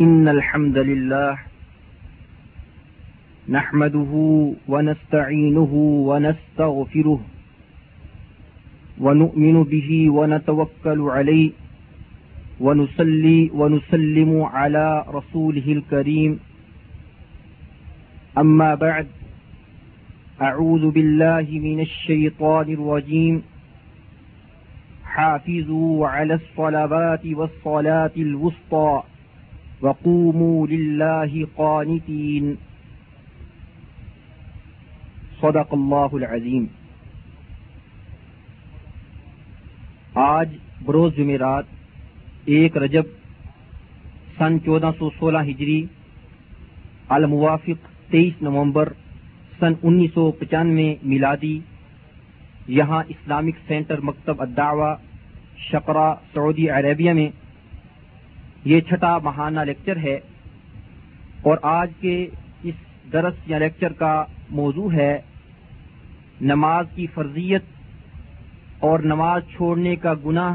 إن الحمد لله نحمده ونستعينه ونستغفره ونؤمن به ونتوكل عليه ونصلي ونسلم على رسوله الكريم. أما بعد، أعوذ بالله من الشيطان الرجيم. حافظوا على الصلوات والصلاة الوسطى. وقوموا لله قانتين. صدق اللہ العظیم. آج بروز جمعرات، ایک رجب، سن چودہ سو سولہ ہجری، الموافق تیئیس نومبر، سن انیس سو پچانوے میلادی، یہاں اسلامک سینٹر مکتب الدعوہ شقرا، سعودی عربیہ میں یہ چھٹا ماہانہ لیکچر ہے اور آج کے اس درس یا لیکچر کا موضوع ہے نماز کی فرضیت اور نماز چھوڑنے کا گناہ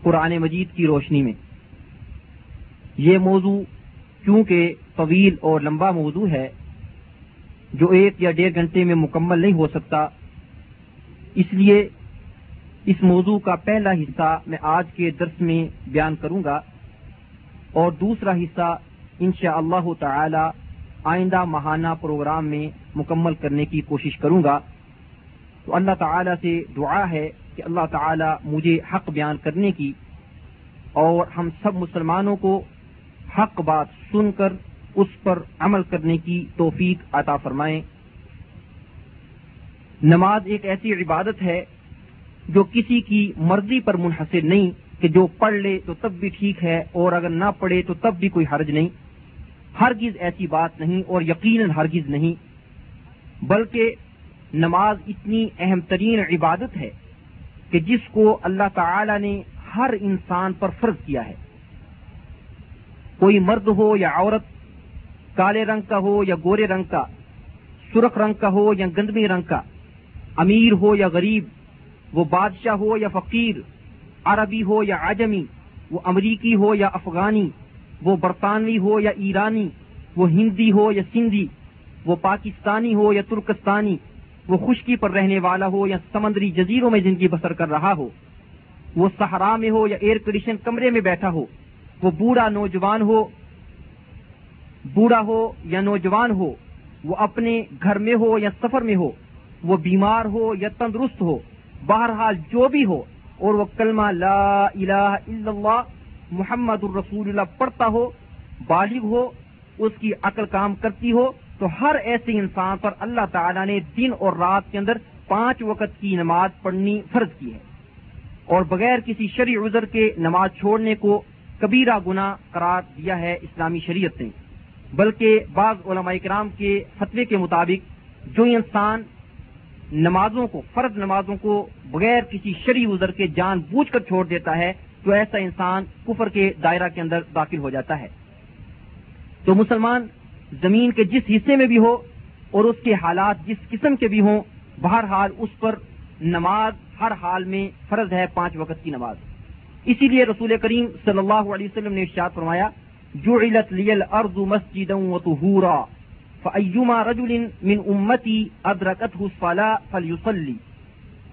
قرآن مجید کی روشنی میں۔ یہ موضوع کیونکہ طویل اور لمبا موضوع ہے، جو ایک یا ڈیڑھ گھنٹے میں مکمل نہیں ہو سکتا، اس لیے اس موضوع کا پہلا حصہ میں آج کے درس میں بیان کروں گا اور دوسرا حصہ انشاء اللہ تعالی آئندہ ماہانہ پروگرام میں مکمل کرنے کی کوشش کروں گا۔ تو اللہ تعالی سے دعا ہے کہ اللہ تعالی مجھے حق بیان کرنے کی اور ہم سب مسلمانوں کو حق بات سن کر اس پر عمل کرنے کی توفیق عطا فرمائیں۔ نماز ایک ایسی عبادت ہے جو کسی کی مرضی پر منحصر نہیں کہ جو پڑھ لے تو تب بھی ٹھیک ہے اور اگر نہ پڑھے تو تب بھی کوئی حرج نہیں۔ ہرگز ایسی بات نہیں اور یقیناً ہرگز نہیں۔ بلکہ نماز اتنی اہم ترین عبادت ہے کہ جس کو اللہ تعالی نے ہر انسان پر فرض کیا ہے۔ کوئی مرد ہو یا عورت، کالے رنگ کا ہو یا گورے رنگ کا، سرخ رنگ کا ہو یا گندمی رنگ کا، امیر ہو یا غریب وہ بادشاہ ہو یا فقیر عربی ہو یا عجمی وہ امریکی ہو یا افغانی وہ برطانوی ہو یا ایرانی وہ ہندی ہو یا سندھی وہ پاکستانی ہو یا ترکستانی وہ خشکی پر رہنے والا ہو یا سمندری جزیروں میں زندگی بسر کر رہا ہو وہ صحرا میں ہو یا ایئر کنڈیشن کمرے میں بیٹھا ہو وہ بوڑھا نوجوان ہو بوڑھا ہو یا نوجوان ہو وہ اپنے گھر میں ہو یا سفر میں ہو وہ بیمار ہو یا تندرست ہو بہرحال جو بھی ہو اور وہ کلمہ لا الہ الا اللہ محمد الرسول اللہ پڑھتا ہو، بالغ ہو، اس کی عقل کام کرتی ہو، تو ہر ایسے انسان پر اللہ تعالیٰ نے دن اور رات کے اندر پانچ وقت کی نماز پڑھنی فرض کی ہے۔ اور بغیر کسی شرع عذر کے نماز چھوڑنے کو کبیرہ گنا قرار دیا ہے اسلامی شریعت نے۔ بلکہ بعض علماء کرام کے فتوے کے مطابق جو انسان نمازوں کو، فرض نمازوں کو بغیر کسی شرع عذر کے جان بوجھ کر چھوڑ دیتا ہے، تو ایسا انسان کفر کے دائرہ کے اندر داخل ہو جاتا ہے۔ تو مسلمان زمین کے جس حصے میں بھی ہو اور اس کے حالات جس قسم کے بھی ہوں، بہرحال اس پر نماز ہر حال میں فرض ہے پانچ وقت کی نماز۔ اسی لیے رسول کریم صلی اللہ علیہ وسلم نے ارشاد فرمایا جو علت لیل ارض مسجد فیما رجل من امتی ادرکت فلا فلیوسلی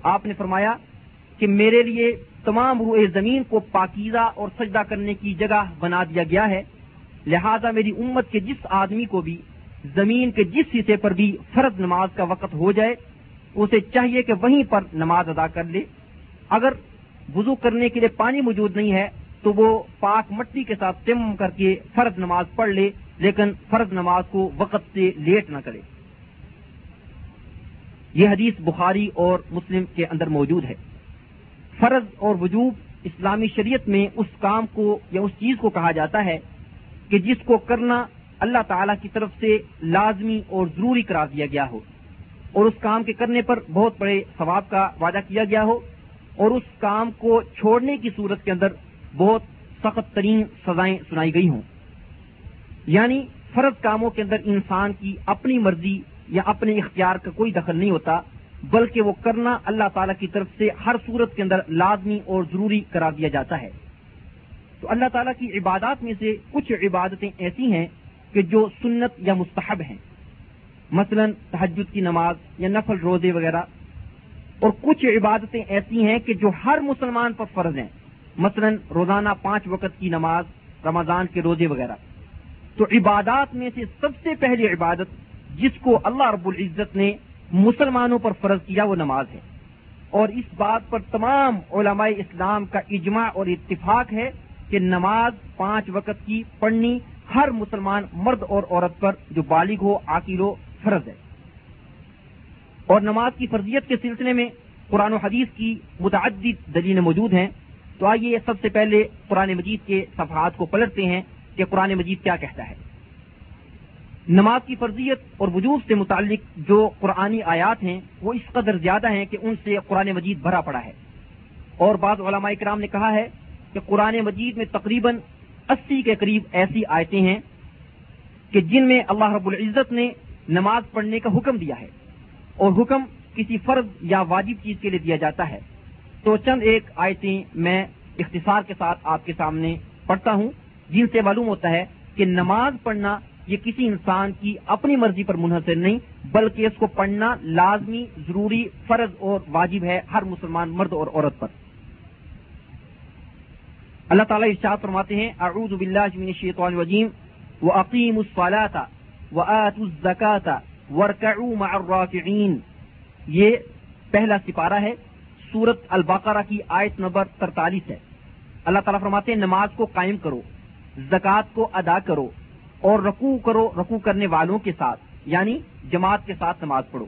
آپ نے فرمایا کہ میرے لیے تمام روئے زمین کو پاکیزہ اور سجدہ کرنے کی جگہ بنا دیا گیا ہے۔ لہذا میری امت کے جس آدمی کو بھی زمین کے جس حصے پر بھی فرض نماز کا وقت ہو جائے، اسے چاہیے کہ وہیں پر نماز ادا کر لے۔ اگر وضو کرنے کے لیے پانی موجود نہیں ہے، تو وہ پاک مٹی کے ساتھ تم کر کے فرض نماز پڑھ لے۔ لیکن فرض نماز کو وقت سے لیٹ نہ کرے۔ یہ حدیث بخاری اور مسلم کے اندر موجود ہے۔ فرض اور وجوب اسلامی شریعت میں اس کام کو یا اس چیز کو کہا جاتا ہے کہ جس کو کرنا اللہ تعالی کی طرف سے لازمی اور ضروری قرار دیا گیا ہو اور اس کام کے کرنے پر بہت بڑے ثواب کا وعدہ کیا گیا ہو اور اس کام کو چھوڑنے کی صورت کے اندر بہت سخت ترین سزائیں سنائی گئی ہوں۔ یعنی فرض کاموں کے اندر انسان کی اپنی مرضی یا اپنے اختیار کا کوئی دخل نہیں ہوتا، بلکہ وہ کرنا اللہ تعالی کی طرف سے ہر صورت کے اندر لازمی اور ضروری قرار دیا جاتا ہے۔ تو اللہ تعالیٰ کی عبادات میں سے کچھ عبادتیں ایسی ہیں کہ جو سنت یا مستحب ہیں۔ مثلا تحجد کی نماز یا نفل روزے وغیرہ۔ اور کچھ عبادتیں ایسی ہیں کہ جو ہر مسلمان پر فرض ہیں۔ مثلا روزانہ پانچ وقت کی نماز، رمضان کے روزے وغیرہ۔ تو عبادات میں سے سب سے پہلی عبادت جس کو اللہ رب العزت نے مسلمانوں پر فرض کیا وہ نماز ہے۔ اور اس بات پر تمام علماء اسلام کا اجماع اور اتفاق ہے کہ نماز پانچ وقت کی پڑھنی ہر مسلمان مرد اور عورت پر جو بالغ ہو، عاقل ہو، فرض ہے۔ اور نماز کی فرضیت کے سلسلے میں قرآن و حدیث کی متعدد دلیلیں موجود ہیں۔ تو آئیے سب سے پہلے قرآن مجید کے صفحات کو پلٹتے ہیں۔ کہ قرآن مجید کیا کہتا ہے۔ نماز کی فرضیت اور وجود سے متعلق جو قرآنی آیات ہیں، وہ اس قدر زیادہ ہیں کہ ان سے قرآن مجید بھرا پڑا ہے۔ اور بعض علماء کرام نے کہا ہے کہ قرآن مجید میں تقریباً اسی کے قریب ایسی آیتیں ہیں کہ جن میں اللہ رب العزت نے نماز پڑھنے کا حکم دیا ہے۔ اور حکم کسی فرض یا واجب چیز کے لیے دیا جاتا ہے۔ تو چند ایک آیتیں میں اختصار کے ساتھ آپ کے سامنے پڑھتا ہوں۔ جن سے معلوم ہوتا ہے کہ نماز پڑھنا یہ کسی انسان کی اپنی مرضی پر منحصر نہیں، بلکہ اس کو پڑھنا لازمی، ضروری فرض اور واجب ہے ہر مسلمان مرد اور عورت پر۔ اللہ تعالیٰ ارشاد فرماتے ہیں، اعوذ باللہ من الشیطان الرجیم وعقیم الصلاة وآتوا الزکاة ورکعوا مع الراکعین یہ پہلا سپارہ ہے سورت البقرہ کی آیت نمبر ترتالیس ہے۔ اللہ تعالیٰ فرماتے ہیں، نماز کو قائم کرو۔ زکوٰۃ کو ادا کرو اور رکوع کرو، رکوع کرنے والوں کے ساتھ یعنی جماعت کے ساتھ نماز پڑھو۔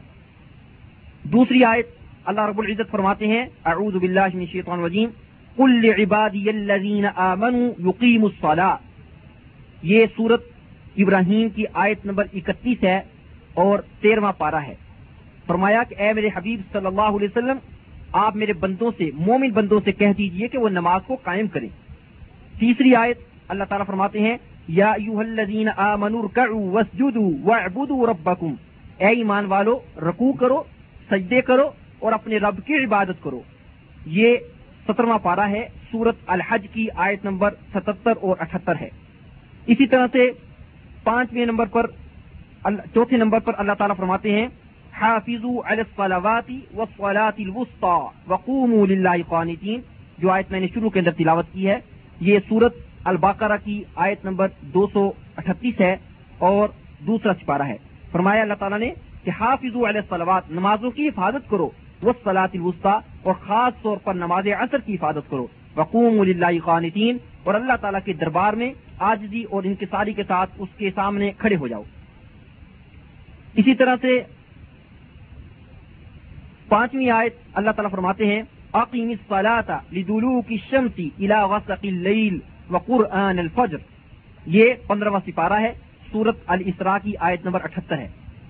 دوسری آیت اللہ رب العزت فرماتے ہیں، اعوذ باللہ من الشیطان الرجیم، قل لعبادی الذین آمنوا یقیموا الصلاة۔ یہ سورت ابراہیم کی آیت نمبر اکتیس ہے اور تیرواں پارہ ہے۔ فرمایا کہ اے میرے حبیب صلی اللہ علیہ وسلم، آپ میرے بندوں سے، مومن بندوں سے کہہ دیجیے کہ وہ نماز کو قائم کریں۔ تیسری آیت اللہ تعالیٰ فرماتے ہیں، یا ربکم۔ اے ایمان والو، رکوع کرو، سجدے کرو اور اپنے رب کی عبادت کرو۔ یہ سترواں پارہ ہے، سورت الحج کی آیت نمبر ستہتر اور اٹھہتر ہے۔ اسی طرح سے پانچویں نمبر پر چوتھے نمبر پر اللہ تعالیٰ فرماتے ہیں قانتین۔ جو آیت میں نے شروع کے اندر تلاوت کی ہے، یہ سورت الباقرہ کی آیت نمبر دو سو اٹھتیس ہے اور دوسرا سپارہ ہے۔ فرمایا اللہ تعالیٰ نے کہ حافظ علیہ صلوات نمازوں کی حفاظت کرو وہ سلاط الوسطی، اور خاص طور پر نماز اثر کی حفاظت کرو۔ وقوم اللہ قانتین، اور اللہ تعالیٰ کے دربار میں آجزی اور انکساری کے ساتھ اس کے سامنے کھڑے ہو جاؤ۔ اسی طرح سے پانچویں آیت اللہ تعالیٰ فرماتے ہیں عقیم الصلاة لدلوک الشمس الى غسق اللیل۔ وقرآن الفجر. یہ پندرہواں سپارہ ہے، سورت الاسراء کی آیت نمبر اٹھہتر ہے۔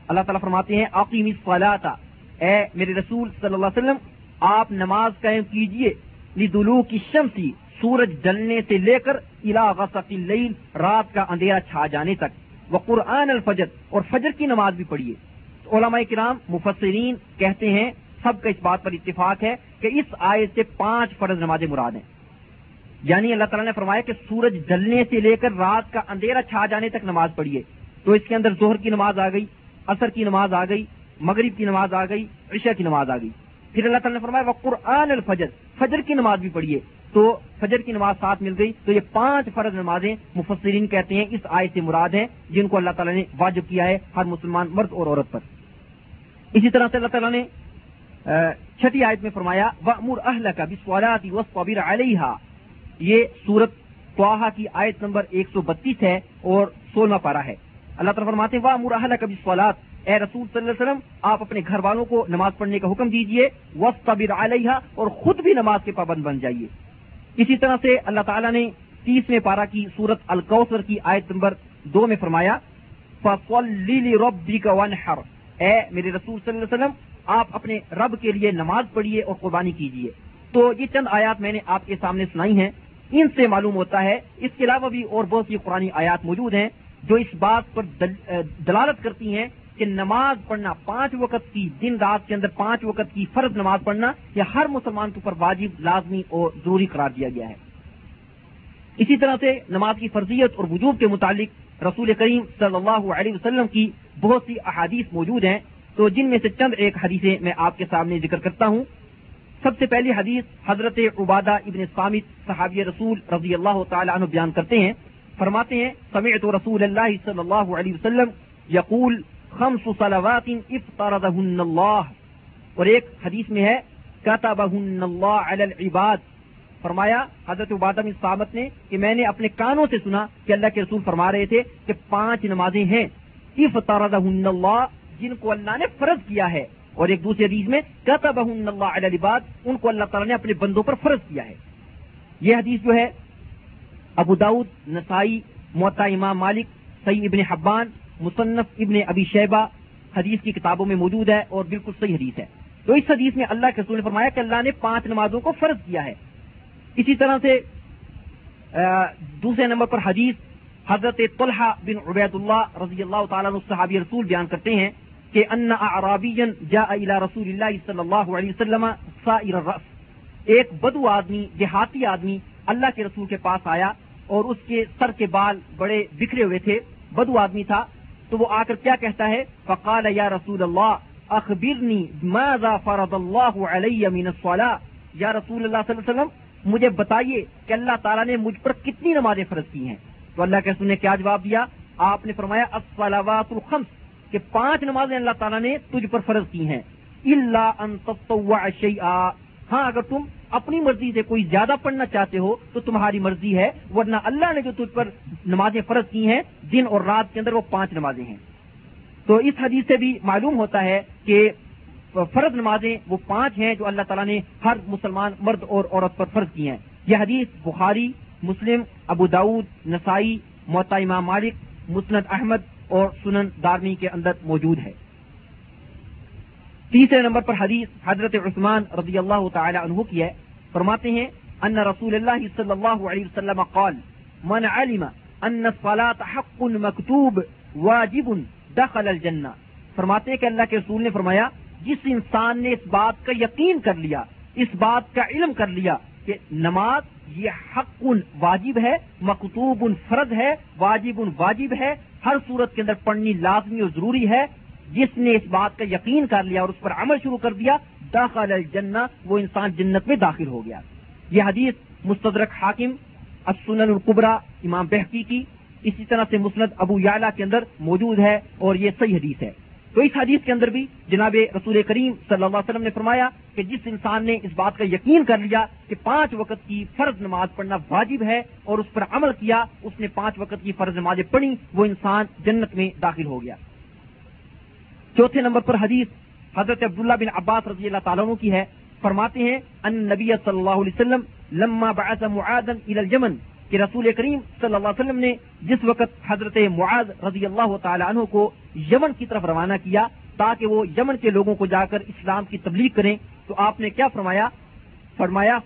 اللہ تعالیٰ فرماتے ہیں عقیم الصلاة اے میرے رسول صلی اللہ علیہ وسلم، آپ نماز قائم کیجیے۔ لدلوک الشمس، سورج جلنے سے لے کر الى غسق اللیل رات کا اندھیرا چھا جانے تک۔ وقرآن الفجر، اور فجر کی نماز بھی پڑھیے۔ علماء کرام، مفسرین کہتے ہیں، سب کا اس بات پر اتفاق ہے کہ اس آیت سے پانچ فرض نمازیں مراد ہیں۔ یعنی اللہ تعالیٰ نے فرمایا کہ سورج جلنے سے لے کر رات کا اندھیرا چھا جانے تک نماز پڑھیے۔ تو اس کے اندر زہر کی نماز آ گئی اثر کی نماز آ گئی، مغرب کی نماز آ گئی، عشاء کی نماز آ گئی۔ پھر اللہ تعالیٰ نے فرمایا وہ قرآن الفجر، فجر کی نماز بھی پڑھیے۔ تو فجر کی نماز ساتھ مل گئی۔ تو یہ پانچ فرض نمازیں مفسرین کہتے ہیں، اس آئے سے مراد ہیں، جن کو اللہ تعالیٰ نے واجب کیا ہے ہر مسلمان مرد اور عورت پر۔ اسی طرح سے اللہ تعالیٰ نے چھٹی آیت میں فرمایا، وَأْمُرْ أَهْلَكَ بِالصَّلَاةِ وَاصْطَبِرْ عَلَيْهَا۔ یہ سورت توحا کی آیت نمبر 132 ہے اور سولہ پارا ہے۔ اللہ تعالیٰ فرماتے ہیں وَأْمُرْ أَهْلَكَ بِالصَّلَاةِ؟ اے رسول صلی اللہ علیہ وسلم، آپ اپنے گھر والوں کو نماز پڑھنے کا حکم دیجیے، وَاصْطَبِرْ عَلَيْهَا اور خود بھی نماز کے پابند بن جائیے۔ اسی طرح سے اللہ تعالیٰ نے تیسویں پارا کی سورت الکوثر کی آیت نمبر دو میں فرمایا، فَصَلِّ اے میرے رسول صلی اللہ علیہ وسلم، آپ اپنے رب کے لیے نماز پڑھیے اور قربانی کیجیے تو یہ چند آیات میں نے آپ کے سامنے سنائی ہیں۔ ان سے معلوم ہوتا ہے۔ اس کے علاوہ بھی اور بہت سی قرآن آیات موجود ہیں جو اس بات پر دلالت کرتی ہیں کہ نماز پڑھنا پانچ وقت کی دن رات کے اندر پانچ وقت کی فرض نماز پڑھنا یہ ہر مسلمان کے اوپر واجب، لازمی اور ضروری قرار دیا گیا ہے۔ اسی طرح سے نماز کی فرضیت اور وجوب کے متعلق رسول کریم صلی اللہ علیہ وسلم کی بہت سی احادیث موجود ہیں۔ تو جن میں سے چند ایک حدیثیں میں آپ کے سامنے ذکر کرتا ہوں۔ سب سے پہلی حدیث حضرت عبادہ ابن سامت صحابی رسول رضی اللہ تعالی عنہ بیان کرتے ہیں۔ فرماتے ہیں، سمعت رسول اللہ صلی اللہ علیہ وسلم یقول، خمس صلوات افترضهن اللہ۔ اور ایک حدیث میں ہے کتبهن اللہ علی العباد۔ فرمایا، حضرت عبادہ بن سامت نے کہ میں نے اپنے کانوں سے سنا کہ اللہ کے رسول فرما رہے تھے کہ پانچ نمازیں ہیں۔ افترضهن اللہ، جن کو اللہ نے فرض کیا ہے۔ اور ایک دوسرے حدیث میں کتبهن اللہ علی العباد، ان کو اللہ تعالی نے اپنے بندوں پر فرض کیا ہے۔ یہ حدیث جو ہے، ابو داود نسائی معطا امام مالک سعید ابن حبان، مصنف ابن ابی شیبہ، حدیث کی کتابوں میں موجود ہے اور بالکل صحیح حدیث ہے۔ تو اس حدیث میں اللہ کے رسول نے فرمایا کہ اللہ نے پانچ نمازوں کو فرض کیا ہے۔ اسی طرح سے دوسرے نمبر پر حدیث، حضرت طلحہ بن عبید اللہ رضی اللہ تعالیٰ صحابی رسول بیان کرتے ہیں۔ کہ ان جاء الى رسول اللہ صلی اللہ علیہ وسلم سائر الرأس. ایک بدو آدمی، دیہاتی آدمی اللہ کے رسول کے پاس آیا اور اس کے سر کے بال بڑے بکھرے ہوئے تھے، بدو آدمی تھا، تو وہ آ کر کیا کہتا ہے؟ فقال یا رسول اللہ، اخبرنی ماذا فرض اللہ علیہ من الصلاة؟ یا رسول اللہ صلی اللہ علیہ وسلم، مجھے بتائیے کہ اللہ تعالیٰ نے مجھ پر کتنی نمازیں فرض کی ہیں؟ تو اللہ کے رسول نے کیا جواب دیا؟ آپ نے فرمایا الصلاوات الخمس. کہ پانچ نمازیں اللہ تعالیٰ نے تجھ پر فرض کی ہیں۔ اللہ ان تطوع شیئا ہاں اگر تم اپنی مرضی سے کوئی زیادہ پڑھنا چاہتے ہو، تو تمہاری مرضی ہے، ورنہ اللہ نے جو تجھ پر نمازیں فرض کی ہیں، دن اور رات کے اندر وہ پانچ نمازیں ہیں۔ تو اس حدیث سے بھی معلوم ہوتا ہے کہ فرض نمازیں وہ پانچ ہیں جو اللہ تعالیٰ نے ہر مسلمان مرد اور عورت پر فرض کی ہیں۔ یہ حدیث بخاری، مسلم، ابو داود نسائی موتا امام مالک، مسند احمد اور سنن دارمی کے اندر موجود ہے۔ تیسرے نمبر پر حدیث حضرت عثمان رضی اللہ تعالی عنہ کی ہے۔ فرماتے ہیں، ان رسول اللہ صلی اللہ علیہ وسلم قال، من علم ان الصلاة حق مکتوب واجب دخل الجنہ فرماتے ہیں کہ اللہ کے رسول نے فرمایا، جس انسان نے اس بات کا یقین کر لیا، اس بات کا علم کر لیا کہ نماز یہ حق واجب ہے، مکتوب فرض ہے، واجب واجب ہے ہر صورت کے اندر پڑھنی لازمی اور ضروری ہے۔ جس نے اس بات کا یقین کر لیا اور اس پر عمل شروع کر دیا، داخل الجنہ، وہ انسان جنت میں داخل ہو گیا۔ یہ حدیث مستدرک حاکم السنن القبرا امام بہتی کی، اسی طرح سے مسند ابو یالا کے اندر موجود ہے اور یہ صحیح حدیث ہے۔ تو اس حدیث کے اندر بھی جناب رسول کریم صلی اللہ علیہ وسلم نے فرمایا کہ جس انسان نے اس بات کا یقین کر لیا کہ پانچ وقت کی فرض نماز پڑھنا واجب ہے اور اس پر عمل کیا، اس نے پانچ وقت کی فرض نمازیں پڑھی، وہ انسان جنت میں داخل ہو گیا۔ چوتھے نمبر پر حدیث حضرت عبداللہ بن عباس رضی اللہ تعالیٰ عنہ کی ہے۔ فرماتے ہیں، ان نبی صلی اللہ علیہ وسلم لما بعث معاذا الى الجمن کہ رسول کریم صلی اللہ علیہ وسلم نے جس وقت حضرت معاذ رضی اللہ تعالی عنہ کو یمن کی طرف روانہ کیا تاکہ وہ یمن کے لوگوں کو جا کر اسلام کی تبلیغ کریں، تو آپ نے کیا فرمایا؟ فرمایا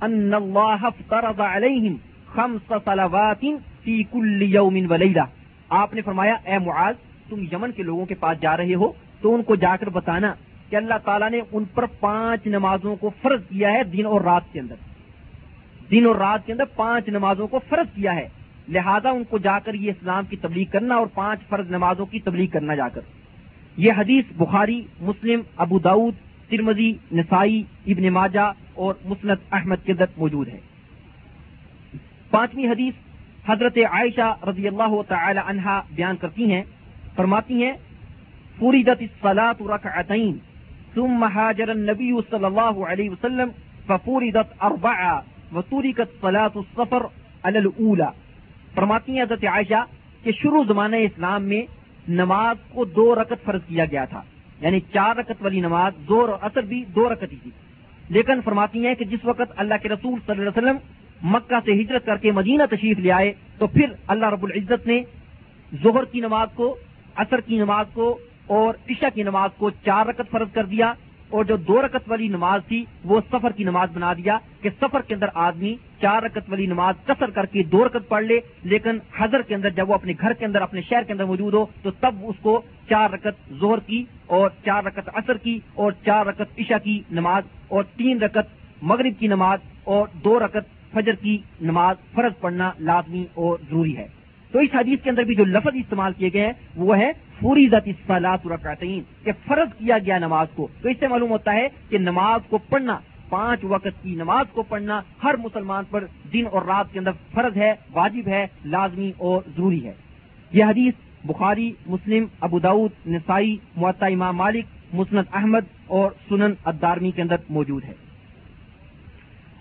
ان اللہ افترض علیہم خمس صلوات فی کل یوم ولیلہ آپ نے فرمایا، اے معاذ، تم یمن کے لوگوں کے پاس جا رہے ہو، تو ان کو جا کر بتانا کہ اللہ تعالیٰ نے ان پر پانچ نمازوں کو فرض کیا ہے دن اور رات کے اندر۔ دن اور رات کے اندر پانچ نمازوں کو فرض کیا ہے۔ لہذا ان کو جا کر یہ اسلام کی تبلیغ کرنا اور پانچ فرض نمازوں کی تبلیغ کرنا جا کر۔ یہ حدیث بخاری، مسلم، ابو داود ترمزی نسائی، ابن ماجہ اور مسنت احمد کے اندر موجود ہے پانچویں حدیث حضرت عائشہ رضی اللہ تعالی عنہا بیان کرتی ہیں، فرماتی ہیں پوری دت سلاط رکعتین ثم هاجر النبی صلی اللہ علیہ وسلم ففوردت اربع وطورکت صلاة السفر علی الاولا فرماتی ہیں حضرت عائشہ کہ شروع زمانہ اسلام میں نماز کو دو رکت فرض کیا گیا تھا۔ یعنی چار رکت والی نماز زور اور اثر بھی دو رکت ہی تھی۔ لیکن فرماتی ہیں کہ جس وقت اللہ کے رسول صلی اللہ علیہ وسلم مکہ سے ہجرت کر کے مدینہ تشریف لے آئے، تو پھر اللہ رب العزت نے ظہر کی نماز کو اثر کی نماز کو اور عشاء کی نماز کو چار رکت فرض کر دیا۔ اور جو دو رکت والی نماز تھی، وہ سفر کی نماز بنا دیا کہ سفر کے اندر آدمی چار رکت والی نماز کثر کر کے دو رکت پڑھ لے، لیکن حضر کے اندر جب وہ اپنے گھر کے اندر، اپنے شہر کے اندر موجود ہو، تو تب اس کو چار رکت زہر کی اور چار رکت اثر کی اور چار رکت عشاء کی نماز اور تین رکت مغرب کی نماز اور دو رکت فجر کی نماز فرض پڑھنا لازمی اور ضروری ہے۔ تو اس حدیث کے اندر بھی جو لفظ استعمال کیے گئے ہیں، وہ ہے پوری ذاتی رکعتین کہ فرض کیا گیا نماز کو۔ تو اس سے معلوم ہوتا ہے کہ نماز کو پڑھنا، پانچ وقت کی نماز کو پڑھنا ہر مسلمان پر دن اور رات کے اندر فرض ہے، واجب ہے، لازمی اور ضروری ہے۔ یہ حدیث بخاری، مسلم، ابو داود نسائی معطا امام مالک مسنت احمد اور سنن ادارمی کے اندر موجود ہے۔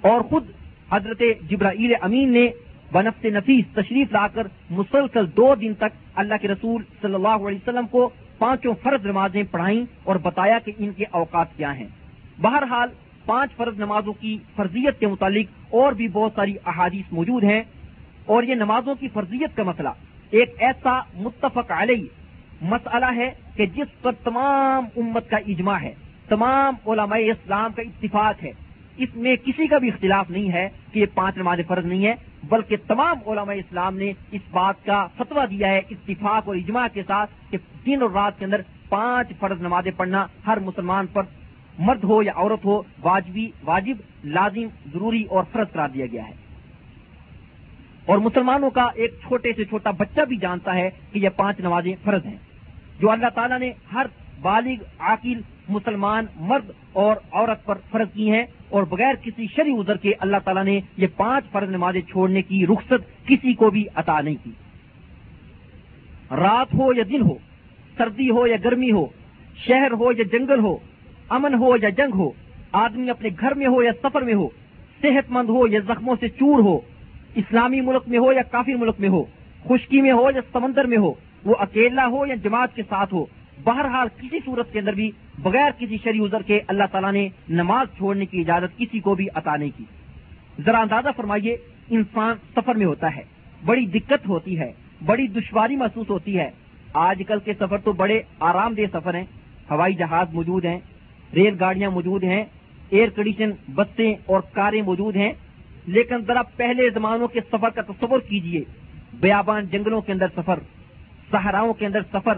اور خود حضرت جبرائیل امین نے بنفس نفیس، تشریف لا کر مسلسل دو دن تک اللہ کے رسول صلی اللہ علیہ وسلم کو پانچوں فرض نمازیں پڑھائیں اور بتایا کہ ان کے اوقات کیا ہیں۔ بہرحال، پانچ فرض نمازوں کی فرضیت کے متعلق اور بھی بہت ساری احادیث موجود ہیں۔ اور یہ نمازوں کی فرضیت کا مسئلہ، ایک ایسا متفق علیہ مسئلہ ہے کہ جس پر تمام امت کا اجماع ہے، تمام علماء اسلام کا اتفاق ہے۔ اس میں کسی کا بھی اختلاف نہیں ہے کہ یہ پانچ نماز فرض نہیں ہے بلکہ تمام علماء اسلام نے اس بات کا فتویٰ دیا ہے، اتفاق اور اجماع کے ساتھ کہ دن اور رات کے اندر پانچ فرض نمازیں پڑھنا ہر مسلمان پر مرد ہو یا عورت ہو واجبی، واجب، لازم، ضروری اور فرض قرار دیا گیا ہے۔ اور مسلمانوں کا ایک چھوٹے سے چھوٹا بچہ بھی جانتا ہے کہ یہ پانچ نمازیں فرض ہیں۔ جو اللہ تعالیٰ نے ہر بالغ، عاقل، مسلمان، مرد اور عورت پر فرض کی ہیں اور بغیر کسی شری ازر کے اللہ تعالیٰ نے یہ پانچ فرض نمازیں چھوڑنے کی رخصت کسی کو بھی عطا نہیں کی۔ رات ہو یا دن ہو، سردی ہو یا گرمی ہو، شہر ہو یا جنگل ہو، امن ہو یا جنگ ہو، آدمی اپنے گھر میں ہو یا سفر میں ہو، صحت مند ہو یا زخموں سے چور ہو، اسلامی ملک میں ہو یا کافی ملک میں ہو، خشکی میں ہو یا سمندر میں ہو، وہ اکیلا ہو یا جماعت کے ساتھ ہو بہرحال کسی صورت کے اندر بھی بغیر کسی شری ازر کے اللہ تعالیٰ نے نماز چھوڑنے کی اجازت کسی کو بھی عطا نہیں کی۔ ذرا اندازہ فرمائیے، انسان سفر میں ہوتا ہے، بڑی دقت ہوتی ہے، بڑی دشواری محسوس ہوتی ہے۔ آج کل کے سفر تو بڑے آرام دہ سفر ہیں، ہوائی جہاز موجود ہیں، ریل گاڑیاں موجود ہیں ایئر کنڈیشن بسیں اور کاریں موجود ہیں۔ لیکن ذرا پہلے زمانوں کے سفر کا تصور کیجیے۔ بیابان جنگلوں کے اندر سفر، صحراؤں کے اندر سفر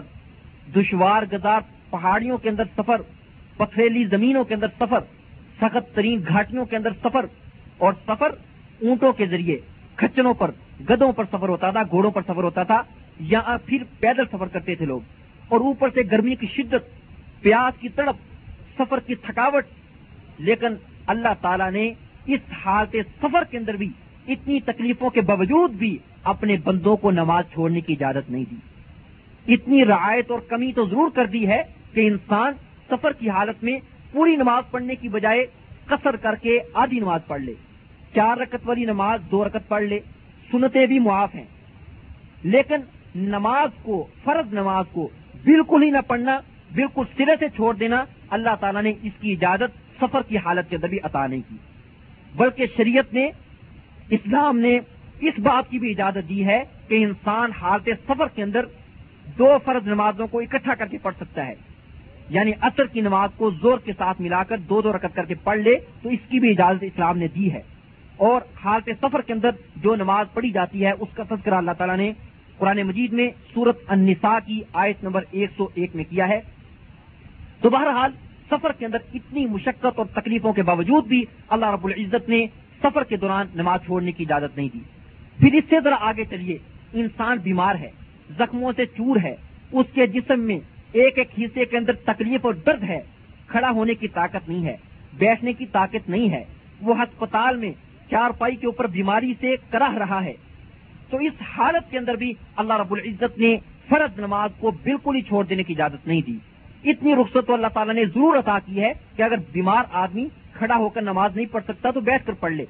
دشوار گزار پہاڑیوں کے اندر سفر، پتھریلی زمینوں کے اندر سفر، سخت ترین گھاٹیوں کے اندر سفر اور سفر اونٹوں کے ذریعے، کھچنوں پر، گدوں پر سفر ہوتا تھا، گھوڑوں پر سفر ہوتا تھا یا پھر پیدل سفر کرتے تھے لوگ۔ اور اوپر سے گرمی کی شدت، پیاس کی تڑپ، سفر کی تھکاوٹ۔ لیکن اللہ تعالیٰ نے اس حالت سفر کے اندر بھی اتنی تکلیفوں کے باوجود بھی اپنے بندوں کو نماز چھوڑنے کی اجازت نہیں دی۔ اتنی رعایت اور کمی تو ضرور کر دی ہے کہ انسان سفر کی حالت میں پوری نماز پڑھنے کی بجائے قصر کر کے آدھی نماز پڑھ لے۔ چار رکت والی نماز دو رکت پڑھ لے۔ سنتے بھی معاف ہیں۔ لیکن نماز کو، فرض نماز کو بالکل ہی نہ پڑھنا، بالکل سرے سے چھوڑ دینا اللہ تعالیٰ نے اس کی اجازت سفر کی حالت کے اندر بھی عطا نہیں کی۔ بلکہ شریعت نے، اسلام نے اس بات کی بھی اجازت دی ہے کہ انسان حالت سفر کے اندر دو فرض نمازوں کو اکٹھا کر کے پڑھ سکتا ہے۔ یعنی اثر کی نماز کو زور کے ساتھ ملا کر دو دو رکت کر کے پڑھ لے تو اس کی بھی اجازت اسلام نے دی ہے۔ اور حالت سفر کے اندر جو نماز پڑھی جاتی ہے، اس کا تذکرہ اللہ تعالیٰ نے قرآن مجید میں سورت النساء کی آیت نمبر ایک سو ایک میں کیا ہے۔ تو بہرحال سفر کے اندر اتنی مشقت اور تکلیفوں کے باوجود بھی اللہ رب العزت نے سفر کے دوران نماز چھوڑنے کی اجازت نہیں دی۔ پھر اس سے ذرا آگے چلیے۔ انسان بیمار ہے۔ زخموں سے چور ہے۔ اس کے جسم میں ایک ایک حصے کے اندر تکلیف اور درد ہے۔ کھڑا ہونے کی طاقت نہیں ہے۔ بیٹھنے کی طاقت نہیں ہے۔ وہ ہسپتال میں چار پائی کے اوپر بیماری سے کراہ رہا ہے۔ تو اس حالت کے اندر بھی اللہ رب العزت نے فرض نماز کو بالکل ہی چھوڑ دینے کی اجازت نہیں دی۔ اتنی رخصت تو اللہ تعالیٰ نے ضرور عطا کی ہے کہ اگر بیمار آدمی کھڑا ہو کر نماز نہیں پڑھ سکتا تو بیٹھ کر پڑھ لے۔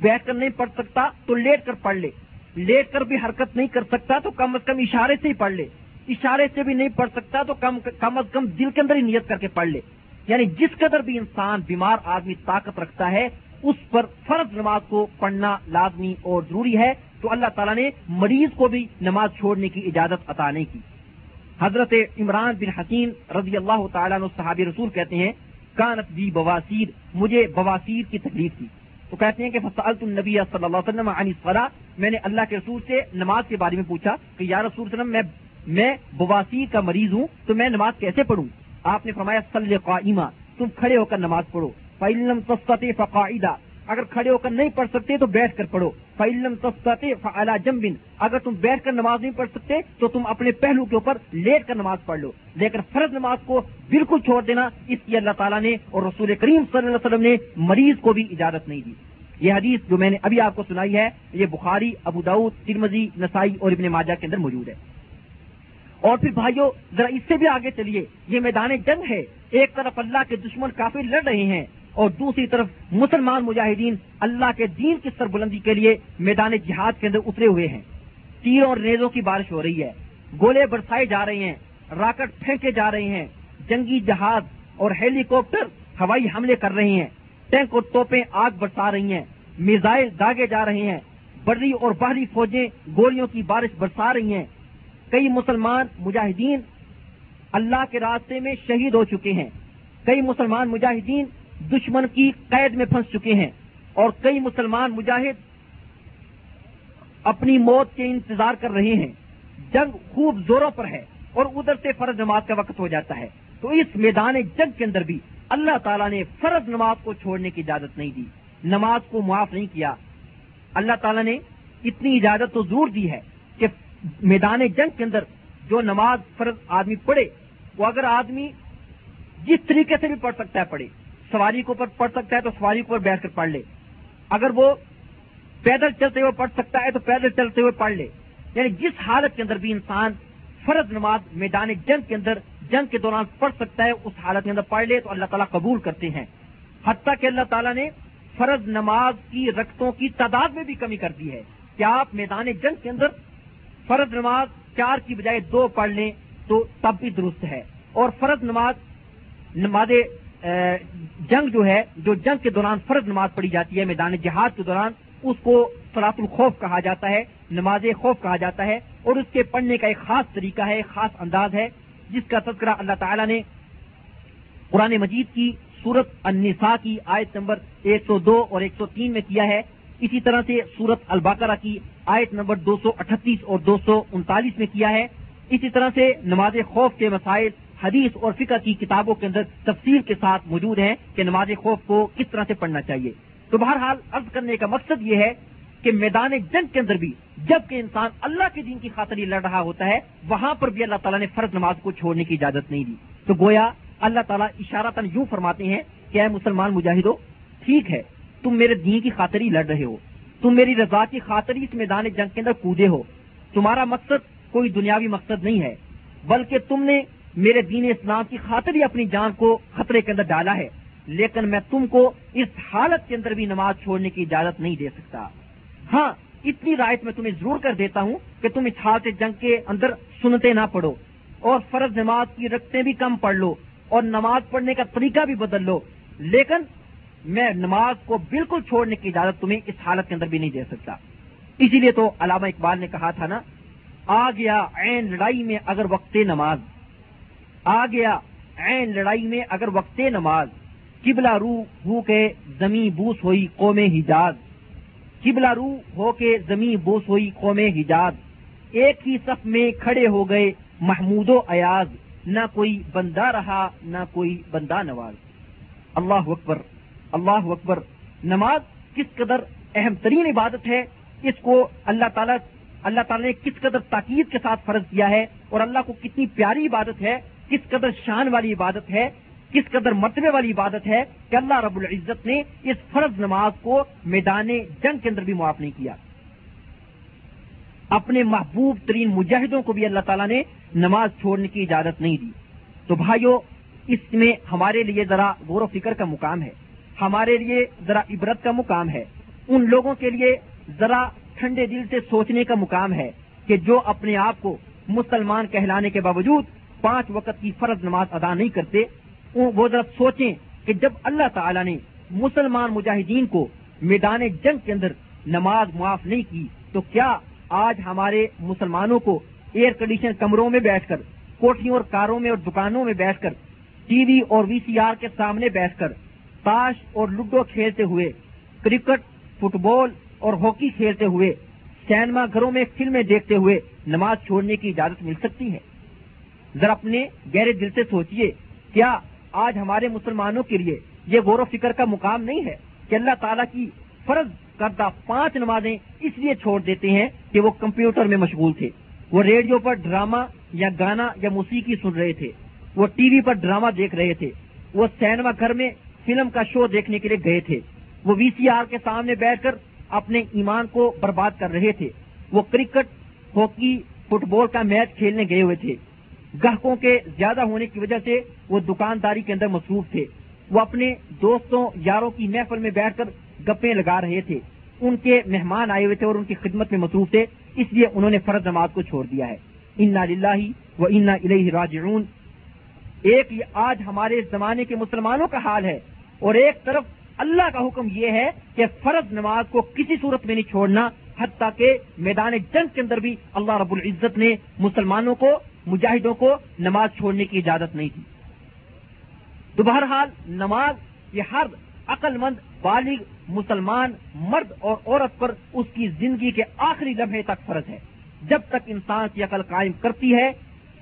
بیٹھ کر نہیں پڑھ سکتا تو لیٹ کر پڑھ لے۔ لیٹ کر بھی حرکت نہیں کر سکتا تو کم از کم اشارے سے ہی پڑھ لے۔ اشارے سے بھی نہیں پڑھ سکتا تو کم کم از کم دل کے اندر ہی نیت کر کے پڑھ لے۔ یعنی جس قدر بھی انسان بیمار آدمی طاقت رکھتا ہے، اس پر فرض نماز کو پڑھنا لازمی اور ضروری ہے۔ تو اللہ تعالیٰ نے مریض کو بھی نماز چھوڑنے کی اجازت عطا نہیں کی۔ حضرت عمران بن حسین رضی اللہ تعالیٰ صحابی رسول کہتے ہیں، کانت بھی بواسیر، مجھے بواسیر کی تکلیف تھی۔ تو کہتے ہیں کہ فصالت النبی صلی اللہ علیہ وسلم عن الصلاة میں نے اللہ کے رسول سے نماز کے بارے میں پوچھا کہ یا رسول وسلم، میں میں بواسی کا مریض ہوں، تو میں نماز کیسے پڑھوں؟ آپ نے فرمایا صلی قائمہ تم کھڑے ہو کر نماز پڑھو۔ فعلم تستطع فقاعدہ اگر کھڑے ہو کر نہیں پڑھ سکتے تو بیٹھ کر پڑھو۔ فعلم تفتے فعلا جمبن اگر تم بیٹھ کر نماز نہیں پڑھ سکتے تو تم اپنے پہلو کے اوپر لیٹ کر نماز پڑھ لو۔ لیکن فرض نماز کو بالکل چھوڑ دینا، اس کی اللہ تعالیٰ نے اور رسول کریم صلی اللہ علیہ وسلم نے مریض کو بھی اجازت نہیں دی۔ یہ حدیث جو میں نے ابھی آپ کو سنائی ہے، یہ بخاری، ابو ترمزی نسائی اور ابن ماجہ کے اندر موجود ہے۔ اور پھر بھائیوں ذرا اس سے بھی آگے چلیے۔ یہ میدان جنگ ہے۔ ایک طرف اللہ کے دشمن کافی لڑ رہے ہیں اور دوسری طرف مسلمان مجاہدین اللہ کے دین کی سربلندی کے لیے میدان جہاد کے اندر اترے ہوئے ہیں۔ تیروں اور ریزوں کی بارش ہو رہی ہے۔ گولے برسائے جا رہے ہیں۔ راکٹ پھینکے جا رہے ہیں۔ جنگی جہاز اور ہیلی کاپٹر ہوائی حملے کر رہے ہیں۔ ٹینک اور توپیں آگ برسا رہی ہیں۔ میزائل داگے جا رہے ہیں۔ بڑی اور باہری فوجیں گولیوں کی بارش برسا رہی ہیں۔ کئی مسلمان مجاہدین اللہ کے راستے میں شہید ہو چکے ہیں۔ کئی مسلمان مجاہدین دشمن کی قید میں پھنس چکے ہیں اور کئی مسلمان مجاہد اپنی موت کے انتظار کر رہے ہیں۔ جنگ خوب زوروں پر ہے اور ادھر سے فرض نماز کا وقت ہو جاتا ہے۔ تو اس میدان جنگ کے اندر بھی اللہ تعالیٰ نے فرض نماز کو چھوڑنے کی اجازت نہیں دی۔ نماز کو معاف نہیں کیا۔ اللہ تعالیٰ نے اتنی اجازت تو ضرور دی ہے کہ میدان جنگ کے اندر جو نماز فرض آدمی پڑھے، وہ اگر آدمی جس طریقے سے بھی پڑھ سکتا ہے پڑھے۔ سواری کے اوپر پڑھ سکتا ہے تو سواری کے اوپر بیٹھ کر پڑھ لے۔ اگر وہ پیدل چلتے ہوئے پڑھ سکتا ہے تو پیدل چلتے ہوئے پڑھ لے۔ یعنی جس حالت کے اندر بھی انسان فرض نماز میدان جنگ کے اندر، جنگ کے دوران پڑھ سکتا ہے، اس حالت کے اندر پڑھ لے تو اللہ تعالیٰ قبول کرتے ہیں۔ حتیٰ کہ اللہ تعالیٰ نے فرض نماز کی رقطوں کی تعداد میں بھی کمی کر دی ہے۔ کیا آپ میدان جنگ کے اندر فرض نماز چار کی بجائے دو پڑھ لیں تو تب بھی درست ہے۔ اور فرض نماز نماز جنگ جو ہے، جو جنگ کے دوران فرض نماز پڑھی جاتی ہے، میدان جہاد کے دوران، اس کو فلاط الخوف کہا جاتا ہے، نماز خوف کہا جاتا ہے، اور اس کے پڑھنے کا ایک خاص طریقہ ہے، ایک خاص انداز ہے، جس کا تذکرہ اللہ تعالیٰ نے قرآن مجید کی سورت النساء کی آیت نمبر ایک سو دو اور ایک سو تین میں کیا ہے۔ اسی طرح سے سورت الباقرہ کی آیت نمبر دو سو اٹھتیس اور دو سو انتالیس میں کیا ہے۔ اسی طرح سے نماز خوف کے مسائل حدیث اور فکر کی کتابوں کے اندر تفصیل کے ساتھ موجود ہیں کہ نماز خوف کو کس طرح سے پڑھنا چاہیے۔ تو بہرحال عرض کرنے کا مقصد یہ ہے کہ میدان جنگ کے اندر بھی جبکہ انسان اللہ کے دین کی خاطر لڑ رہا ہوتا ہے، وہاں پر بھی اللہ تعالیٰ نے فرض نماز کو چھوڑنے کی اجازت نہیں دی۔ تو گویا اللہ تعالیٰ اشارہ تن یوں فرماتے ہیں کہ اے مسلمان مجاہدو، ٹھیک ہے، تم میرے دین کی خاطر ہی لڑ رہے ہو۔ تم میری رضا کی خاطر ہی اس میدان جنگ کے اندر کودے ہو۔ تمہارا مقصد کوئی دنیاوی مقصد نہیں ہے، بلکہ تم نے میرے دین اسلام کی خاطر ہی اپنی جان کو خطرے کے اندر ڈالا ہے، لیکن میں تم کو اس حالت کے اندر بھی نماز چھوڑنے کی اجازت نہیں دے سکتا۔ ہاں اتنی رائت میں تمہیں ضرور کر دیتا ہوں کہ تم اس حالت جنگ کے اندر سنتے نہ پڑھو اور فرض نماز کی رقطیں بھی کم پڑھ لو اور نماز پڑھنے کا طریقہ بھی بدل لو۔ لیکن میں نماز کو بالکل چھوڑنے کی اجازت تمہیں اس حالت کے اندر بھی نہیں دے سکتا۔ اسی لیے تو علامہ اقبال نے کہا تھا نا، آ گیا عین لڑائی میں اگر وقت نماز۔ آ گیا۔ عین لڑائی میں اگر وقت نماز کبلا رو ہو کے زمیں بوس ہوئی قوم حجاز۔ کبلا رو ہو کے زمیں بوس ہوئی قوم حجاز۔ ایک ہی صف میں کھڑے ہو گئے محمود و ایاز۔ نہ کوئی بندہ رہا، نہ کوئی بندہ نواز۔ اللہ اکبر اللہ اکبر۔ نماز کس قدر اہم ترین عبادت ہے؟ اس کو اللہ تعالیٰ اللہ تعالیٰ نے کس قدر تاکید کے ساتھ فرض کیا ہے؟ اور اللہ کو کتنی پیاری عبادت ہے؟ کس قدر شان والی عبادت ہے، کس قدر مرتبے والی عبادت ہے کہ اللہ رب العزت نے اس فرض نماز کو میدان جنگ کے اندر بھی معاف نہیں کیا۔ اپنے محبوب ترین مجاہدوں کو بھی اللہ تعالیٰ نے نماز چھوڑنے کی اجازت نہیں دی۔ تو بھائیوں اس میں ہمارے لیے ذرا غور و فکر کا مقام ہے۔ ہمارے لیے ذرا عبرت کا مقام ہے۔ ان لوگوں کے لیے ذرا ٹھنڈے دل سے سوچنے کا مقام ہے کہ جو اپنے آپ کو مسلمان کہلانے کے باوجود پانچ وقت کی فرض نماز ادا نہیں کرتے، وہ ذرا سوچیں کہ جب اللہ تعالی نے مسلمان مجاہدین کو میدان جنگ کے اندر نماز معاف نہیں کی، تو کیا آج ہمارے مسلمانوں کو ایئر کنڈیشن کمروں میں بیٹھ کر، کوٹھیوں اور کاروں میں اور دکانوں میں بیٹھ کر، ٹی وی اور وی سی آر کے سامنے بیٹھ کر، تاش اور لڈو کھیلتے ہوئے، کرکٹ، فٹ بال اور ہاکی کھیلتے ہوئے، سینما گھروں میں فلمیں دیکھتے ہوئے نماز چھوڑنے کی اجازت مل سکتی ہے؟ ذرا اپنے گہرے دل سے سوچئے، کیا آج ہمارے مسلمانوں کے لیے یہ غور و فکر کا مقام نہیں ہے کہ اللہ تعالیٰ کی فرض کردہ پانچ نمازیں اس لیے چھوڑ دیتے ہیں کہ وہ کمپیوٹر میں مشغول تھے؟ وہ ریڈیو پر ڈرامہ یا گانا یا موسیقی سن رہے تھے، وہ ٹی وی پر ڈرامہ دیکھ رہے تھے، وہ سینما گھر میں فلم کا شو دیکھنے کے لیے گئے تھے، وہ وی سی آر کے سامنے بیٹھ کر اپنے ایمان کو برباد کر رہے تھے، وہ کرکٹ، ہاکی، فٹ بال کا میچ کھیلنے گئے ہوئے تھے۔ گاہکوں کے زیادہ ہونے کی وجہ سے وہ دکانداری کے اندر مصروف تھے۔ وہ اپنے دوستوں، یاروں کی محفل میں بیٹھ کر گپے لگا رہے تھے۔ ان کے مہمان آئے ہوئے تھے اور ان کی خدمت میں مصروف تھے۔ اس لیے انہوں نے فرض نماز کو چھوڑ دیا ہے۔ انا للہ و انا الہ راجعون۔ ایک آج ہمارے زمانے کے مسلمانوں کا حال ہے۔ اور ایک طرف اللہ کا حکم یہ ہے کہ فرض نماز کو کسی صورت میں نہیں چھوڑنا، حتیٰ کہ میدان جنگ کے اندر بھی اللہ رب العزت نے مسلمانوں کو مجاہدوں کو نماز چھوڑنے کی اجازت نہیں تھی۔ تو بہرحال نماز یہ ہر عقل مند بالغ، مسلمان، مرد اور عورت پر اس کی زندگی کے آخری لمحے تک فرض ہے۔ جب تک انسان کی عقل قائم کرتی ہے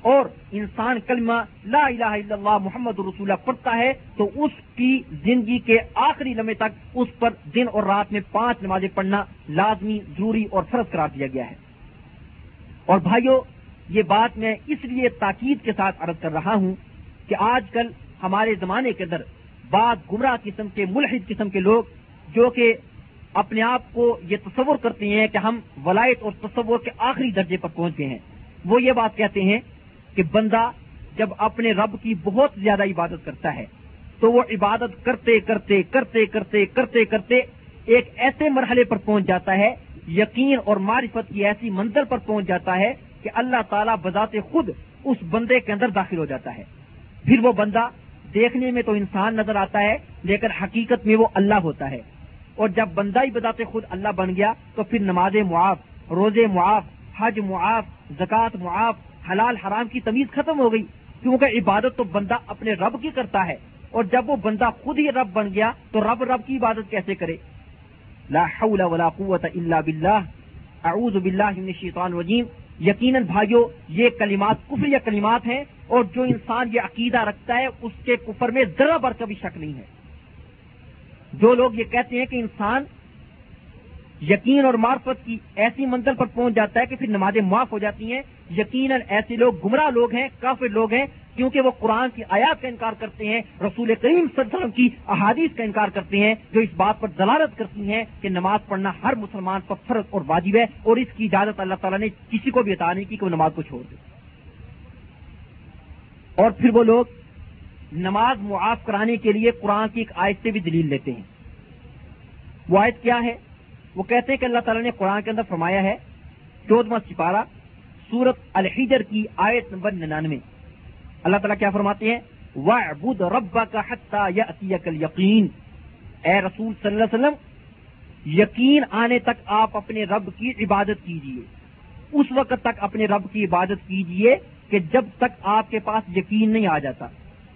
اور انسان کلمہ لا الہ الا اللہ محمد رسول پڑھتا ہے، تو اس کی زندگی کے آخری لمحے تک اس پر دن اور رات میں پانچ نمازیں پڑھنا لازمی، ضروری اور فرض قرار دیا گیا ہے۔ اور بھائیوں یہ بات میں اس لیے تاکید کے ساتھ عرض کر رہا ہوں کہ آج کل ہمارے زمانے کے اندر بعض گمراہ قسم کے ملحد قسم کے لوگ جو کہ اپنے آپ کو یہ تصور کرتے ہیں کہ ہم ولایت اور تصور کے آخری درجے پر پہنچ گئے ہیں، وہ یہ بات کہتے ہیں کہ بندہ جب اپنے رب کی بہت زیادہ عبادت کرتا ہے تو وہ عبادت کرتے کرتے کرتے کرتے کرتے کرتے ایک ایسے مرحلے پر پہنچ جاتا ہے، یقین اور معرفت کی ایسی منزل پر پہنچ جاتا ہے کہ اللہ تعالیٰ بذات خود اس بندے کے اندر داخل ہو جاتا ہے۔ پھر وہ بندہ دیکھنے میں تو انسان نظر آتا ہے، لیکن حقیقت میں وہ اللہ ہوتا ہے۔ اور جب بندہ ہی بذات خود اللہ بن گیا، تو پھر نماز معاف، روزے معاف، حج معاف، زکوٰۃ معاف، حلال حرام کی تمیز ختم ہو گئی۔ کیونکہ عبادت تو بندہ اپنے رب کی کرتا ہے۔ اور جب وہ بندہ خود ہی رب بن گیا، تو رب رب کی عبادت کیسے کرے؟ لا حول ولا قوت الا باللہ۔ اعوذ باللہ من الشیطان الرجیم۔ یقیناً بھائیو، یہ کلمات کفر یا کلمات ہیں اور جو انسان یہ عقیدہ رکھتا ہے، اس کے کفر میں ذرا بر کبھی شک نہیں ہے۔ جو لوگ یہ کہتے ہیں کہ انسان یقین اور معرفت کی ایسی منزل پر پہنچ جاتا ہے کہ پھر نمازیں معاف ہو جاتی ہیں، یقیناً ایسے لوگ، گمراہ لوگ ہیں، کافر لوگ ہیں کیونکہ وہ قرآن کی آیات کا انکار کرتے ہیں، رسول کریم صلی اللہ علیہ وسلم کی احادیث کا انکار کرتے ہیں، جو اس بات پر دلالت کرتی ہیں کہ نماز پڑھنا ہر مسلمان پر فرض اور واجب ہے اور اس کی اجازت اللہ تعالیٰ نے کسی کو بھی عطا نہیں کی کہ وہ نماز کو چھوڑ دے۔ اور پھر وہ لوگ نماز معاف کرانے کے لیے قرآن کی ایک آیت سے بھی دلیل لیتے ہیں۔ وہ آیت کیا ہے؟ وہ کہتے ہیں کہ اللہ تعالیٰ نے قرآن کے اندر فرمایا ہے، چودواں سپارہ سورت الحجر کی آیت نمبر ننانوے۔ اللہ تعالیٰ کیا فرماتے ہیں؟ وَعْبُدْ رَبَّكَ حَتَّى يَأْتِيَكَ الْيَقِينَ۔ اے رسول صلی اللہ علیہ وسلم، یقین آنے تک آپ اپنے رب کی عبادت کیجیے۔ اس وقت تک اپنے رب کی عبادت کیجیے کہ جب تک آپ کے پاس یقین نہیں آ جاتا۔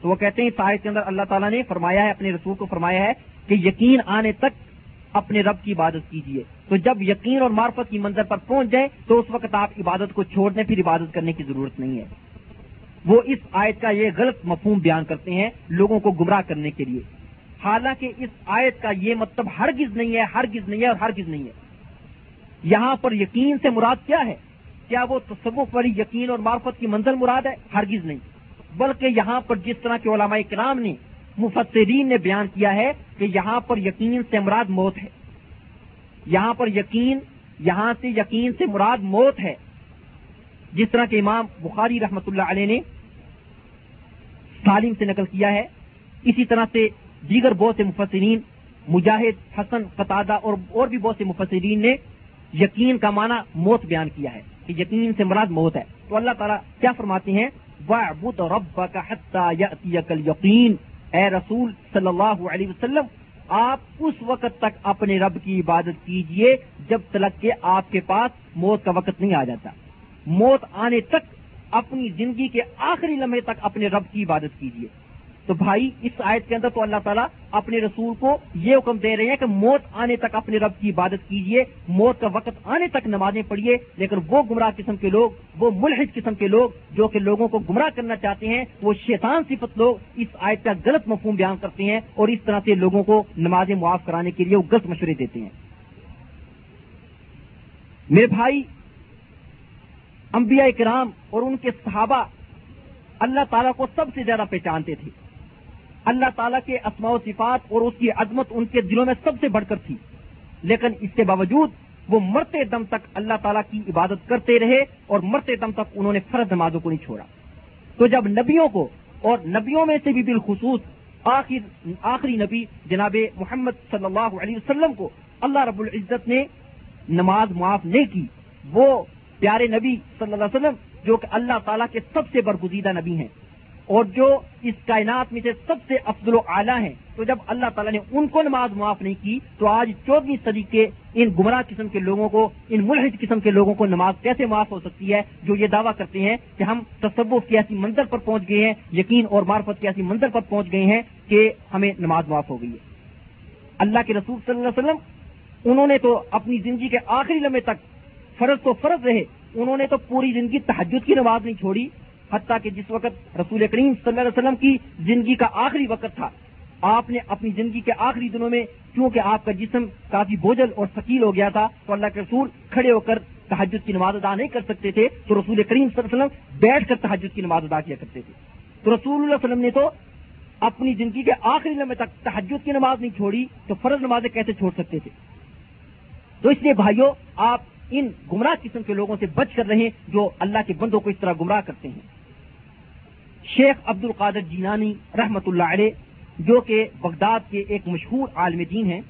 تو وہ کہتے ہیں آیت کے اندر اللہ تعالیٰ نے فرمایا ہے، اپنے رسول کو فرمایا ہے کہ یقین آنے تک اپنے رب کی عبادت کیجیے تو جب یقین اور معرفت کی منظر پر پہنچ جائے تو اس وقت آپ عبادت کو چھوڑ دیں پھر عبادت کرنے کی ضرورت نہیں ہے۔ وہ اس آیت کا یہ غلط مفہوم بیان کرتے ہیں لوگوں کو گمراہ کرنے کے لیے۔ حالانکہ اس آیت کا یہ مطلب ہرگز نہیں ہے، ہرگز نہیں ہے اور ہرگز نہیں ہے۔ یہاں پر یقین سے مراد کیا ہے؟ کیا وہ تصوف پر یقین اور معرفت کی منزل مراد ہے؟ ہرگز نہیں۔ بلکہ یہاں پر جس طرح کے علماء کرام نے، مفسرین نے بیان کیا ہے کہ یہاں پر یقین سے مراد موت ہے۔ یہاں پر یقین، یہاں سے یقین سے مراد موت ہے۔ جس طرح کے امام بخاری رحمت اللہ علیہ نے سالم سے نقل کیا ہے، اسی طرح سے دیگر بہت سے مفسرین، مجاہد، حسن قطادہ اور اور بھی بہت سے مفسرین نے یقین کا معنی موت بیان کیا ہے کہ یقین سے مراد موت ہے۔ تو اللہ تعالیٰ کیا فرماتے ہیں؟ یقین اے رسول صلی اللہ علیہ وسلم، آپ اس وقت تک اپنے رب کی عبادت کیجیے جب تلک کے آپ کے پاس موت کا وقت نہیں آ جاتا۔ موت آنے تک اپنی زندگی کے آخری لمحے تک اپنے رب کی عبادت کیجیے۔ تو بھائی، اس آیت کے اندر تو اللہ تعالیٰ اپنے رسول کو یہ حکم دے رہے ہیں کہ موت آنے تک اپنے رب کی عبادت کیجیے۔ موت کا وقت آنے تک نمازیں پڑھیے، لیکن وہ گمراہ قسم کے لوگ، وہ ملحد قسم کے لوگ جو کہ لوگوں کو گمراہ کرنا چاہتے ہیں، وہ شیطان صفت لوگ اس آیت کا غلط مفہوم بیان کرتے ہیں اور اس طرح سے لوگوں کو نمازیں معاف کرانے کے لیے وہ غلط مشورے دیتے ہیں۔ میرے بھائی انبیاء کرام اور ان کے صحابہ اللہ تعالیٰ کو سب سے زیادہ پہچانتے تھے۔ اللہ تعالیٰ کے اسماء و صفات اور اس کی عظمت ان کے دلوں میں سب سے بڑھ کر تھی۔ لیکن اس کے باوجود وہ مرتے دم تک اللہ تعالیٰ کی عبادت کرتے رہے اور مرتے دم تک انہوں نے فرض نمازوں کو نہیں چھوڑا۔ تو جب نبیوں کو اور نبیوں میں سے بھی بالخصوص آخر، آخری نبی جناب محمد صلی اللہ علیہ وسلم کو اللہ رب العزت نے نماز معاف نہیں کی، وہ پیارے نبی صلی اللہ علیہ وسلم، جو کہ اللہ تعالیٰ کے سب سے برگزیدہ نبی ہیں، اور جو اس کائنات میں سے سب سے افضل و اعلیٰ ہیں، تو جب اللہ تعالیٰ نے ان کو نماز معاف نہیں کی، تو آج چودہویں صدی کے ان گمراہ قسم کے لوگوں کو، ان ملحد قسم کے لوگوں کو نماز کیسے معاف ہو سکتی ہے؟ جو یہ دعویٰ کرتے ہیں کہ ہم تصوف کی ایسی منظر پر پہنچ گئے ہیں، یقین اور معرفت کی ایسی منظر پر پہنچ گئے ہیں کہ ہمیں نماز معاف ہو گئی ہے۔ اللہ کے رسول صلی اللہ علیہ وسلم، انہوں نے تو اپنی زندگی کے آخری لمحے تک فرض تو فرض رہے، انہوں نے تو پوری زندگی تحجد کی نماز نہیں چھوڑی، حتیٰ کہ جس وقت رسول کریم صلی اللہ علیہ وسلم کی زندگی کا آخری وقت تھا، آپ نے اپنی زندگی کے آخری دنوں میں کیونکہ آپ کا جسم کافی بوجھل اور ثقیل ہو گیا تھا، تو اللہ کے رسول کھڑے ہو کر تحجد کی نماز ادا نہیں کر سکتے تھے، تو رسول کریم صلی اللہ علیہ وسلم بیٹھ کر تحجد کی نماز ادا کیا کرتے تھے۔ تو رسول اللہ علیہ وسلم نے تو اپنی زندگی کے آخری لمحے تک تحجد کی نماز نہیں چھوڑی، تو فرض نمازیں کیسے چھوڑ سکتے تھے؟ تو اس لیے بھائیوں آپ ان گمراہ قسم کے لوگوں سے بچ کر رہے جو اللہ کے بندوں کو اس طرح گمراہ کرتے ہیں۔ شیخ عبد القادر جینانی رحمت اللہ علیہ، جو کہ بغداد کے ایک مشہور عالم دین ہیں،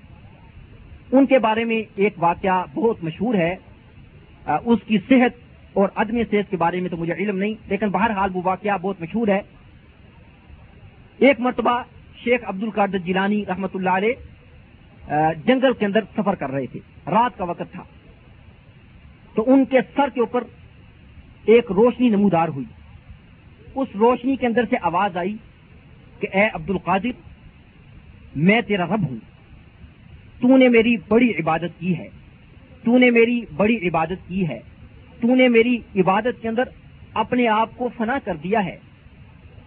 ان کے بارے میں ایک واقعہ بہت مشہور ہے۔ اس کی صحت اور عدم صحت کے بارے میں تو مجھے علم نہیں، لیکن بہرحال وہ واقعہ بہت مشہور ہے۔ ایک مرتبہ شیخ عبد القادر جیلانی رحمت اللہ علیہ جنگل کے اندر سفر کر رہے تھے۔ رات کا وقت تھا۔ تو ان کے سر کے اوپر ایک روشنی نمودار ہوئی۔ اس روشنی کے اندر سے آواز آئی کہ اے عبد القادر میں تیرا رب ہوں۔ تو نے میری بڑی عبادت کی ہے۔ تو نے میری بڑی عبادت کی ہے۔ تو نے میری عبادت کے اندر اپنے آپ کو فنا کر دیا ہے۔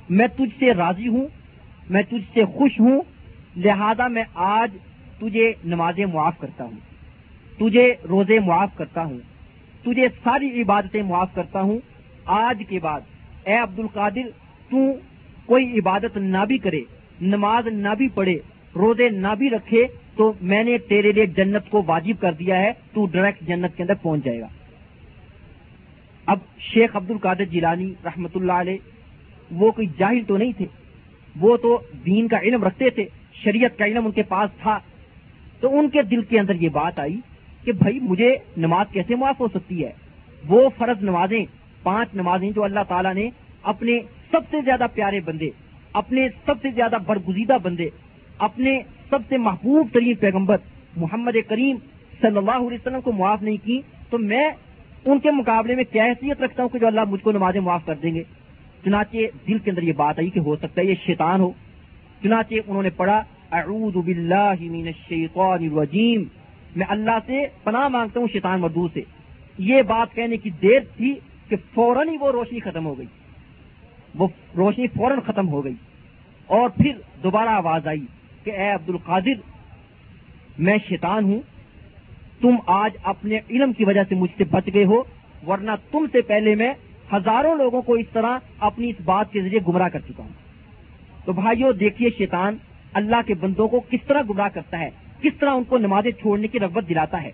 میں تجھ سے راضی ہوں، میں تجھ سے خوش ہوں۔ لہذا میں آج تجھے نمازیں معاف کرتا ہوں، تجھے روزے معاف کرتا ہوں۔ تجھے ساری عبادتیں معاف کرتا ہوں۔ آج کے بعد، اے عبد القادر تو کوئی عبادت نہ بھی کرے، نماز نہ بھی پڑھے، روزے نہ بھی رکھے، تو میں نے تیرے لیے جنت کو واجب کر دیا ہے، تو ڈائریکٹ جنت کے اندر پہنچ جائے گا۔ اب شیخ عبد القادر جیلانی رحمت اللہ علیہ، وہ کوئی جاہل تو نہیں تھے، وہ تو دین کا علم رکھتے تھے، شریعت کا علم ان کے پاس تھا۔ تو ان کے دل کے اندر یہ بات آئی کہ بھائی مجھے نماز کیسے معاف ہو سکتی ہے؟ وہ فرض نمازیں، پانچ نمازیں جو اللہ تعالیٰ نے اپنے سب سے زیادہ پیارے بندے، اپنے سب سے زیادہ برگزیدہ بندے، اپنے سب سے محبوب ترین پیغمبر محمد کریم صلی اللہ علیہ وسلم کو معاف نہیں کی، تو میں ان کے مقابلے میں کیا حیثیت رکھتا ہوں کہ جو اللہ مجھ کو نمازیں معاف کر دیں گے؟ چنانچہ دل کے اندر یہ بات آئی کہ ہو سکتا ہے یہ شیطان ہو۔ چنانچہ انہوں نے پڑھا، اعوذ باللہ من الشیطان الرجیم میں اللہ سے پناہ مانگتا ہوں، شیطان مردو سے۔ یہ بات کہنے کی دیر تھی کہ فوراً ہی وہ روشنی ختم ہو گئی۔ وہ روشنی فوراً ختم ہو گئی۔ اور پھر دوبارہ آواز آئی کہ اے عبد القادر، میں شیطان ہوں۔ تم آج اپنے علم کی وجہ سے مجھ سے بچ گئے ہو، ورنہ تم سے پہلے میں ہزاروں لوگوں کو اس طرح اپنی اس بات کے ذریعے گمراہ کر چکا ہوں۔ تو بھائیو، دیکھیے شیطان اللہ کے بندوں کو کس طرح گمراہ کرتا ہے۔ کس طرح ان کو نمازیں چھوڑنے کی رغبت دلاتا ہے۔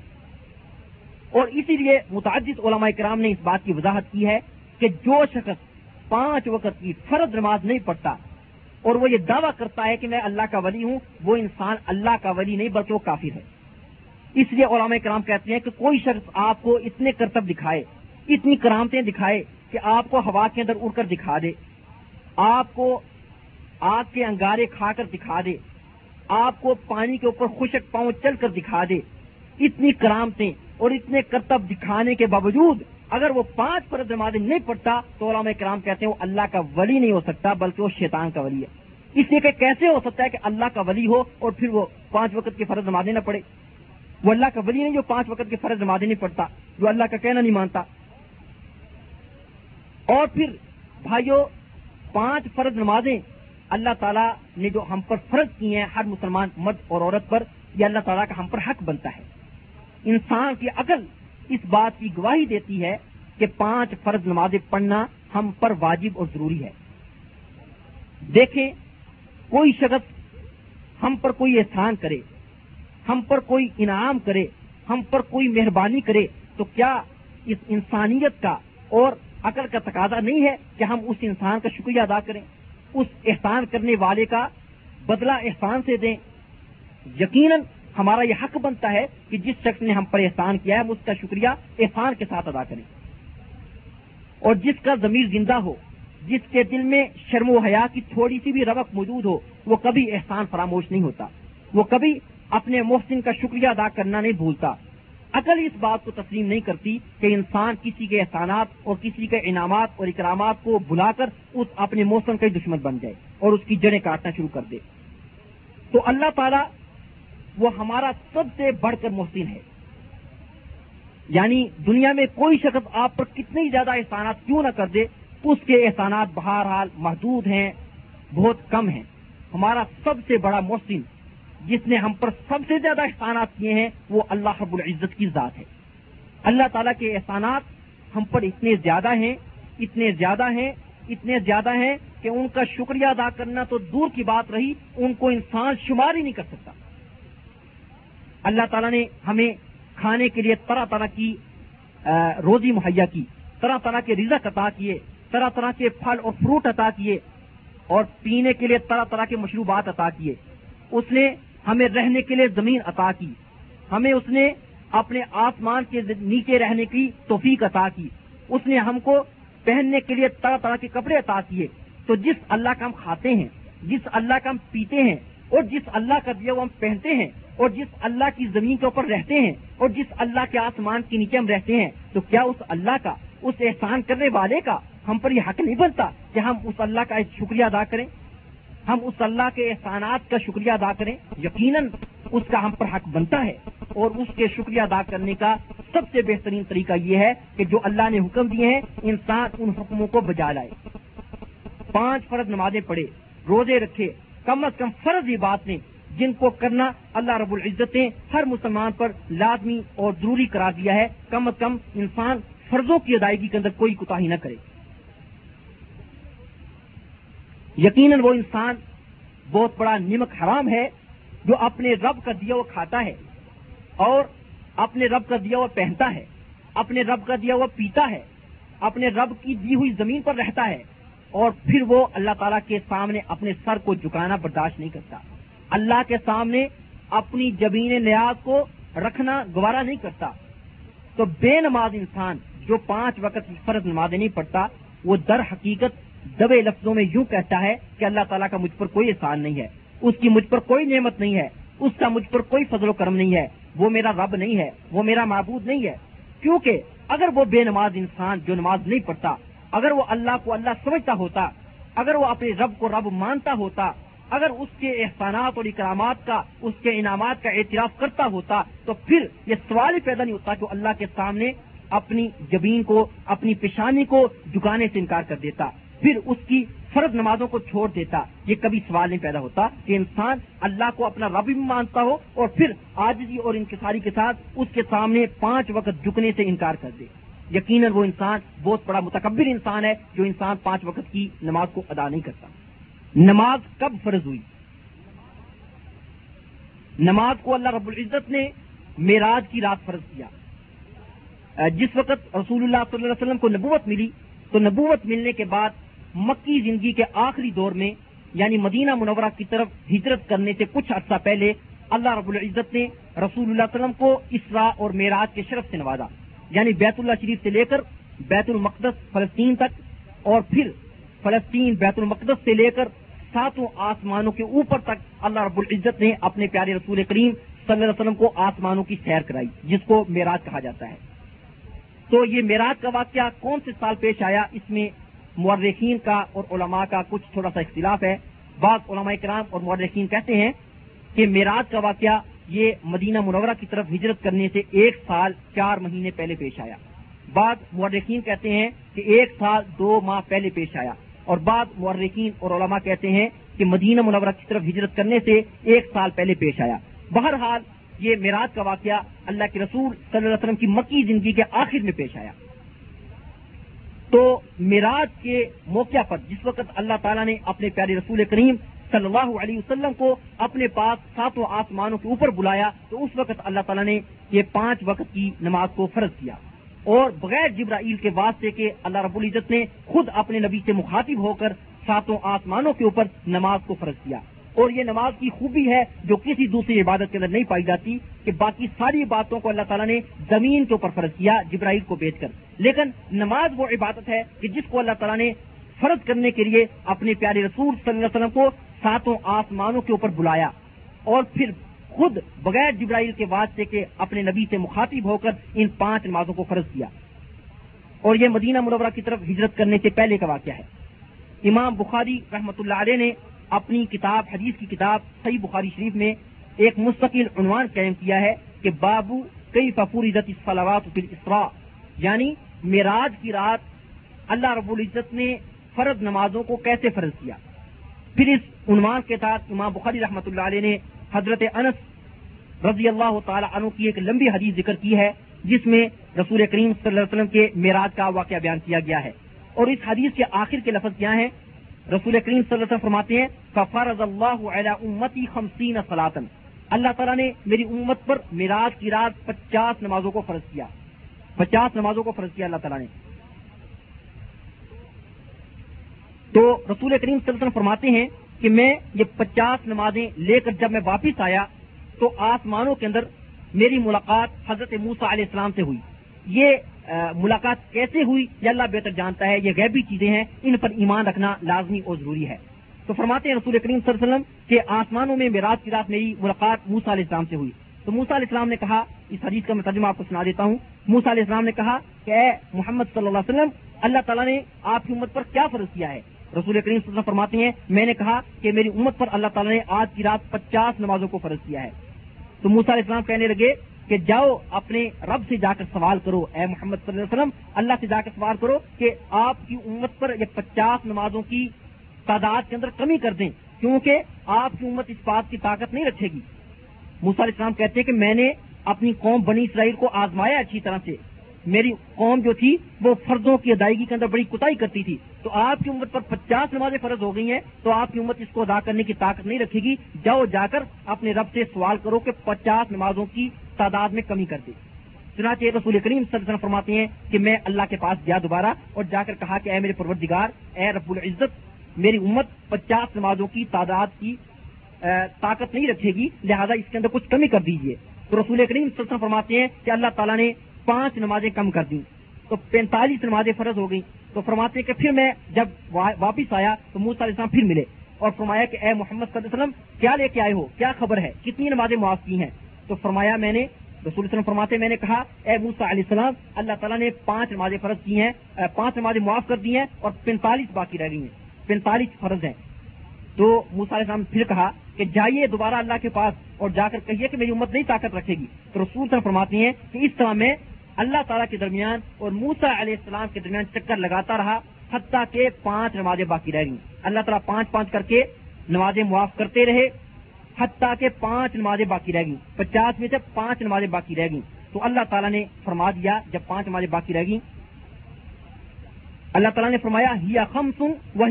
اور اسی لیے متعدد علماء کرام نے اس بات کی وضاحت کی ہے کہ جو شخص پانچ وقت کی فرد نماز نہیں پڑھتا اور وہ یہ دعویٰ کرتا ہے کہ میں اللہ کا ولی ہوں، وہ انسان اللہ کا ولی نہیں، بلکہ وہ کافر ہے۔ اس لیے علماء کرام کہتے ہیں کہ کوئی شخص آپ کو اتنے کرتب دکھائے، اتنی کرامتیں دکھائے کہ آپ کو ہوا کے اندر اڑ کر دکھا دے، آپ کو آگ کے انگارے کھا کر دکھا دے آپ کو پانی کے اوپر خشک پاؤں چل کر دکھا دے۔ اتنی کرامتیں اور اتنے کرتب دکھانے کے باوجود اگر وہ پانچ فرض نمازیں نہیں پڑھتا تو علماء کرام کہتے ہیں وہ اللہ کا ولی نہیں ہو سکتا، بلکہ وہ شیطان کا ولی ہے۔ اس لیے کہ کیسے ہو سکتا ہے کہ اللہ کا ولی ہو اور پھر وہ پانچ وقت کی فرض نمازیں نہ پڑے وہ اللہ کا ولی نہیں جو پانچ وقت کی فرض نمازیں نہیں پڑھتا، جو اللہ کا کہنا نہیں مانتا۔ اور پھر بھائیوں پانچ فرض نمازیں اللہ تعالیٰ نے جو ہم پر فرض کی ہیں ہر مسلمان مرد اور عورت پر، یہ اللہ تعالیٰ کا ہم پر حق بنتا ہے۔ انسان کی عقل اس بات کی گواہی دیتی ہے کہ پانچ فرض نمازیں پڑھنا ہم پر واجب اور ضروری ہے۔ دیکھیں، کوئی شخص ہم پر کوئی احسان کرے، ہم پر کوئی انعام کرے، ہم پر کوئی مہربانی کرے، تو کیا اس انسانیت کا اور عقل کا تقاضا نہیں ہے کہ ہم اس انسان کا شکریہ ادا کریں؟ اس احسان کرنے والے کا بدلہ احسان سے دیں۔ یقیناً ہمارا یہ حق بنتا ہے کہ جس شخص نے ہم پر احسان کیا ہے، ہم اس کا شکریہ احسان کے ساتھ ادا کریں۔ اور جس کا ضمیر زندہ ہو، جس کے دل میں شرم و حیا کی تھوڑی سی بھی ربق موجود ہو، وہ کبھی احسان فراموش نہیں ہوتا۔ وہ کبھی اپنے محسن کا شکریہ ادا کرنا نہیں بھولتا۔ عقل اس بات کو تسلیم نہیں کرتی کہ انسان کسی کے احسانات اور کسی کے انعامات اور اکرامات کو بلا کر اس اپنے موسم کا دشمن بن جائے اور اس کی جڑیں کاٹنا شروع کر دے۔ تو اللہ تعالیٰ وہ ہمارا سب سے بڑھ کر محسن ہے۔ یعنی دنیا میں کوئی شخص آپ پر کتنی زیادہ احسانات کیوں نہ کر دے، اس کے احسانات بہرحال محدود ہیں، بہت کم ہیں۔ ہمارا سب سے بڑا محسن جس نے ہم پر سب سے زیادہ احسانات کیے ہیں، وہ اللہ رب العزت کی ذات ہے۔ اللہ تعالیٰ کے احسانات ہم پر اتنے زیادہ ہیں، اتنے زیادہ ہیں، اتنے زیادہ ہیں کہ ان کا شکریہ ادا کرنا تو دور کی بات رہی، ان کو انسان شمار ہی نہیں کر سکتا۔ اللہ تعالیٰ نے ہمیں کھانے کے لیے طرح طرح کی روزی مہیا کی، طرح طرح کے رزق عطا کیے، طرح طرح کے پھل اور فروٹ عطا کیے اور پینے کے لیے طرح طرح کے مشروبات عطا کیے۔ اس نے ہمیں رہنے کے لیے زمین عطا کی۔ ہمیں اس نے اپنے آسمان کے نیچے رہنے کی توفیق عطا کی۔ اس نے ہم کو پہننے کے لیے طرح طرح کے کپڑے عطا کیے۔ تو جس اللہ کا ہم کھاتے ہیں، جس اللہ کا ہم پیتے ہیں، اور جس اللہ کا دیا وہ ہم پہنتے ہیں، اور جس اللہ کی زمین کے اوپر رہتے ہیں، اور جس اللہ کے آسمان کے نیچے ہم رہتے ہیں، تو کیا اس اللہ کا، اس احسان کرنے والے کا ہم پر یہ حق نہیں بنتا کہ ہم اس اللہ کا شکریہ ادا کریں؟ ہم اس اللہ کے احسانات کا شکریہ ادا کریں۔ یقیناً اس کا ہم پر حق بنتا ہے۔ اور اس کے شکریہ ادا کرنے کا سب سے بہترین طریقہ یہ ہے کہ جو اللہ نے حکم دیے ہیں، انسان ان حکموں کو بجا لائے۔ پانچ فرض نمازیں پڑھے، روزے رکھے، کم از کم فرض یہ بات نے جن کو کرنا اللہ رب العزت نے ہر مسلمان پر لازمی اور ضروری کرا دیا ہے۔ کم از کم انسان فرضوں کی ادائیگی کے اندر کوئی کوتا نہ کرے۔ یقیناً وہ انسان بہت بڑا نمک حرام ہے جو اپنے رب کا دیا وہ کھاتا ہے اور اپنے رب کا دیا وہ پہنتا ہے، اپنے رب کا دیا وہ پیتا ہے، اپنے رب کی دی ہوئی زمین پر رہتا ہے اور پھر وہ اللہ تعالیٰ کے سامنے اپنے سر کو جھکانا برداشت نہیں کرتا۔ اللہ کے سامنے اپنی جبین نیاز کو رکھنا گوارا نہیں کرتا۔ تو بے نماز انسان جو پانچ وقت فرض نماز نہیں پڑتا وہ در حقیقت دبے لفظوں میں یوں کہتا ہے کہ اللہ تعالیٰ کا مجھ پر کوئی احسان نہیں ہے۔ اس کی مجھ پر کوئی نعمت نہیں ہے۔ اس کا مجھ پر کوئی فضل و کرم نہیں ہے۔ وہ میرا رب نہیں ہے۔ وہ میرا معبود نہیں ہے۔ کیونکہ اگر وہ بے نماز انسان جو نماز نہیں پڑھتا، اگر وہ اللہ کو اللہ سمجھتا ہوتا، اگر وہ اپنے رب کو رب مانتا ہوتا، اگر اس کے احسانات اور اکرامات کا، اس کے انعامات کا اعتراف کرتا ہوتا، تو پھر یہ سوال ہی پیدا نہیں ہوتا کہ اللہ کے سامنے اپنی زمین کو، اپنی پیشانی کو جھکانے سے انکار کر دیتا۔ پھر اس کی فرض نمازوں کو چھوڑ دیتا، یہ کبھی سوال نہیں پیدا ہوتا کہ انسان اللہ کو اپنا رب بھی مانتا ہو اور پھر آجزی اور انکساری کے ساتھ اس کے سامنے پانچ وقت جھکنے سے انکار کر دے۔ یقیناً وہ انسان بہت بڑا متکبر انسان ہے جو انسان پانچ وقت کی نماز کو ادا نہیں کرتا۔ نماز کب فرض ہوئی؟ نماز کو اللہ رب العزت نے میراج کی رات فرض کیا۔ جس وقت رسول اللہ صلی اللہ علیہ وسلم کو نبوت ملی، تو نبوت ملنے کے بعد مکی زندگی کے آخری دور میں یعنی مدینہ منورہ کی طرف ہجرت کرنے سے کچھ عرصہ پہلے اللہ رب العزت نے رسول اللہ علیہ وسلم کو اسرا اور معراج کے شرف سے نوازا یعنی بیت اللہ شریف سے لے کر بیت المقدس فلسطین تک اور پھر فلسطین بیت المقدس سے لے کر ساتوں آسمانوں کے اوپر تک اللہ رب العزت نے اپنے پیارے رسول کریم صلی اللہ علیہ وسلم کو آسمانوں کی سیر کرائی، جس کو میراج کہا جاتا ہے۔ تو یہ میراج کا واقعہ کون سے سال پیش آیا، اس میں مورخین کا اور علماء کا کچھ تھوڑا سا اختلاف ہے۔ بعض علماء کرام اور مورخین کہتے ہیں کہ میراج کا واقعہ یہ مدینہ منورہ کی طرف ہجرت کرنے سے ایک سال چار مہینے پہلے پیش آیا۔ بعض مورخین کہتے ہیں کہ ایک سال دو ماہ پہلے پیش آیا۔ اور بعض مورخین اور علماء کہتے ہیں کہ مدینہ منورہ کی طرف ہجرت کرنے سے ایک سال پہلے پیش آیا۔ بہرحال یہ میراج کا واقعہ اللہ کے رسول صلی اللہ علیہ وسلم کی مکی زندگی کے آخر میں پیش آیا۔ تو میراج کے موقع پر، جس وقت اللہ تعالیٰ نے اپنے پیارے رسول کریم صلی اللہ علیہ وسلم کو اپنے پاس ساتوں آسمانوں کے اوپر بلایا، تو اس وقت اللہ تعالیٰ نے یہ پانچ وقت کی نماز کو فرض کیا۔ اور بغیر جبرائیل کے واسطے کے اللہ رب العزت نے خود اپنے نبی سے مخاطب ہو کر ساتوں آسمانوں کے اوپر نماز کو فرض کیا۔ اور یہ نماز کی خوبی ہے جو کسی دوسری عبادت کے اندر نہیں پائی جاتی کہ باقی ساری باتوں کو اللہ تعالیٰ نے زمین کے اوپر فرض کیا، جبرائیل کو بیچ کر۔ لیکن نماز وہ عبادت ہے کہ جس کو اللہ تعالیٰ نے فرض کرنے کے لیے اپنے پیارے رسول صلی اللہ علیہ وسلم کو ساتوں آسمانوں کے اوپر بلایا۔ اور پھر خود بغیر جبرائیل کے واسطے کے اپنے نبی سے مخاطب ہو کر ان پانچ نمازوں کو فرض کیا۔ اور یہ مدینہ منورہ کی طرف ہجرت کرنے سے پہلے کا واقعہ ہے۔ امام بخاری رحمۃ اللہ علیہ نے اپنی کتاب، حدیث کی کتاب صحیح بخاری شریف میں ایک مستقل عنوان قائم کیا ہے کہ بابو کئی فپور عزت فلوات اسرا یعنی معراج کی رات اللہ رب العزت نے فرض نمازوں کو کیسے فرض کیا؟ پھر اس عنوان کے ساتھ امام بخاری رحمۃ اللہ علیہ نے حضرت انس رضی اللہ تعالی عنہ کی ایک لمبی حدیث ذکر کی ہے، جس میں رسول کریم صلی اللہ علیہ وسلم کے معراج کا واقعہ بیان کیا گیا ہے۔ اور اس حدیث کے آخر کے لفظ کیا ہیں؟ رسول کریم صلی اللہ علیہ وسلم فرماتے ہیں، ففرض اللہ علی امتی خمسین صلاطن اللہ تعالیٰ نے میری امت پر میراج کی رات پچاس نمازوں کو فرض کیا۔ پچاس نمازوں کو فرض کیا اللہ تعالیٰ نے۔ تو رسول کریم صلی اللہ علیہ وسلم فرماتے ہیں کہ میں یہ پچاس نمازیں لے کر جب میں واپس آیا، تو آسمانوں کے اندر میری ملاقات حضرت موسا علیہ السلام سے ہوئی۔ یہ ملاقات کیسے ہوئی یہ اللہ بہتر جانتا ہے، یہ غیبی چیزیں ہیں، ان پر ایمان رکھنا لازمی اور ضروری ہے۔ تو فرماتے ہیں رسول کریم صلی اللہ علیہ وسلم کہ آسمانوں میں میراج کی رات میری ملاقات موسا علیہ السلام سے ہوئی۔ تو موسا علیہ السلام نے کہا، اس حدیث کا میں ترجمہ آپ کو سنا دیتا ہوں۔ موسا علیہ السلام نے کہا کہ اے محمد صلی اللہ علیہ وسلم، اللہ تعالیٰ نے آپ کی امت پر کیا فرض کیا ہے؟ رسول کریم صلی اللہ علیہ وسلم فرماتے ہیں، میں نے کہا کہ میری امت پر اللہ تعالیٰ نے آج کی رات پچاس نمازوں کو فرض کیا ہے۔ تو موسا علیہ السلام کہنے لگے کہ جاؤ اپنے رب سے جا کر سوال کرو۔ اے محمد صلی اللہ علیہ وسلم، اللہ سے جا کر سوال کرو کہ آپ کی امت پر یہ پچاس نمازوں کی تعداد کے اندر کمی کر دیں، کیونکہ آپ کی امت اس بات کی طاقت نہیں رکھے گی۔ علیہ السلام کہتے ہیں کہ میں نے اپنی قوم بنی اسرائیل کو آزمایا اچھی طرح سے۔ میری قوم جو تھی، وہ فرضوں کی ادائیگی کے اندر بڑی کتائی کرتی تھی۔ تو آپ کی امت پر پچاس نمازیں فرض ہو گئی ہیں، تو آپ کی امت اس کو ادا کرنے کی طاقت نہیں رکھے گی۔ جاؤ جا کر اپنے رب سے سوال کرو کہ پچاس نمازوں کی تعداد میں کمی کر دے چنانچہ رسول کریم صلی اللہ علیہ وسلم فرماتے ہیں کہ میں اللہ کے پاس گیا دوبارہ اور جا کر کہا کہ اے میرے پروردگار، اے رب العزت، میری امت پچاس نمازوں کی تعداد کی طاقت نہیں رکھے گی، لہذا اس کے اندر کچھ کمی کر دیجیے تو رسول کریم صلی اللہ علیہ وسلم فرماتے ہیں کہ اللہ تعالیٰ نے پانچ نمازیں کم کر دیں۔ تو پینتالیس نمازیں فرض ہو گئی تو فرماتے ہیں کہ پھر میں جب واپس آیا تو علیہ السلام پھر ملے اور فرمایا کہ اے محمد صلی اللہ علیہ وسلم، کیا لے کے آئے ہو؟ کیا خبر ہے؟ کتنی نمازیں معاف کی ہیں؟ تو فرمایا میں نے، رسول وسلم فرماتے میں نے کہا، اے موسا علیہ السلام، اللہ تعالیٰ نے پانچ نمازیں فرض کی ہیں پانچ نمازیں معاف کر دی ہیں اور پینتالیس باقی رہ گئی ہیں۔ پینتالیس فرض ہیں۔ تو موسا علیہ السلام پھر کہا کہ جائیے دوبارہ اللہ کے پاس اور جا کر کہیے کہ میری امت نہیں طاقت رکھے گی۔ تو رسول صلی فرماتی ہیں کہ اس طرح میں اللہ تعالیٰ کے درمیان اور موسا علیہ السلام کے درمیان چکر لگاتا رہا، حتیٰ کے پانچ نمازیں باقی رہ گئی اللہ تعالیٰ پانچ پانچ کر کے نمازیں معاف کرتے رہے۔ حتیٰ کے پانچ نمازیں باقی رہ گئی پچاس میں سے پانچ نمازیں باقی رہ گئی تو اللہ تعالیٰ نے فرما دیا، جب پانچ نمازیں باقی رہ گئی اللہ تعالیٰ نے فرمایا، ہی خم سن وہ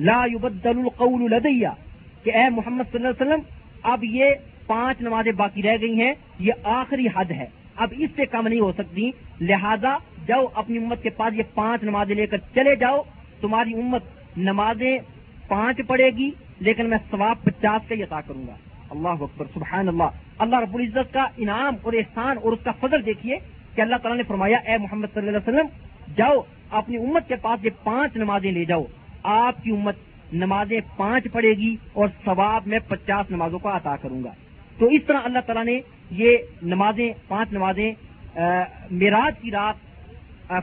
لا يبدل القول لدیا کہ اے محمد صلی اللہ علیہ وسلم، اب یہ پانچ نمازیں باقی رہ گئی ہیں، یہ آخری حد ہے۔ اب اس سے کم نہیں ہو سکتی۔ لہذا جاؤ اپنی امت کے پاس یہ پانچ نمازیں لے کر چلے جاؤ۔ تمہاری امت نمازیں پانچ پڑے گی۔ لیکن میں ثواب پچاس کا ہی عطا کروں گا۔ اللہ اکبر، سبحان اللہ۔ اللہ رب العزت کا انعام اور احسان اور اس کا فضل دیکھیے کہ اللہ تعالیٰ نے فرمایا، اے محمد صلی اللہ علیہ وسلم، جاؤ، اپنی امت کے پاس یہ پانچ نمازیں لے جاؤ۔ آپ کی امت نمازیں پانچ پڑے گی اور ثواب میں پچاس نمازوں کا عطا کروں گا۔ تو اس طرح اللہ تعالیٰ نے یہ نمازیں، پانچ نمازیں میراج کی رات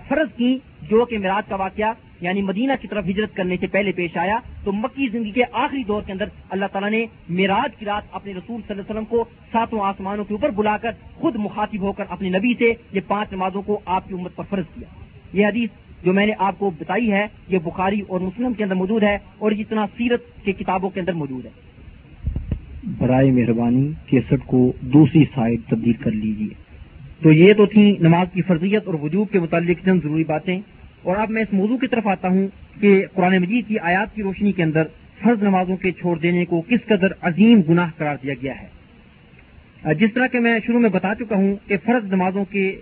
فرض کی، جو کہ میراج کا واقعہ یعنی مدینہ کی طرف ہجرت کرنے سے پہلے پیش آیا تو مکی زندگی کے آخری دور کے اندر اللہ تعالیٰ نے میراج کی رات اپنے رسول صلی اللہ علیہ وسلم کو ساتوں آسمانوں کے اوپر بلا کر خود مخاطب ہو کر اپنے نبی سے یہ پانچ نمازوں کو آپ کی امت پر فرض کیا۔ یہ حدیث جو میں نے آپ کو بتائی ہے، یہ بخاری اور مسلم کے اندر موجود ہے اور جتنا سیرت کی کتابوں کے اندر موجود ہے۔ برائے مہربانی کیسٹ کو دوسری سائڈ تبدیل کر لیجیے تو یہ تو تھی نماز کی فرضیت اور وجوب کے متعلق چند ضروری باتیں۔ اور اب میں اس موضوع کی طرف آتا ہوں کہ قرآن مجید کی آیات کی روشنی کے اندر فرض نمازوں کے چھوڑ دینے کو کس قدر عظیم گناہ قرار دیا گیا ہے۔ جس طرح کہ میں شروع میں بتا چکا ہوں کہ فرض نمازوں کے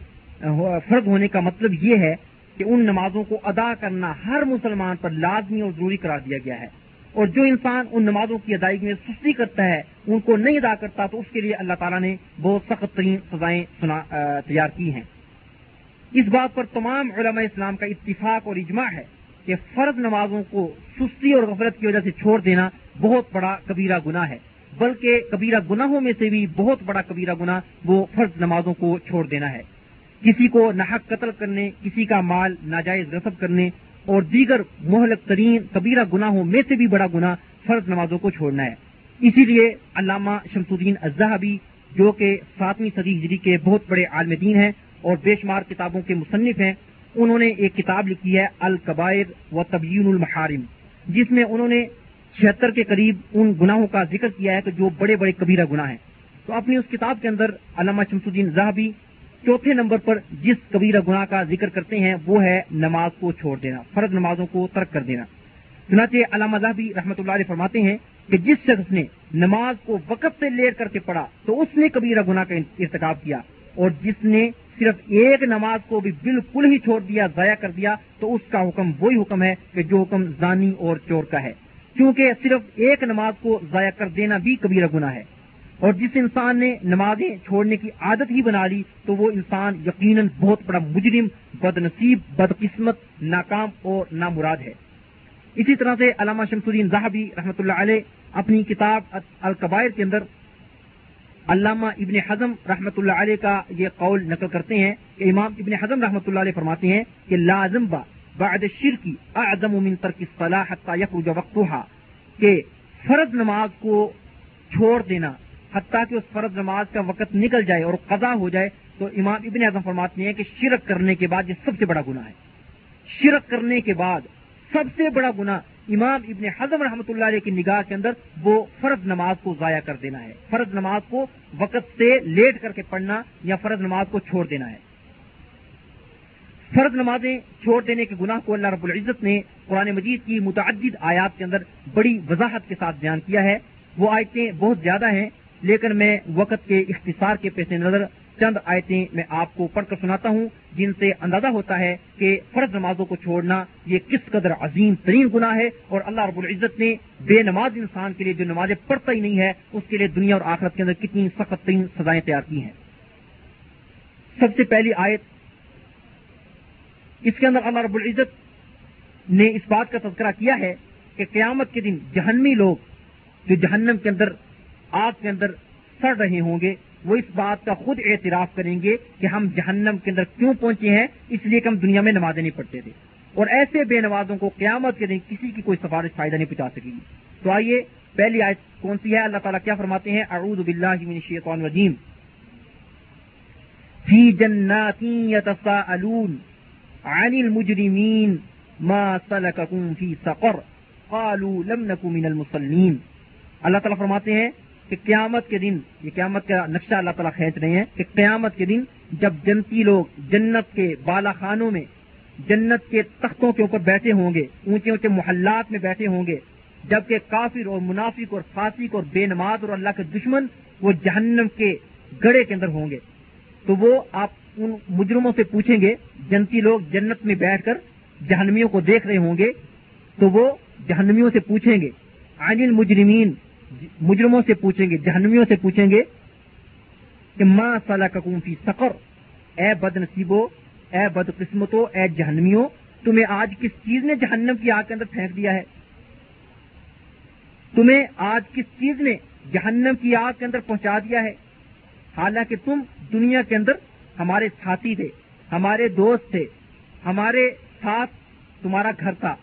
فرض ہونے کا مطلب یہ ہے کہ ان نمازوں کو ادا کرنا ہر مسلمان پر لازمی اور ضروری قرار دیا گیا ہے۔ اور جو انسان ان نمازوں کی ادائیگی میں سستی کرتا ہے، ان کو نہیں ادا کرتا تو اس کے لیے اللہ تعالیٰ نے بہت سخت ترین سزائیں تیار کی ہیں۔ اس بات پر تمام علماء اسلام کا اتفاق اور اجماع ہے کہ فرض نمازوں کو سستی اور غفلت کی وجہ سے چھوڑ دینا بہت بڑا کبیرہ گناہ ہے، بلکہ کبیرہ گناہوں میں سے بھی بہت بڑا کبیرہ گناہ وہ فرض نمازوں کو چھوڑ دینا ہے۔ کسی کو نحق قتل کرنے، کسی کا مال ناجائز رسب کرنے اور دیگر مہلک ترین کبیرہ گناہوں میں سے بھی بڑا گناہ فرض نمازوں کو چھوڑنا ہے۔ اسی لیے علامہ شمس الدین اظہبی جو کہ ساتویں صدی ہجری کے بہت بڑے عالم دین ہیں اور بے شمار کتابوں کے مصنف ہیں۔ انہوں نے ایک کتاب لکھی ہے القبائر و تبین المحارم، جس میں انہوں نے چھہتر کے قریب ان گناہوں کا ذکر کیا ہے کہ جو بڑے بڑے کبیرہ گناہ ہیں۔ تو اپنی اس کتاب کے اندر علامہ شمس الدین زہبی چوتھے نمبر پر جس کبیرہ گناہ کا ذکر کرتے ہیں، وہ ہے نماز کو چھوڑ دینا، فرض نمازوں کو ترک کر دینا۔ چنانچہ علامہ بھی رحمۃ اللہ علیہ فرماتے ہیں کہ جس شخص نے نماز کو وقت سے لیٹ کر کے پڑھا، تو اس نے کبیرہ گناہ کا ارتکاب کیا اور جس نے صرف ایک نماز کو بھی بالکل ہی چھوڑ دیا، ضائع کر دیا، تو اس کا حکم وہی حکم ہے کہ جو حکم زانی اور چور کا ہے۔ کیونکہ صرف ایک نماز کو ضائع کر دینا بھی کبیرہ گناہ ہے۔ اور جس انسان نے نمازیں چھوڑنے کی عادت ہی بنا لی، تو وہ انسان یقیناً بہت بڑا مجرم بد نصیب بدقسمت، ناکام اور نامراد ہے۔ اسی طرح سے علامہ شمس الدین زاہبی رحمۃ اللہ علیہ اپنی کتاب القبائر کے اندر علامہ ابن حزم رحمۃ اللہ علیہ کا یہ قول نقل کرتے ہیں کہ امام ابن حزم رحمۃ اللہ علیہ فرماتے ہیں کہ لازم با بعد شرکی اعظم من ترک الصلاح حتى يخرج وقتها، کہ فرض نماز کو چھوڑ دینا، حتیٰ کہ اس فرض نماز کا وقت نکل جائے اور قضا ہو جائے، تو امام ابن اعظم فرماتے ہیں کہ شرک کرنے کے بعد یہ سب سے بڑا گناہ ہے۔ شرک کرنے کے بعد سب سے بڑا گناہ امام ابن حضم رحمۃ اللہ علیہ کی نگاہ کے اندر وہ فرض نماز کو ضائع کر دینا ہے۔ فرض نماز کو وقت سے لیٹ کر کے پڑھنا یا فرض نماز کو چھوڑ دینا ہے۔ فرض نمازیں چھوڑ دینے کے گناہ کو اللہ رب العزت نے قرآن مجید کی متعدد آیات کے اندر بڑی وضاحت کے ساتھ بیان کیا ہے۔ وہ آیتیں بہت زیادہ ہیں، لیکن میں وقت کے اختصار کے پیش نظر چند آیتیں میں آپ کو پڑھ کر سناتا ہوں، جن سے اندازہ ہوتا ہے کہ فرض نمازوں کو چھوڑنا یہ کس قدر عظیم ترین گناہ ہے اور اللہ رب العزت نے بے نماز انسان کے لیے جو نمازیں پڑھتا ہی نہیں ہے، اس کے لیے دنیا اور آخرت کے اندر کتنی سخت ترین سزائیں تیار کی ہیں۔ سب سے پہلی آیت، اس کے اندر اللہ رب العزت نے اس بات کا تذکرہ کیا ہے کہ قیامت کے دن جہنمی لوگ جو جہنم کے اندر، آگ کے اندر سڑ رہے ہوں گے وہ اس بات کا خود اعتراف کریں گے کہ ہم جہنم کے اندر کیوں پہنچے ہیں، اس لیے کہ ہم دنیا میں نمازیں نہیں پڑھتے تھے۔ اور ایسے بے نوازوں کو قیامت کے دن کسی کی کوئی سفارش فائدہ نہیں پہنچا سکے گی۔ تو آئیے، پہلی آیت کون سی ہے؟ اللہ تعالیٰ کیا فرماتے ہیں؟ اعوذ باللہ من الشیطان الرجیم۔ فی جنات یتساءلون عن المجرمین ما سلککم فی سقر، قالوا لم نکو من المصلین۔ اللہ تعالیٰ فرماتے ہیں کہ قیامت کے دن، یہ قیامت کا نقشہ اللہ تعالیٰ کھینچ رہے ہیں کہ قیامت کے دن جب جنتی لوگ جنت کے بالا خانوں میں، جنت کے تختوں کے اوپر بیٹھے ہوں گے، اونچے اونچے محلات میں بیٹھے ہوں گے، جبکہ کافر اور منافق اور فاسق اور بے نماز اور اللہ کے دشمن وہ جہنم کے گڑے کے اندر ہوں گے۔ تو وہ آپ ان مجرموں سے پوچھیں گے، جنتی لوگ جنت میں بیٹھ کر جہنمیوں کو دیکھ رہے ہوں گے، تو وہ جہنمیوں سے پوچھیں گے، عن المجرمین مجرموں سے پوچھیں گے، جہنمیوں سے پوچھیں گے کہ ماں صلاح ککون فی سقر، اے بد نصیبو اے بد قسمتو اے جہنمیوں، تمہیں آج کس چیز نے جہنم کی آگ کے اندر پھینک دیا ہے؟ تمہیں آج کس چیز نے جہنم کی آگ کے اندر پہنچا دیا ہے؟ حالانکہ تم دنیا کے اندر ہمارے ساتھی تھے، ہمارے دوست تھے، ہمارے ساتھ تمہارا گھر تھا،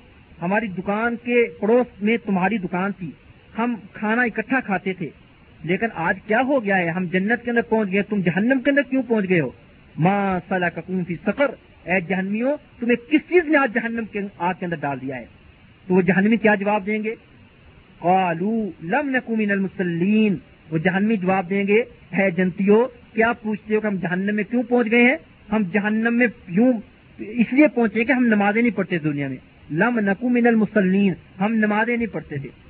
ہماری دکان کے پڑوس میں تمہاری دکان تھی۔ ہم کھانا اکٹھا کھاتے تھے۔ لیکن آج کیا ہو گیا ہے؟ ہم جنت کے اندر پہنچ گئے تم جہنم کے اندر کیوں پہنچ گئے ہو؟ ماں صلاح ککون فی سفر اے جہنمیوں، تمہیں کس چیز نے آج جہنم کے آگ کے اندر ڈال دیا ہے؟ تو وہ جہنمی کیا جواب دیں گے؟ قالو لم نکو من المسلین وہ جہنمی جواب دیں گے ہے جنتیوں، کیا پوچھتے ہو کہ ہم جہنم میں کیوں پہنچ گئے ہیں؟ ہم جہنم میں کیوں اس لیے پہنچے کہ ہم نمازیں نہیں پڑھتے دنیا میں۔ لم نکو من المسلین ہم نمازیں نہیں پڑھتے تھے۔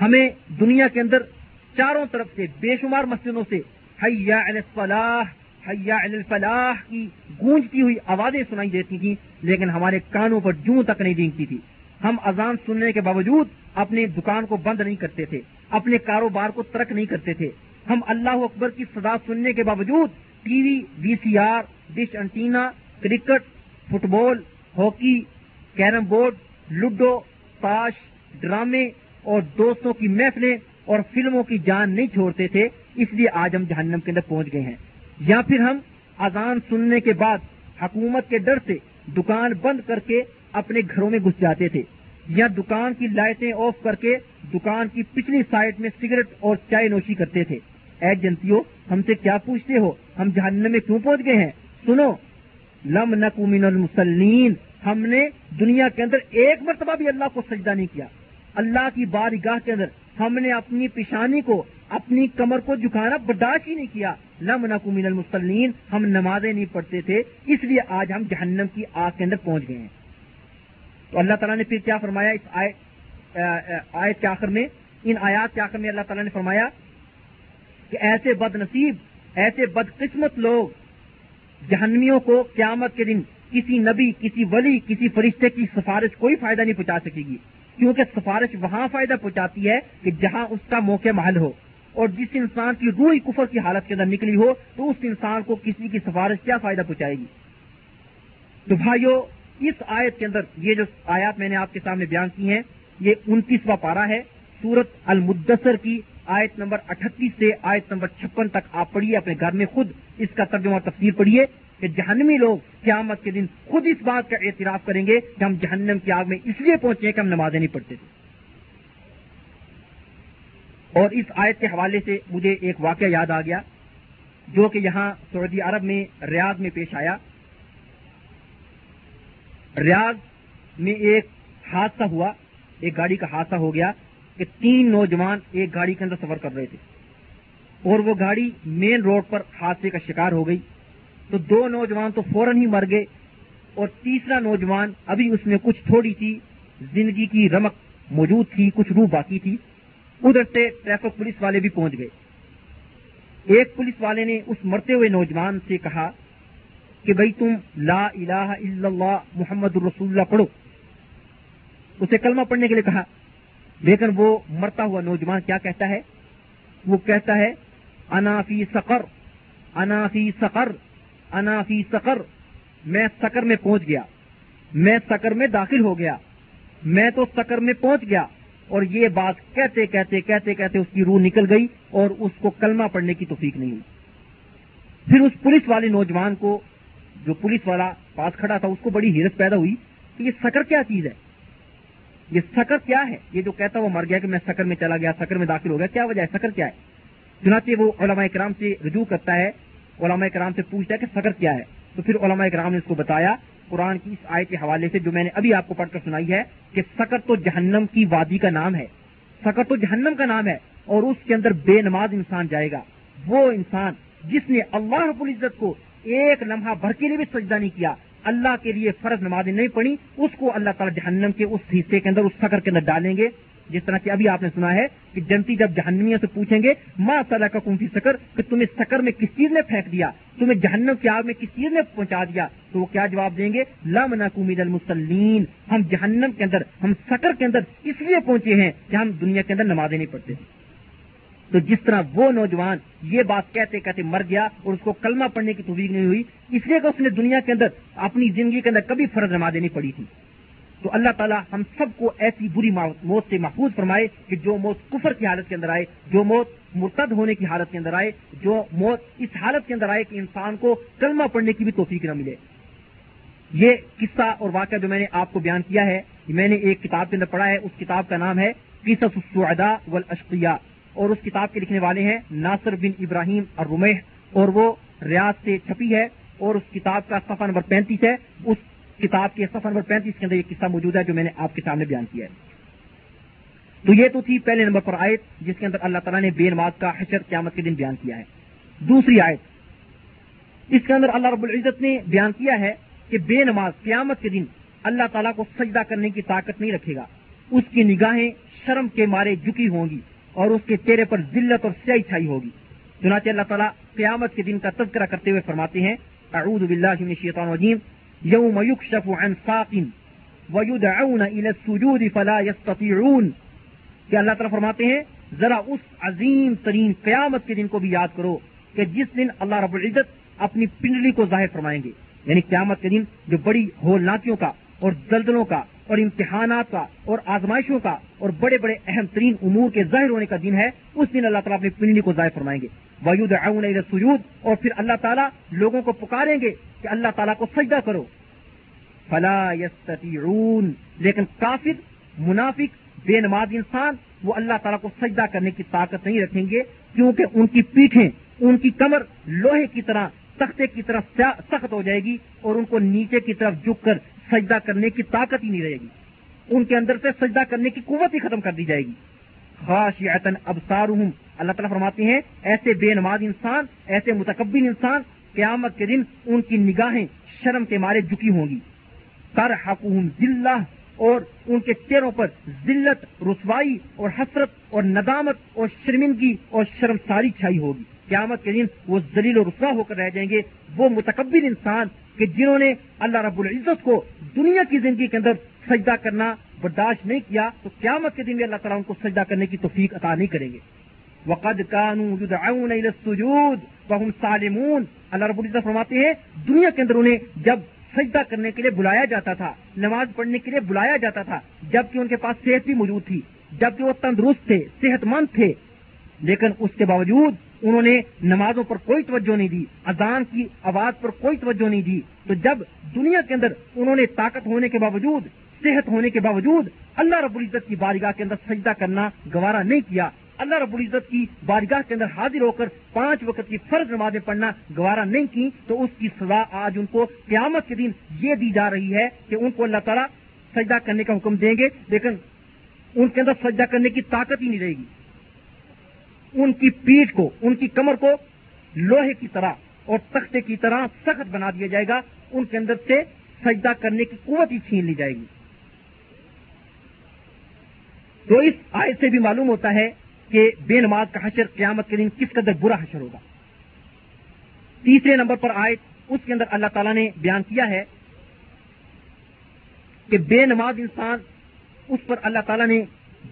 ہمیں دنیا کے اندر چاروں طرف سے بے شمار مسجدوں سے حیا الفلاح حیا الفلاح کی گونجتی ہوئی آوازیں سنائی دیتی تھیں، لیکن ہمارے کانوں پر جوں تک نہیں دینگتی تھی۔ ہم اذان سننے کے باوجود اپنی دکان کو بند نہیں کرتے تھے، اپنے کاروبار کو ترک نہیں کرتے تھے۔ ہم اللہ اکبر کی سزا سننے کے باوجود T V V C R, dish antenna, cricket, football, hockey, carrom board, ludo, تاش، ڈرامے اور دوستوں کی محفلیں اور فلموں کی جان نہیں چھوڑتے تھے، اس لیے آج ہم جہنم کے اندر پہنچ گئے ہیں۔ یا پھر ہم اذان سننے کے بعد حکومت کے ڈر سے دکان بند کر کے اپنے گھروں میں گھس جاتے تھے، یا دکان کی لائٹیں آف کر کے دکان کی پچھلی سائڈ میں سگریٹ اور چائے نوشی کرتے تھے۔ اے جنتیوں، ہم سے کیا پوچھتے ہو؟ ہم جہنم میں کیوں پہنچ گئے ہیں؟ سنو، لم نکو من المسلین ہم نے دنیا کے اندر ایک مرتبہ بھی اللہ کو سجدہ نہیں کیا۔ اللہ کی بارگاہ کے اندر ہم نے اپنی پیشانی کو، اپنی کمر کو جھکانا برداشت ہی نہیں کیا۔ لم نکو من المسلین ہم نمازیں نہیں پڑھتے تھے، اس لیے آج ہم جہنم کی آگ کے اندر پہنچ گئے ہیں۔ تو اللہ تعالیٰ نے پھر کیا فرمایا اس آیت کے آخر میں؟ ان آیات کے آخر میں اللہ تعالیٰ نے فرمایا کہ ایسے بد نصیب ایسے بد قسمت لوگ جہنمیوں کو قیامت کے دن کسی نبی، کسی ولی، کسی فرشتے کی سفارش کوئی فائدہ نہیں پہنچا سکے گی۔ کیونکہ سفارش وہاں فائدہ پہنچاتی ہے کہ جہاں اس کا موقع محل ہو۔ اور جس انسان کی روح کفر کی حالت کے اندر نکلی ہو، تو اس انسان کو کسی کی سفارش کیا فائدہ پہنچائے گی؟ تو بھائیو، اس آیت کے اندر یہ جو آیات میں نے آپ کے سامنے بیان کی ہیں، یہ انتیسواں پارا ہے۔ سورت المدثر کی آیت نمبر اٹھتیس سے آیت نمبر چھپن تک آپ پڑھیے، اپنے گھر میں خود اس کا ترجمہ تفسیر پڑھیے۔ کہ جہنمی لوگ قیامت کے دن خود اس بات کا اعتراف کریں گے کہ ہم جہنم کی آگ میں اس لیے پہنچے کہ ہم نمازیں نہیں پڑھتے تھے۔ اور اس آیت کے حوالے سے مجھے ایک واقعہ یاد آ گیا جو کہ یہاں سعودی عرب میں ریاض میں پیش آیا۔ ریاض میں ایک حادثہ ہوا، ایک گاڑی کا حادثہ ہو گیا کہ تین نوجوان ایک گاڑی کے اندر سفر کر رہے تھے اور وہ گاڑی مین روڈ پر حادثے کا شکار ہو گئی۔ تو دو نوجوان تو فوراً ہی مر گئے اور تیسرا نوجوان ابھی اس میں کچھ تھوڑی سی زندگی کی رمک موجود تھی، کچھ روح باقی تھی۔ ادھر سے ٹریفک پولیس والے بھی پہنچ گئے۔ ایک پولیس والے نے اس مرتے ہوئے نوجوان سے کہا کہ بھائی تم لا الہ الا اللہ محمد الرسول اللہ پڑھو۔ اسے کلمہ پڑھنے کے لیے کہا، لیکن وہ مرتا ہوا نوجوان کیا کہتا ہے؟ وہ کہتا ہے انافی سقر انافی سقر۔ انافی سقر، میں سکر میں پہنچ گیا۔ میں سکر میں داخل ہو گیا۔ میں تو سکر میں پہنچ گیا۔ اور یہ بات کہتے کہتے کہتے کہتے اس کی روح نکل گئی اور اس کو کلمہ پڑھنے کی توفیق نہیں ہوئی۔ پھر اس پولیس والے نوجوان کو، جو پولیس والا پاس کھڑا تھا، اس کو بڑی حیرت پیدا ہوئی کہ یہ سکر کیا چیز ہے؟ یہ سکر کیا ہے؟ یہ جو کہتا وہ مر گیا کہ میں سکر میں چلا گیا سکر میں داخل ہو گیا، کیا وجہ ہے؟ سکر کیا ہے؟ چنانچہ وہ علماء کرام سے رجوع کرتا ہے علماء کرام سے پوچھتا ہے کہ سکر کیا ہے؟ تو پھر علماء کرام نے اس کو بتایا، قرآن کی اس آئے کے حوالے سے جو میں نے ابھی آپ کو پڑھ کر سنائی ہے کہ سکر تو جہنم کی وادی کا نام ہے۔ سکر تو جہنم کا نام ہے اور اس کے اندر بے نماز انسان جائے گا۔ وہ انسان جس نے اللہ رب العزت کو ایک لمحہ بھر کے لیے بھی سجدہ نہیں کیا، اللہ کے لیے فرض نمازیں نہیں پڑی اس کو اللہ تعالیٰ جہنم کے اس حصے کے اندر اس سکر کے اندر ڈالیں گے۔ جس طرح کہ ابھی آپ نے سنا ہے کہ جنتی جب جہنمیوں سے پوچھیں گے ماں صلاح کا کنفی سکر؟ کہ تمہیں سکر میں کس چیز نے پھینک دیا؟ تمہیں جہنم کی آگ میں کس چیز نے پہنچا دیا؟ تو وہ کیا جواب دیں گے؟ لام نقومید المسلین ہم جہنم کے اندر، ہم سکر کے اندر اس لیے پہنچے ہیں کہ ہم دنیا کے اندر نمازیں نہیں پڑھتے۔ تو جس طرح وہ نوجوان یہ بات کہتے کہتے مر گیا اور اس کو کلمہ پڑھنے کی توفیق نہیں ہوئی، اس لیے کہ اس نے دنیا کے اندر اپنی زندگی کے اندر کبھی فرض نمازیں نہیں پڑی تھی تو اللہ تعالیٰ ہم سب کو ایسی بری موت سے محفوظ فرمائے کہ جو موت کفر کی حالت کے اندر آئے، جو موت مرتد ہونے کی حالت کے اندر آئے، جو موت اس حالت کے اندر آئے کہ انسان کو کلمہ پڑھنے کی بھی توفیق نہ ملے۔ یہ قصہ اور واقعہ جو میں نے آپ کو بیان کیا ہے، میں نے ایک کتاب کے اندر پڑھا ہے، اس کتاب کا نام ہے قصص السعداء والاشقیاء۔ اور اس کتاب کے لکھنے والے ہیں ناصر بن ابراہیم اور اور وہ ریاض سے چھپی ہے اور اس کتاب کا صفحہ نمبر پینتیس ہے۔ اس کتاب کے صفحہ نمبر پینتیس کے اندر یہ قصہ موجود ہے جو میں نے آپ کے سامنے بیان کیا ہے۔ تو یہ تو تھی پہلے نمبر پر آیت جس کے اندر اللہ تعالیٰ نے بے نماز کا حشر قیامت کے دن بیان کیا ہے۔ دوسری آیت، اس کے اندر اللہ رب العزت نے بیان کیا ہے کہ بے نماز قیامت کے دن اللہ تعالیٰ کو سجدہ کرنے کی طاقت نہیں رکھے گا۔ اس کی نگاہیں شرم کے مارے جھکی ہوں گی اور اس کے چہرے پر ذلت اور سیائی چھائی ہوگی۔ چنانچہ اللہ تعالیٰ قیامت کے دن کا تذکرہ کرتے ہوئے فرماتے ہیں، اعوذ باللہ من الشیطان الرجیم يوم يكشف عن ساق ويدعون الى السجود فلا يستطيعون۔ کہ اللہ تعالیٰ فرماتے ہیں، ذرا اس عظیم ترین قیامت کے دن کو بھی یاد کرو کہ جس دن اللہ رب العزت اپنی پنڈلی کو ظاہر فرمائیں گے۔ یعنی قیامت کے دن جو بڑی ہولناکیوں کا اور دلدلوں کا اور امتحانات کا اور آزمائشوں کا اور بڑے بڑے اہم ترین امور کے ظاہر ہونے کا دن ہے، اس دن اللہ تعالیٰ اپنی پنڈلی کو ظاہر فرمائیں گے۔ ویود سجود اور پھر اللہ تعالیٰ لوگوں کو پکاریں گے کہ اللہ تعالیٰ کو سجدہ کرو۔ فلا یستطیعون لیکن کافر، منافق، بے نماز انسان، وہ اللہ تعالیٰ کو سجدہ کرنے کی طاقت نہیں رکھیں گے، کیونکہ ان کی پیٹھیں، ان کی کمر لوہے کی طرح، تختے کی طرف سخت ہو جائے گی اور ان کو نیچے کی طرف جھک کر سجدہ کرنے کی طاقت ہی نہیں رہے گی۔ ان کے اندر سے سجدہ کرنے کی قوت ہی ختم کر دی جائے گی۔ خاص ابسار اللہ تعالیٰ فرماتے ہیں، ایسے بے نماز انسان، ایسے متقبل انسان قیامت کے دن ان کی نگاہیں شرم کے مارے جھکی ہوں گی۔ کر حقوم ذلہ۔ اور ان کے چہروں پر ذلت، رسوائی اور حسرت اور ندامت اور شرمندگی اور شرم ساری چھائی ہوگی۔ قیامت کے دن وہ ذلیل و رسوا ہو کر رہ جائیں گے۔ وہ متقبل انسان کہ جنہوں نے اللہ رب العزت کو دنیا کی زندگی کے اندر سجدہ کرنا برداشت نہیں کیا، تو قیامت کے دن بھی اللہ تعالیٰ ان کو سجدہ کرنے کی توفیق عطا نہیں کریں گے۔ وقد سالمون۔ اللہ رب العزت فرماتے ہیں، دنیا کے اندر انہیں جب سجدہ کرنے کے لیے بلایا جاتا تھا، نماز پڑھنے کے لیے بلایا جاتا تھا جبکہ ان کے پاس صحت بھی موجود تھی جبکہ وہ تندرست تھے صحت مند تھے، لیکن اس کے باوجود انہوں نے نمازوں پر کوئی توجہ نہیں دی، اذان کی آواز پر کوئی توجہ نہیں دی۔ تو جب دنیا کے اندر انہوں نے طاقت ہونے کے باوجود، صحت ہونے کے باوجود اللہ رب العزت کی بارگاہ کے اندر سجدہ کرنا گوارا نہیں کیا، اللہ رب العزت کی بارگاہ کے اندر حاضر ہو کر پانچ وقت کی فرض نمازیں پڑھنا گوارا نہیں کی، تو اس کی سزا آج ان کو قیامت کے دن یہ دی جا رہی ہے کہ ان کو اللہ تعالیٰ سجدہ کرنے کا حکم دیں گے، لیکن ان کے اندر سجدہ کرنے کی طاقت ہی نہیں رہے گی۔ ان کی پیٹ کو، ان کی کمر کو لوہے کی طرح اور تختے کی طرح سخت بنا دیا جائے گا۔ ان کے اندر سے سجدہ کرنے کی قوت ہی چھین لی جائے گی۔ تو اس آئے سے بھی معلوم ہوتا ہے کہ بے نماز کا حشر قیامت کے دن کس قدر برا حشر ہوگا۔ تیسرے نمبر پر آئے اس کے اندر اللہ تعالیٰ نے بیان کیا ہے کہ بے نماز انسان، اس پر اللہ تعالیٰ نے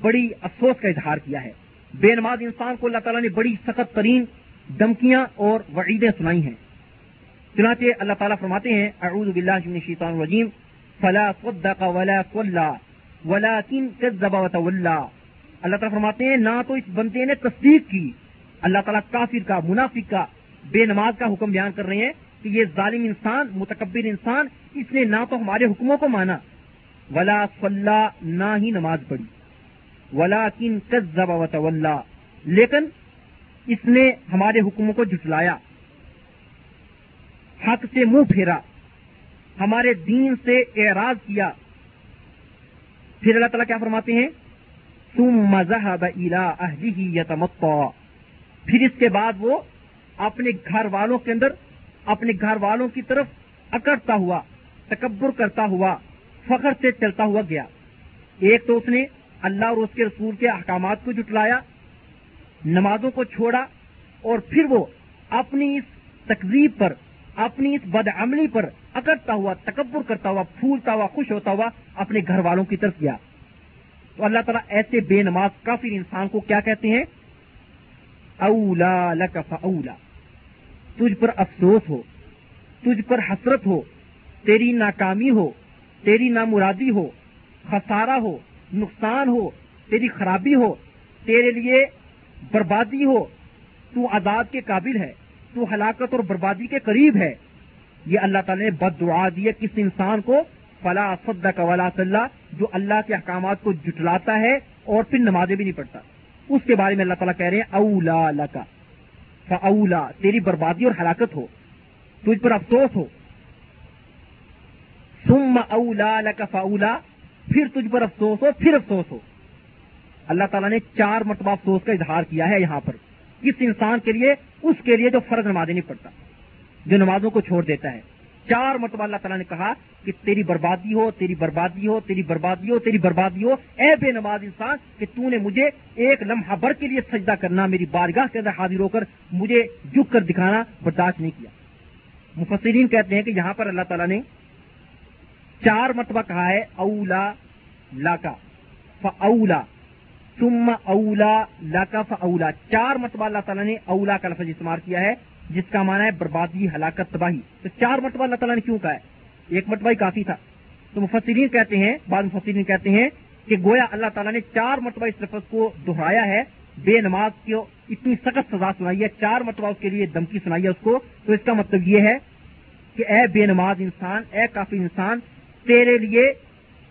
بڑی افسوس کا اظہار کیا ہے۔ بے نماز انسان کو اللہ تعالیٰ نے بڑی سخت ترین دمکیاں اور وعیدیں سنائی ہیں۔ چنانچہ اللہ تعالیٰ فرماتے ہیں، اعوذ باللہ من الشیطان الرجیم، فلا صدق ولا صلى ولكن كذب وتولى اللہ تعالیٰ فرماتے ہیں، نہ تو اس بندے نے تصدیق کی۔ اللہ تعالیٰ کافر کا، منافق کا، بے نماز کا حکم بیان کر رہے ہیں کہ یہ ظالم انسان، متکبر انسان، اس نے نہ تو ہمارے حکموں کو مانا۔ ولا صلى نہ ہی نماز پڑھی۔ ولا کن وتولى۔ لیکن اس نے ہمارے حکموں کو جٹلایا حق سے منہ پھیرا، ہمارے دین سے اعراض کیا۔ پھر اللہ تعالیٰ کیا فرماتے ہیں؟ تم مذہب الا اہلی یتمتا پھر اس کے بعد وہ اپنے گھر والوں کے اندر، اپنے گھر والوں کی طرف اکڑتا ہوا، تکبر کرتا ہوا، فخر سے چلتا ہوا گیا۔ ایک تو اس نے اللہ اور اس کے رسول کے احکامات کو جٹلایا، نمازوں کو چھوڑا، اور پھر وہ اپنی اس تقزیب پر، اپنی اس بد عملی پر اکڑتا ہوا، تکبر کرتا ہوا، پھولتا ہوا، خوش ہوتا ہوا اپنے گھر والوں کی طرف گیا۔ تو اللہ تعالیٰ ایسے بے نماز کافی انسان کو کیا کہتے ہیں؟ اولا لکف اولا تجھ پر افسوس ہو، تجھ پر حسرت ہو، تیری ناکامی ہو، تیری نامرادی ہو، خسارہ ہو نقصان ہو، تیری خرابی ہو، تیرے لیے بربادی ہو، تو عذاب کے قابل ہے، تو ہلاکت اور بربادی کے قریب ہے۔ یہ اللہ تعالیٰ نے بد دعا دی ہے کس انسان کو فلا صدق ولا صلاح جو اللہ کے احکامات کو جٹلاتا ہے اور پھر نمازیں بھی نہیں پڑھتا۔ اس کے بارے میں اللہ تعالیٰ کہہ رہے ہیں، اولا لکا، فاولا، تیری بربادی اور ہلاکت ہو، تجھ پر افسوس ہو۔ ثم اولا لکا، فاولا پھر تجھ پر افسوس ہو، پھر افسوس ہو۔ اللہ تعالیٰ نے چار مرتبہ افسوس کا اظہار کیا ہے یہاں پر۔ کس انسان کے لیے، اس کے لیے جو فرض نمازیں نہیں پڑتا جو نمازوں کو چھوڑ دیتا ہے۔ چار مرتبہ اللہ تعالیٰ نے کہا کہ تیری بربادی ہو، تیری بربادی ہو، تیری بربادی ہو، تیری بربادی ہو۔ اے بے نماز انسان، کہ تو نے مجھے ایک لمحہ بھر کے لیے سجدہ کرنا، میری بارگاہ کے اندر حاضر ہو کر مجھے جھک کر دکھانا برداشت نہیں کیا۔ مفسرین کہتے ہیں کہ یہاں پر اللہ تعالیٰ نے چار مرتبہ کہا ہے، اولا لاکا فا ثم اولا لاکا فا چار مرتبہ اللہ تعالیٰ نے اولا کا لفظ استعمال کیا ہے، جس کا معنی ہے بربادی، ہلاکت، تباہی۔ تو چار مرتبہ اللہ تعالیٰ نے کیوں کہا ہے؟ ایک مرتبہ ہی کافی تھا۔ تو مفسرین کہتے ہیں، بعض مفسرین کہتے ہیں کہ گویا اللہ تعالیٰ نے چار مرتبہ اس لفظ کو دہرایا ہے، بے نماز کو اتنی سخت سزا سنائی ہے، چار مرتبہ اس کے لیے دمکی سنائی ہے اس کو۔ تو اس کا مطلب یہ ہے کہ اے بے نماز انسان، اے کافی انسان تیرے لیے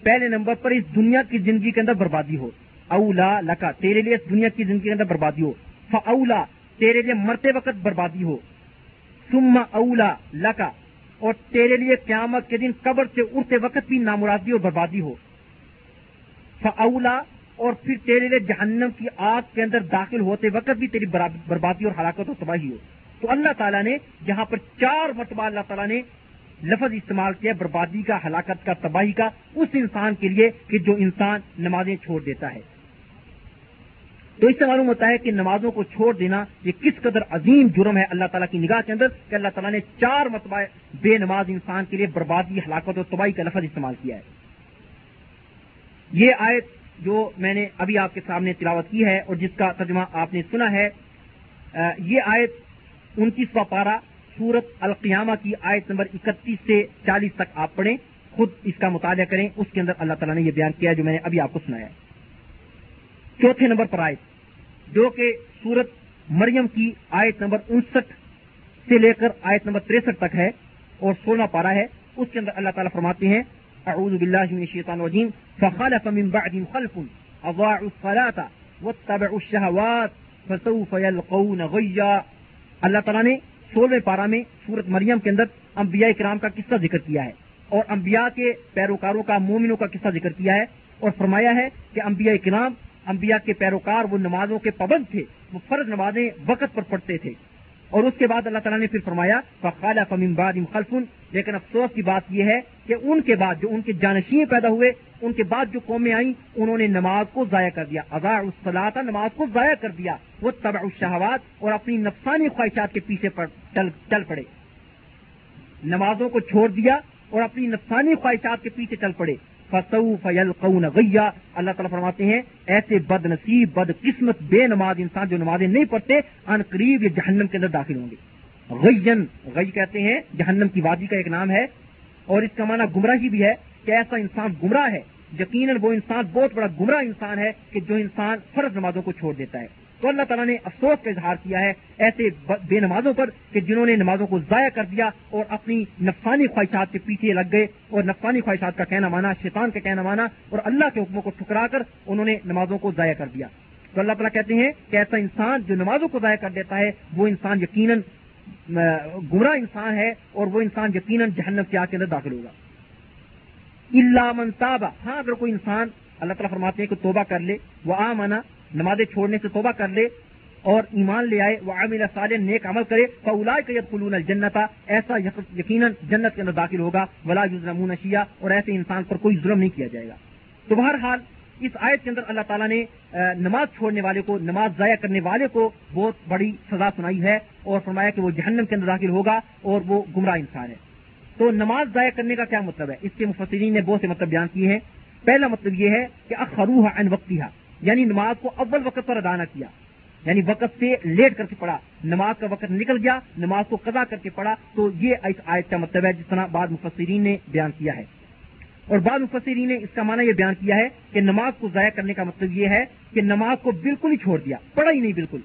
پہلے نمبر پر اس دنیا کی زندگی کے اندر بربادی ہو۔ اولا لکا، تیرے لیے اس دنیا کی زندگی کے اندر بربادی ہو۔ فاولا، تیرے لیے مرتے وقت بربادی ہو۔ سما اولا لکا، اور تیرے لیے قیامت کے دن قبر سے اٹھتے وقت بھی نامرادی اور بربادی ہو۔ فاولا، اور پھر تیرے لیے جہنم کی آگ کے اندر داخل ہوتے وقت بھی تیری بربادی اور ہلاکت اور تباہی ہو۔ تو اللہ تعالیٰ نے جہاں پر چار مرتبہ اللہ تعالیٰ نے لفظ استعمال کیا بربادی کا، ہلاکت کا، تباہی کا، اس انسان کے لیے کہ جو انسان نمازیں چھوڑ دیتا ہے۔ تو اس سے معلوم ہوتا ہے کہ نمازوں کو چھوڑ دینا یہ کس قدر عظیم جرم ہے اللہ تعالیٰ کی نگاہ کے اندر کہ اللہ تعالیٰ نے چار مرتبہ بے نماز انسان کے لیے بربادی، ہلاکت اور تباہی کا لفظ استعمال کیا ہے۔ یہ آیت جو میں نے ابھی آپ کے سامنے تلاوت کی ہے اور جس کا ترجمہ آپ نے سنا ہے، یہ آیت انتیسواں پارہ سورت القیامہ کی آیت نمبر اکتیس سے چالیس تک آپ پڑھیں، خود اس کا مطالعہ کریں۔ اس کے اندر اللہ تعالیٰ نے یہ بیان کیا جو میں نے ابھی آپ کو سنایا چوتھے نمبر پر آیت جو کہ سورت مریم کی آیت نمبر انسٹھ سے لے کر آیت نمبر تریسٹھ تک ہے اور سولہ پارا ہے۔ اس کے اندر اللہ تعالیٰ فرماتے ہیں، اعوذ باللہ من الشیطان الرجیم فخلف من بعد خلف اضاعوا الصلاة واتبعوا الشهوات، فسوف يلقون غیا اللہ تعالیٰ نے سولہویں پارا میں سورت مریم کے اندر انبیاء کرام کا قصہ ذکر کیا ہے اور انبیاء کے پیروکاروں کا، مومنوں کا قصہ ذکر کیا ہے اور فرمایا ہے کہ انبیاء کرام، انبیاء کے پیروکار وہ نمازوں کے پابند تھے، وہ فرض نمازیں وقت پر پڑھتے تھے۔ اور اس کے بعد اللہ تعالیٰ نے پھر فرمایا فخالہ فمیم باد خلفن لیکن افسوس کی بات یہ ہے کہ ان کے بعد جو ان کے جانشین پیدا ہوئے، ان کے بعد جو قومیں آئیں، انہوں نے نماز کو ضائع کر دیا۔ اضاء الصلاح نماز کو ضائع کر دیا۔ وہ تبع الشہوات اور اپنی نفسانی خواہشات کے پیچھے چل پڑے۔ نمازوں کو چھوڑ دیا اور اپنی نفسانی خواہشات کے پیچھے چل پڑے۔ فسو فیل قون غیا اللہ تعالیٰ فرماتے ہیں، ایسے بد نصیب بد قسمت بے نماز انسان جو نمازیں نہیں پڑھتے، ان قریب یہ جہنم کے اندر داخل ہوں گے۔ غین غی کہتے ہیں، جہنم کی وادی کا ایک نام ہے۔ اور اس کا معنی گمراہی بھی ہے کہ ایسا انسان گمراہ ہے۔ یقیناً وہ انسان بہت بڑا گمراہ انسان ہے کہ جو انسان فرض نمازوں کو چھوڑ دیتا ہے۔ تو اللہ تعالیٰ نے افسوس کا اظہار کیا ہے ایسے بے نمازوں پر کہ جنہوں نے نمازوں کو ضائع کر دیا اور اپنی نفسانی خواہشات کے پیچھے لگ گئے اور نفسانی خواہشات کا کہنا مانا، شیطان کا کہنا مانا اور اللہ کے حکموں کو ٹھکرا کر انہوں نے نمازوں کو ضائع کر دیا۔ تو اللہ تعالیٰ کہتے ہیں کہ ایسا انسان جو نمازوں کو ضائع کر دیتا ہے، وہ انسان یقیناً گمراہ انسان ہے اور وہ انسان یقیناً جہنم کے آگ کے اندر داخل ہوگا۔ اللہ منصابہ ہاں اگر کوئی انسان اللہ تعالیٰ فرماتے ہیں کہ توبہ کر لے، وہ آ مانا نمازیں چھوڑنے سے توبہ کر لے اور ایمان لے آئے، وہ عامل صالح نیک عمل کرے فولا قید فلون الجنتا ایسا یقیناً جنت کے اندر داخل ہوگا۔ ولا یوزرمون شیا اور ایسے انسان پر کوئی ظلم نہیں کیا جائے گا۔ تو بہرحال اس آیت کے اندر اللہ تعالیٰ نے نماز چھوڑنے والے کو، نماز ضائع کرنے والے کو بہت بڑی سزا سنائی ہے اور فرمایا کہ وہ جہنم کے اندر داخل ہوگا اور وہ گمراہ انسان ہے۔ تو نماز ضائع کرنے کا کیا مطلب ہے؟ اس کے مفسرین نے بہت سے مطلب بیان کیے ہیں۔ پہلا مطلب یہ ہے کہ اخروح ان وقتی یعنی نماز کو اول وقت پر ادا نہ کیا۔ یعنی وقت سے لیٹ کر کے پڑھا۔ نماز کا وقت نکل گیا، نماز کو قضا کر کے پڑھا۔ تو یہ اس آیت کا مطلب ہے، جس طرح بعض مفسرین نے بیان کیا ہے۔ اور بعض مفسرین نے اس کا معنی یہ بیان کیا ہے کہ نماز کو ضائع کرنے کا مطلب یہ ہے کہ نماز کو بالکل ہی چھوڑ دیا، پڑھا ہی نہیں بالکل۔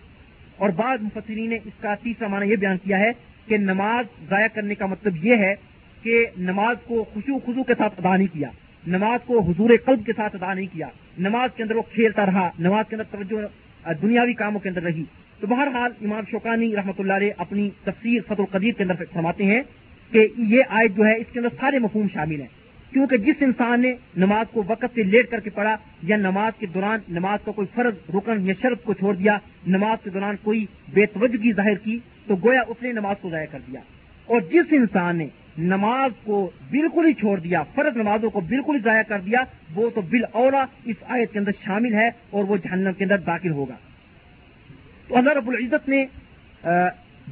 اور بعض مفسرین نے اس کا تیسرا معنی یہ بیان کیا ہے کہ نماز ضائع کرنے کا مطلب یہ ہے کہ نماز کو خوشو خزو کے ساتھ ادا نہیں کیا، نماز کو حضور قلب کے ساتھ ادا نہیں کیا، نماز کے اندر وہ کھیلتا رہا، نماز کے اندر توجہ دنیاوی کاموں کے اندر رہی۔ تو بہرحال امام شوکانی رحمۃ اللہ علیہ اپنی تفسیر فت القدیر کے اندر فرماتے ہیں کہ یہ آیت جو ہے اس کے اندر سارے مفہوم شامل ہیں۔ کیونکہ جس انسان نے نماز کو وقت سے لیٹ کر کے پڑھا یا نماز کے دوران نماز کا کوئی فرض رکن یا شرط کو چھوڑ دیا، نماز کے دوران کوئی بے توجگی ظاہر کی، تو گویا اس نے نماز کو ضائع کر دیا۔ اور جس انسان نے نماز کو بالکل ہی چھوڑ دیا، فرض نمازوں کو بالکل ہی ضائع کر دیا، وہ تو بل اولا اس آیت کے اندر شامل ہے اور وہ جہنم کے اندر داخل ہوگا۔ تو اللہ رب العزت نے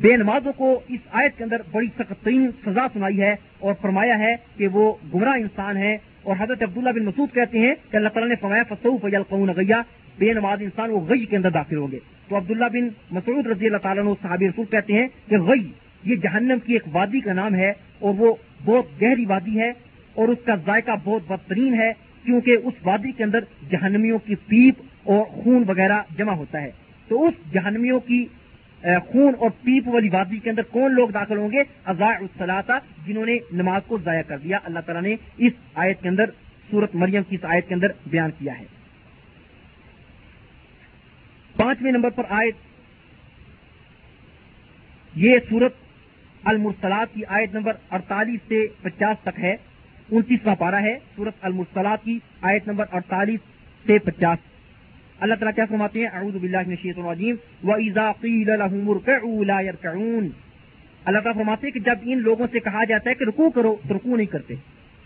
بے نمازوں کو اس آیت کے اندر بڑی سخت ترین سزا سنائی ہے۔ اور فرمایا ہے کہ وہ گمراہ انسان ہے اور حضرت عبداللہ بن مسعود کہتے ہیں کہ اللہ تعالیٰ نے فرمایا فصو فیل قون گیا بے نماز انسان وہ غی کے اندر داخل ہوں گے۔ تو عبداللہ بن مسعود رضی اللہ تعالیٰ صحابی رسول کہتے ہیں کہ غی، یہ جہنم کی ایک وادی کا نام ہے اور وہ بہت گہری وادی ہے اور اس کا ذائقہ بہت بدترین ہے کیونکہ اس وادی کے اندر جہنمیوں کی پیپ اور خون وغیرہ جمع ہوتا ہے۔ تو اس جہنمیوں کی خون اور پیپ والی وادی کے اندر کون لوگ داخل ہوں گے؟ ازاء الصلاطہ جنہوں نے نماز کو ضائع کر دیا۔ اللہ تعالیٰ نے اس آیت کے اندر سورت مریم کی اس آیت کے اندر بیان کیا ہے۔ پانچویں نمبر پر آیت، یہ سورت المرسلات کی آیت نمبر اڑتالیس سے پچاس تک ہے۔ انتیسواں پارا ہے سورت المرسلات کی آیت نمبر اڑتالیس سے پچاس۔ اللہ تعالیٰ کیا فرماتے ہیں؟ اعوذ باللہ من الشیطان الرجیم۔ واذا قیل لهم اركعوا لا يركعون۔ اللہ تعالیٰ فرماتے ہیں کہ جب ان لوگوں سے کہا جاتا ہے کہ رکوع کرو تو رکوع نہیں کرتے۔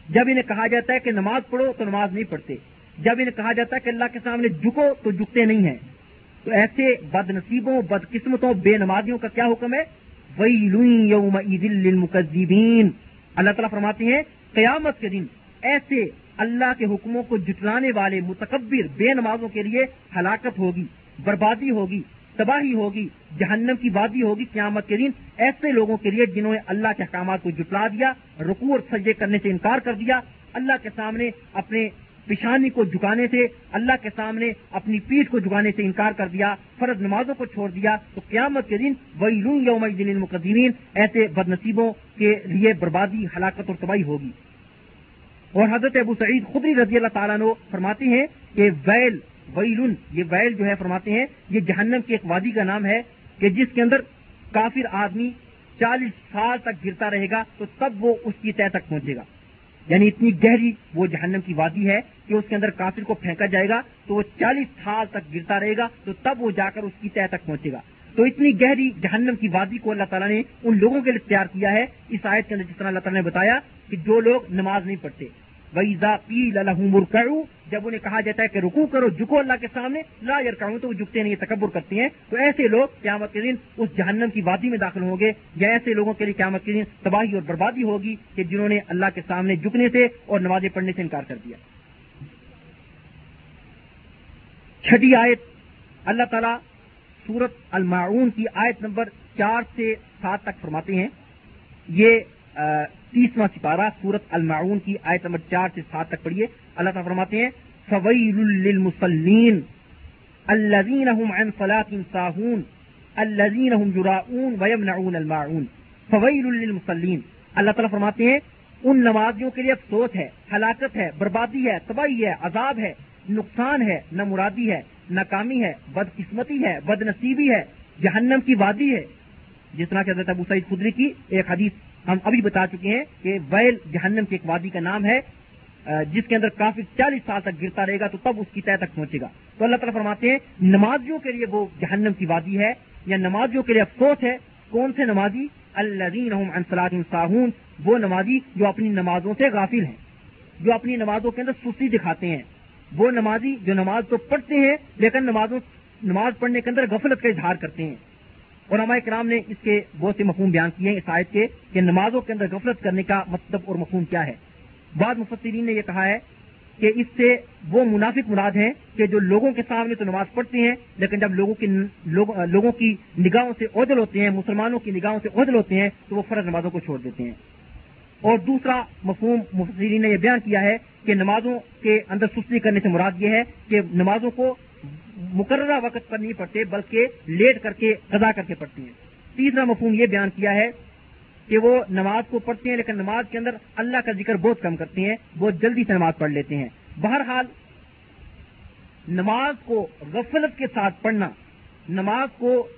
جب انہیں کہا جاتا ہے کہ نماز پڑھو تو نماز نہیں پڑھتے۔ جب انہیں کہا جاتا ہے کہ اللہ کے سامنے جھکو تو جھکتے نہیں ہیں۔ تو ایسے بد نصیبوں بد قسمتوں بے نمازیوں کا کیا حکم ہے؟ وہی یوم اللہ تعالیٰ فرماتے ہیں، قیامت کے دن ایسے اللہ کے حکموں کو جٹلانے والے متکبر بے نمازوں کے لیے ہلاکت ہوگی، بربادی ہوگی، تباہی ہوگی، جہنم کی وادی ہوگی قیامت کے دن، ایسے لوگوں کے لیے جنہوں نے اللہ کے احکامات کو جٹلا دیا، رکوع اور سجے کرنے سے انکار کر دیا، اللہ کے سامنے اپنے پیشانی کو جھکانے سے، اللہ کے سامنے اپنی پیٹھ کو جھکانے سے انکار کر دیا، فرض نمازوں کو چھوڑ دیا، تو قیامت کے دن وہی لوں یوم دن المقدمین ایسے بد نصیبوں کے لیے بربادی، ہلاکت اور تباہی ہوگی۔ اور حضرت ابو سعید خدری رضی اللہ تعالیٰ نے فرماتے ہیں کہ ویل ویلن یہ ویل جو ہے فرماتے ہیں، یہ جہنم کی ایک وادی کا نام ہے کہ جس کے اندر کافر آدمی چالیس سال تک گرتا رہے گا تو تب وہ اس کی طے تک پہنچے گا۔ یعنی اتنی گہری وہ جہنم کی وادی ہے کہ اس کے اندر کافر کو پھینکا جائے گا تو وہ چالیس سال تک گرتا رہے گا تو تب وہ جا کر اس کی طے تک پہنچے گا۔ تو اتنی گہری جہنم کی وادی کو اللہ تعالیٰ نے ان لوگوں کے لیے تیار کیا ہے۔ اس آیت کے اندر جس طرح اللہ تعالیٰ نے بتایا کہ جو لوگ نماز نہیں پڑھتے۔ ویزا پی مرکعو جب انہیں کہا جاتا ہے کہ رکو کرو، جھکو اللہ کے سامنے، لا یار تو وہ جھکتے نہیں تکبر کرتے ہیں۔ تو ایسے لوگ قیامت کے دن اس جہنم کی وادی میں داخل ہوں گے، یا ایسے لوگوں کے لیے قیامت کے دن تباہی اور بربادی ہوگی کہ جنہوں نے اللہ کے سامنے جھکنے سے اور نمازیں پڑھنے سے انکار کر دیا۔ چھٹی آیت، اللہ تعالیٰ سورت المعون کی آیت نمبر چار سے سات تک فرماتے ہیں۔ یہ تیسواں سپارہ سورت المعون کی آیت نمبر چار سے سات تک پڑھیے۔ اللہ تعالیٰ فرماتے ہیں فویل للمصلین الذین هم عن صلاة ساہون الذین هم جراؤون ویمنعون الماعون فویل للمصلین اللہ تعالیٰ فرماتے ہیں، ان نمازیوں کے لیے افسوس ہے، ہلاکت ہے، بربادی ہے، تباہی ہے، عذاب ہے، نقصان ہے، نہ مرادی ہے، ناکامی ہے بد قسمتی ہے بد نصیبی ہے، جہنم کی وادی ہے۔ جس طرح کہ حضرت ابو سعید خدری کی ایک حدیث ہم ابھی بتا چکے ہیں کہ ویل جہنم کی ایک وادی کا نام ہے جس کے اندر کافی چالیس سال تک گرتا رہے گا تو تب اس کی طے تک پہنچے گا۔ تو اللہ تعالیٰ فرماتے ہیں، نمازیوں کے لیے وہ جہنم کی وادی ہے یا نمازیوں کے لیے افسوس ہے؟ کون سے نمازی؟ اللہ صاحون وہ نمازی جو اپنی نمازوں سے غافل ہیں، جو اپنی نمازوں کے اندر سستی دکھاتے ہیں۔ وہ نمازی جو نماز تو پڑھتے ہیں، لیکن نمازوں، نماز پڑھنے کے اندر غفلت کا اظہار کرتے ہیں۔ علماء کرام نے اس کے بہت سے مفہوم بیان کیے ہیں، اس آیت کے کہ نمازوں کے اندر غفلت کرنے کا مطلب اور مفہوم کیا ہے۔ بعض مفسرین نے یہ کہا ہے کہ اس سے وہ منافق مراد ہیں کہ جو لوگوں کے سامنے تو نماز پڑھتے ہیں، لیکن جب لوگوں کی لوگوں کی نگاہوں سے عدل ہوتے ہیں، مسلمانوں کی نگاہوں سے عدل ہوتے ہیں، تو وہ فرض نمازوں کو چھوڑ دیتے ہیں۔ اور دوسرا مفہوم مفسرین نے یہ بیان کیا ہے کہ نمازوں کے اندر سستی کرنے سے مراد یہ ہے کہ نمازوں کو مقررہ وقت پر نہیں پڑھتے، بلکہ لیٹ کر کے قضا کر کے پڑھتے ہیں۔ تیسرا مفہوم یہ بیان کیا ہے کہ وہ نماز کو پڑھتے ہیں، لیکن نماز کے اندر اللہ کا ذکر بہت کم کرتے ہیں، بہت جلدی سے نماز پڑھ لیتے ہیں۔ بہرحال، نماز کو غفلت کے ساتھ پڑھنا، نماز کو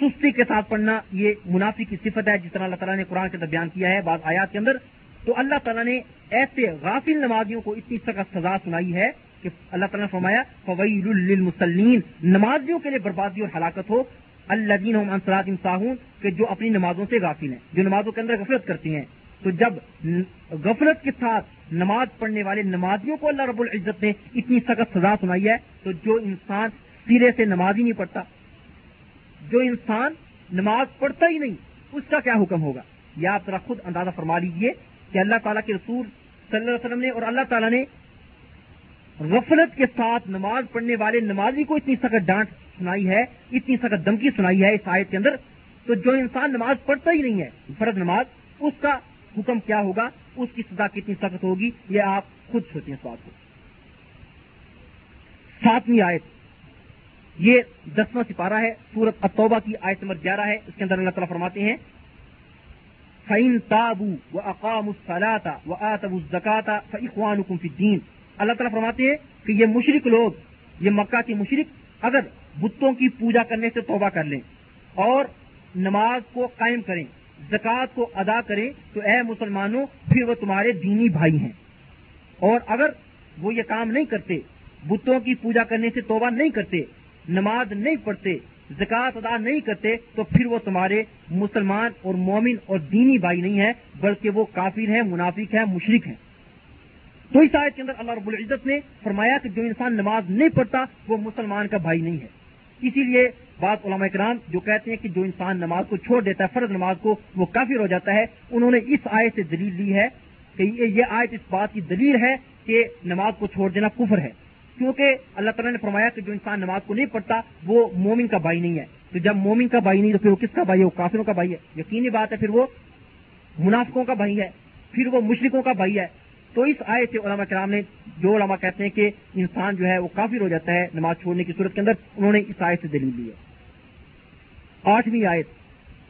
سستی کے ساتھ پڑھنا، یہ منافی کی صفت ہے، جس طرح اللہ تعالیٰ نے قرآن کے اندر بیان کیا ہے بعض آیات کے اندر۔ تو اللہ تعالیٰ نے ایسے غافل نمازیوں کو اتنی سخت سزا سنائی ہے کہ اللہ تعالیٰ نے فرمایا فویل للمسلین نمازیوں کے لیے بربادی اور ہلاکت ہو۔ اللہ دین انصرات انصاہون کہ جو اپنی نمازوں سے غافل ہیں، جو نمازوں کے اندر غفلت کرتی ہیں۔ تو جب غفلت کے ساتھ نماز پڑھنے والے نمازیوں کو اللہ رب العزت نے اتنی سخت سزا سنائی ہے، تو جو انسان سرے سے نماز ہی نہیں پڑھتا، جو انسان نماز پڑھتا ہی نہیں، اس کا کیا حکم ہوگا؟ یا آپ ذرا خود اندازہ فرما لیجیے کہ اللہ تعالیٰ کے رسول صلی اللہ علیہ وسلم نے اور اللہ تعالیٰ نے غفلت کے ساتھ نماز پڑھنے والے نمازی کو اتنی سخت ڈانٹ سنائی ہے، اتنی سخت دمکی سنائی ہے اس آیت کے اندر، تو جو انسان نماز پڑھتا ہی نہیں ہے، فرض نماز، اس کا حکم کیا ہوگا؟ اس کی سزا کتنی سخت ہوگی؟ یہ آپ خود سوچیں اس بات کو۔ ساتویں آیت، یہ دسواں سپارہ ہے سورت التوبہ کی آیت نمبر گیارہ ہے، اس کے اندر اللہ تعالیٰ فرماتے ہیں فعین تابو و اقام الصلاطا و آتب الزکاتا فعقوان الدین اللہ تعالیٰ فرماتے ہیں کہ یہ مشرق لوگ، یہ مکہ کے مشرق اگر بتوں کی پوجا کرنے سے توبہ کر لیں اور نماز کو قائم کریں، زکوٰۃ کو ادا کریں، تو اے مسلمانوں، پھر وہ تمہارے دینی بھائی ہیں۔ اور اگر وہ یہ کام نہیں کرتے، بتوں کی پوجا کرنے سے توبہ نہیں کرتے، نماز نہیں پڑھتے، زکوٰۃ ادا نہیں کرتے، تو پھر وہ تمہارے مسلمان اور مومن اور دینی بھائی نہیں ہے بلکہ وہ کافر ہیں، منافق ہیں مشرق ہیں۔ تو اس آیت کے اندر اللہ رب العزت نے فرمایا کہ جو انسان نماز نہیں پڑھتا، وہ مسلمان کا بھائی نہیں ہے۔ اسی لیے بعض علماء اکرام جو کہتے ہیں کہ جو انسان نماز کو چھوڑ دیتا ہے، فرض نماز کو، وہ کافر ہو جاتا ہے۔ انہوں نے اس آیت سے دلیل لی ہے کہ یہ آیت اس بات کی دلیل ہے کہ نماز کو چھوڑ دینا کفر ہے۔ کیونکہ اللہ تعالیٰ نے فرمایا کہ جو انسان نماز کو نہیں پڑھتا، وہ مومن کا بھائی نہیں ہے۔ تو جب مومن کا بھائی نہیں، تو پھر وہ کس کا بھائی ہے؟ وہ کافروں کا بھائی ہے۔ یقینی بات ہے، پھر وہ منافقوں کا بھائی ہے۔ پھر وہ مشرقوں کا بھائی ہے۔ تو اس آئے سے علماء کرام نے جو علماء کہتے ہیں کہ انسان جو ہے وہ کافر ہو جاتا ہے نماز چھوڑنے کی صورت کے اندر، انہوں نے اس آیت سے دلیل دی ہے۔ آٹھویں آیت،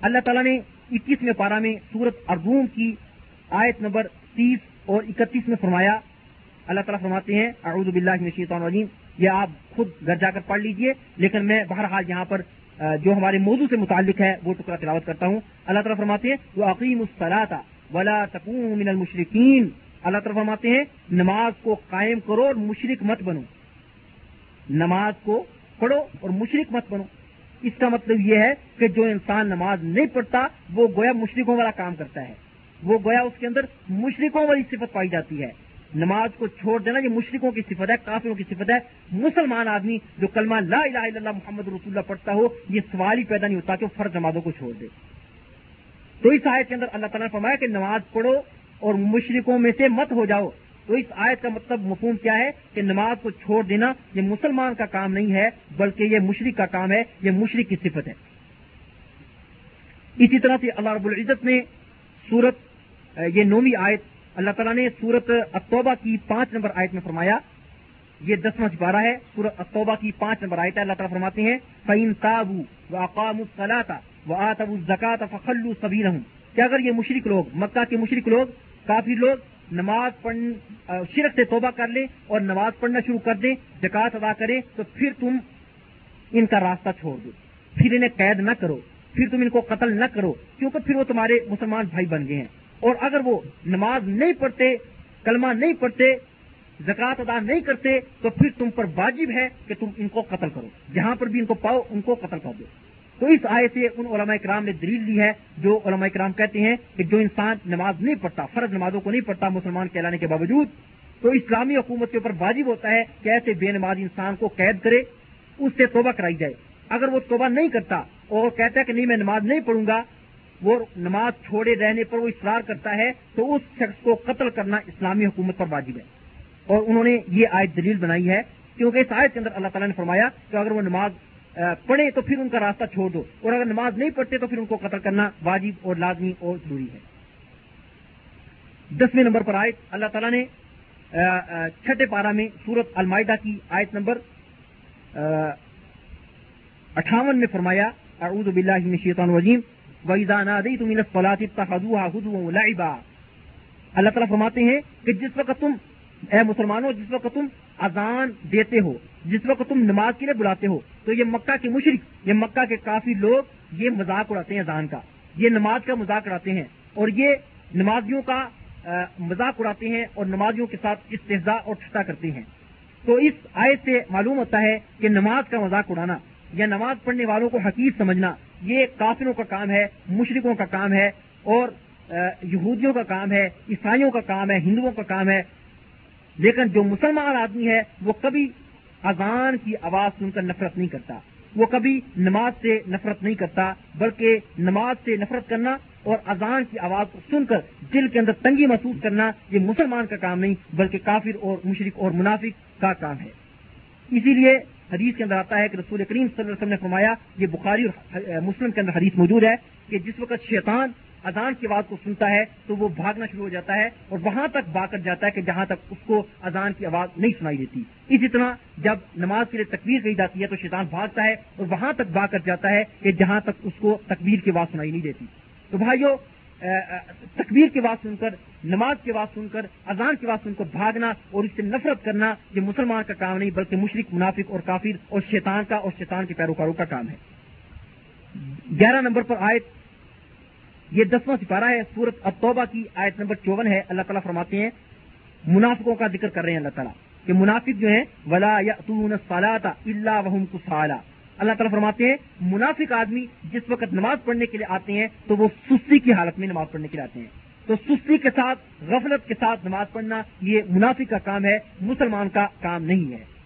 اللہ تعالیٰ نے اکیسویں پارہ میں سورت اربوم کی آیت نمبر تیس اور اکتیس میں فرمایا، اللہ تعالیٰ فرماتے ہیں، اعوذ باللہ من الشیطان الرجیم، یہ آپ خود گھر جا کر پڑھ لیجیے، لیکن میں بہرحال یہاں پر جو ہمارے موضوع سے متعلق ہے، وہ ٹکڑا تلاوت کرتا ہوں۔ اللہ تعالیٰ فرماتے ہیں وہ عقیم الصلاطہ ولا تکون من المشرقین اللہ تعالیٰ فرماتے ہیں، نماز کو قائم کرو اور مشرق مت بنو۔ نماز کو پڑھو اور مشرق مت بنو۔ اس کا مطلب یہ ہے کہ جو انسان نماز نہیں پڑھتا، وہ گویا مشرقوں والا کام کرتا ہے۔ وہ گویا اس کے اندر مشرقوں والی صفت پائی جاتی ہے۔ نماز کو چھوڑ دینا یہ مشرقوں کی صفت ہے، کافروں کی صفت ہے۔ مسلمان آدمی جو کلمہ لا الہ الا اللہ محمد رسول اللہ پڑھتا ہو، یہ سوال ہی پیدا نہیں ہوتا کہ وہ فرض نمازوں کو چھوڑ دے۔ تو اس آیت کے اندر اللہ تعالیٰ نے فرمایا کہ نماز پڑھو اور مشرقوں میں سے مت ہو جاؤ۔ تو اس آیت کا مطلب مفہوم کیا ہے کہ نماز کو چھوڑ دینا یہ مسلمان کا کام نہیں ہے، بلکہ یہ مشرق کا کام ہے، یہ مشرق کی صفت ہے۔ اسی طرح سے اللہ رب العزت نے سورت یہ نومی آیت، اللہ تعالیٰ نے سورت اکتوبہ کی پانچ نمبر آیت میں فرمایا۔ یہ دسواں سپارہ ہے، سورت اکتوبہ کی پانچ نمبر آیت ہے، اللہ تعالیٰ فرماتے ہیں فعین تابو و اقام الصلاطہ و آتب الزکات فخلو سبھی کہ اگر یہ مشرق لوگ، مکہ کے مشرق لوگ کافی لوگ نماز پڑھ شرک سے توبہ کر لیں اور نماز پڑھنا شروع کر دیں زکات ادا کریں، تو پھر تم ان کا راستہ چھوڑ دو۔ پھر انہیں قید نہ کرو، پھر تم ان کو قتل نہ کرو، کیونکہ پھر وہ تمہارے مسلمان بھائی بن گئے ہیں۔ اور اگر وہ نماز نہیں پڑھتے، کلمہ نہیں پڑھتے زکات ادا نہیں کرتے، تو پھر تم پر واجب ہے کہ تم ان کو قتل کرو۔ جہاں پر بھی ان کو پاؤ، ان کو قتل کر دو۔ تو اس آئے سے ان علماء کرام نے دلیل دی ہے، جو علماء کرام کہتے ہیں کہ جو انسان نماز نہیں پڑھتا، فرض نمازوں کو نہیں پڑھتا مسلمان کہلانے کے باوجود، تو اسلامی حکومت کے اوپر واجب ہوتا ہے کہ ایسے بے نماز انسان کو قید کرے، اس سے توبہ کرائی جائے۔ اگر وہ توبہ نہیں کرتا اور کہتا ہے کہ نہیں، میں نماز نہیں پڑھوں گا، وہ نماز چھوڑے رہنے پر وہ اصرار کرتا ہے، تو اس شخص کو قتل کرنا اسلامی حکومت پر واجب ہے۔ اور انہوں نے یہ آیت دلیل بنائی ہے، کیونکہ اس آیت کے اندر اللہ تعالیٰ نے فرمایا کہ اگر وہ نماز پڑھے تو پھر ان کا راستہ چھوڑ دو۔ اور اگر نماز نہیں پڑھتے تو پھر ان کو قتل کرنا واجب اور لازمی اور ضروری ہے۔ دسویں نمبر پر آیت، اللہ تعالیٰ نے چھٹے پارا میں سورت المائدہ کی آیت نمبر اٹھاون میں فرمایا، اعوذ باللہ من الشیطان الرجیم ویزان تم لعبا اللہ تعالیٰ فرماتے ہیں کہ جس وقت تم، اے مسلمانوں، جس وقت تم اذان دیتے ہو جس وقت تم نماز کے لیے بلاتے ہو، تو یہ مکہ کے مشرق یہ مکہ کے کافی لوگ یہ مذاق اڑاتے ہیں اذان کا۔ یہ نماز کا مذاق اڑاتے ہیں اور یہ نمازیوں کا مذاق اڑاتے ہیں اور نمازیوں کے ساتھ استحضاء اور ٹھٹا کرتے ہیں۔ تو اس آیت سے معلوم ہوتا ہے کہ نماز کا مذاق اڑانا یا نماز پڑھنے والوں کو حقیق سمجھنا، یہ کافروں کا کام ہے مشرقوں کا کام ہے اور یہودیوں کا کام ہے، عیسائیوں کا کام ہے، ہندوؤں کا کام ہے۔ لیکن جو مسلمان آدمی ہے، وہ کبھی اذان کی آواز سن کر نفرت نہیں کرتا۔ وہ کبھی نماز سے نفرت نہیں کرتا، بلکہ نماز سے نفرت کرنا اور اذان کی آواز کو سن کر دل کے اندر تنگی محسوس کرنا، یہ مسلمان کا کام نہیں، بلکہ کافر اور مشرق اور منافق کا کام ہے۔ اسی لیے حدیث کے اندر آتا ہے کہ رسول کریم صلی اللہ علیہ وسلم نے فرمایا، یہ بخاری اور مسلم کے اندر حدیث موجود ہے کہ جس وقت شیطان اذان کی آواز کو سنتا ہے تو وہ بھاگنا شروع ہو جاتا ہے اور وہاں تک بھاگ کر جاتا ہے کہ جہاں تک اس کو اذان کی آواز نہیں سنائی دیتی۔ اسی طرح جب نماز کے لیے تکبیر کہی جاتی ہے تو شیطان بھاگتا ہے اور وہاں تک بھاگ کر جاتا ہے کہ جہاں تک اس کو تکبیر کی آواز سنائی نہیں دیتی۔ تو بھائیو تکبیر کی بات سن کر، نماز کی بات سن کر، اذان کی بات سن کر بھاگنا اور اس سے نفرت کرنا یہ مسلمان کا کام نہیں، بلکہ مشرق منافق اور کافر اور شیطان کا اور شیطان کے پیروکاروں کا کام ہے۔ گیارہ نمبر پر آیت یہ دسواں سپارہ ہے، سورت التوبہ کی آیت نمبر چون ہے۔ اللہ تعالیٰ فرماتے ہیں، منافقوں کا ذکر کر رہے ہیں اللہ تعالیٰ۔ کہ منافق جو ہیں، ولا یا اللہ وحم کسالا اللہ تعالیٰ فرماتے ہیں، منافق آدمی جس وقت نماز پڑھنے کے لیے آتے ہیں، تو وہ سستی کی حالت میں نماز پڑھنے کے لیے آتے ہیں۔ تو سستی کے ساتھ، غفلت کے ساتھ نماز پڑھنا یہ منافق کا کام ہے، مسلمان کا کام نہیں ہے۔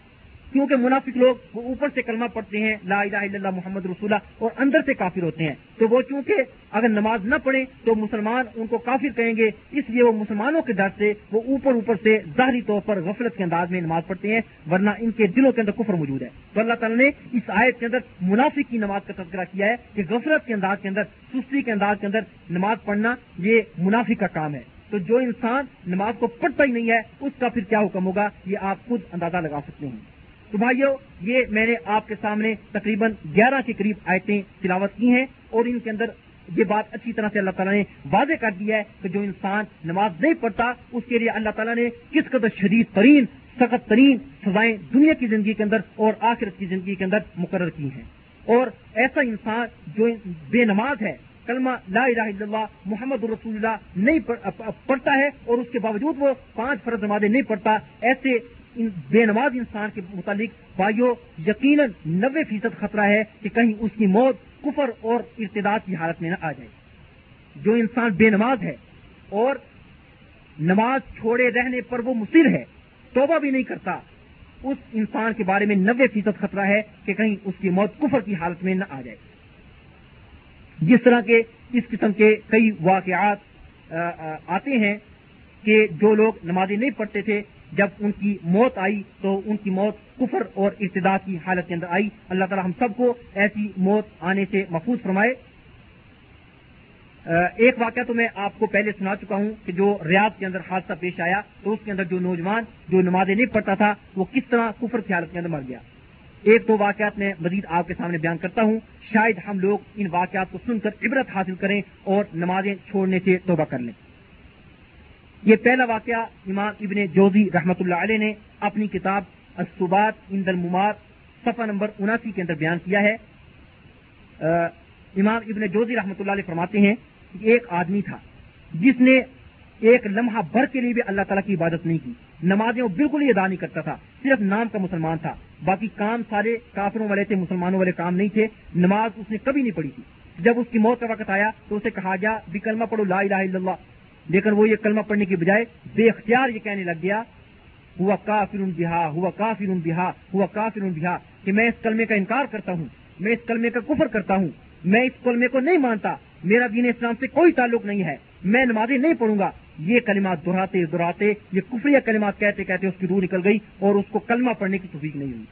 کیونکہ منافق لوگ وہ اوپر سے کلمہ پڑھتے ہیں، لا الہ الا اللہ محمد رسولہ اور اندر سے کافر ہوتے ہیں۔ تو وہ چونکہ اگر نماز نہ پڑھیں تو مسلمان ان کو کافر کہیں گے، اس لیے وہ مسلمانوں کے ڈر سے، وہ اوپر اوپر سے ظاہری طور پر غفلت کے انداز میں نماز پڑھتے ہیں، ورنہ ان کے دلوں کے اندر کفر موجود ہے۔ تو اللہ تعالیٰ نے اس آیت کے اندر منافق کی نماز کا تذکرہ کیا ہے کہ غفلت کے انداز کے اندر، سستی کے انداز کے اندر نماز پڑھنا یہ منافق کا کام ہے۔ تو جو انسان نماز کو پڑھتا ہی نہیں ہے، اس کا پھر کیا حکم ہوگا؟ یہ آپ خود اندازہ لگا سکتے ہیں۔ تو بھائیو، یہ میں نے آپ کے سامنے تقریباً گیارہ کے قریب آیتیں تلاوت کی ہیں اور ان کے اندر یہ بات اچھی طرح سے اللہ تعالیٰ نے واضح کر دیا ہے کہ جو انسان نماز نہیں پڑھتا، اس کے لیے اللہ تعالیٰ نے کس قدر شدید ترین، سخت ترین سزائیں دنیا کی زندگی کے اندر اور آخرت کی زندگی کے اندر مقرر کی ہیں۔ اور ایسا انسان جو بے نماز ہے، کلمہ لا الہ الا اللہ محمد رسول اللہ نہیں پڑھتا ہے اور اس کے باوجود وہ پانچ فرض نمازیں نہیں پڑھتا، ایسے بے نماز انسان کے متعلق بھائیو یقیناً نبے فیصد خطرہ ہے کہ کہیں اس کی موت کفر اور ارتداد کی حالت میں نہ آ جائے۔ جو انسان بے نماز ہے اور نماز چھوڑے رہنے پر وہ مصر ہے، توبہ بھی نہیں کرتا، اس انسان کے بارے میں نبے فیصد خطرہ ہے کہ کہیں اس کی موت کفر کی حالت میں نہ آ جائے۔ جس طرح کے اس قسم کے کئی واقعات آتے ہیں کہ جو لوگ نمازیں نہیں پڑھتے تھے جب ان کی موت آئی تو ان کی موت کفر اور ابتدا کی حالت کے اندر آئی۔ اللہ تعالی ہم سب کو ایسی موت آنے سے محفوظ فرمائے۔ ایک واقعہ تو میں آپ کو پہلے سنا چکا ہوں کہ جو ریاض کے اندر حادثہ پیش آیا تو اس کے اندر جو نوجوان جو نمازیں نہیں پڑھتا تھا وہ کس طرح کفر کی حالت کے اندر مر گیا۔ ایک دو واقعات میں مزید آپ کے سامنے بیان کرتا ہوں۔ شاید ہم لوگ ان واقعات کو سن کر عبرت حاصل کریں اور نمازیں چھوڑنے سے توبہ کر لیں۔ یہ پہلا واقعہ امام ابن جوزی رحمت اللہ علیہ نے اپنی کتاب الصبات ان المار صفحہ نمبر اناسی کے اندر بیان کیا ہے۔ امام ابن جوزی رحمت اللہ علیہ فرماتے ہیں کہ ایک آدمی تھا جس نے ایک لمحہ بھر کے لیے بھی اللہ تعالیٰ کی عبادت نہیں کی۔ نمازیں وہ بالکل ہی ادا نہیں کرتا تھا، صرف نام کا مسلمان تھا۔ باقی کام سارے کافروں والے تھے، مسلمانوں والے کام نہیں تھے، نماز اس نے کبھی نہیں پڑھی تھی۔ جب اس کی موت کا وقت آیا تو اسے کہا گیا بھی کلمہ پڑھو، لا الہ الا اللہ۔ لیکن وہ یہ کلمہ پڑھنے کی بجائے بے اختیار یہ کہنے لگ گیا، ہوا کافر بہا، ہوا کافر بہا، ہوا کافر بہا، کہ میں اس کلمے کا انکار کرتا ہوں، میں اس کلمے کا کفر کرتا ہوں، میں اس کلمے کو نہیں مانتا، میرا دین اسلام سے کوئی تعلق نہیں ہے، میں نمازیں نہیں پڑھوں گا۔ یہ کلمات دہراتے دہراتے، یہ کفری کلمات کہتے کہتے اس کی روح نکل گئی اور اس کو کلمہ پڑھنے کی توفیق نہیں ہوئی۔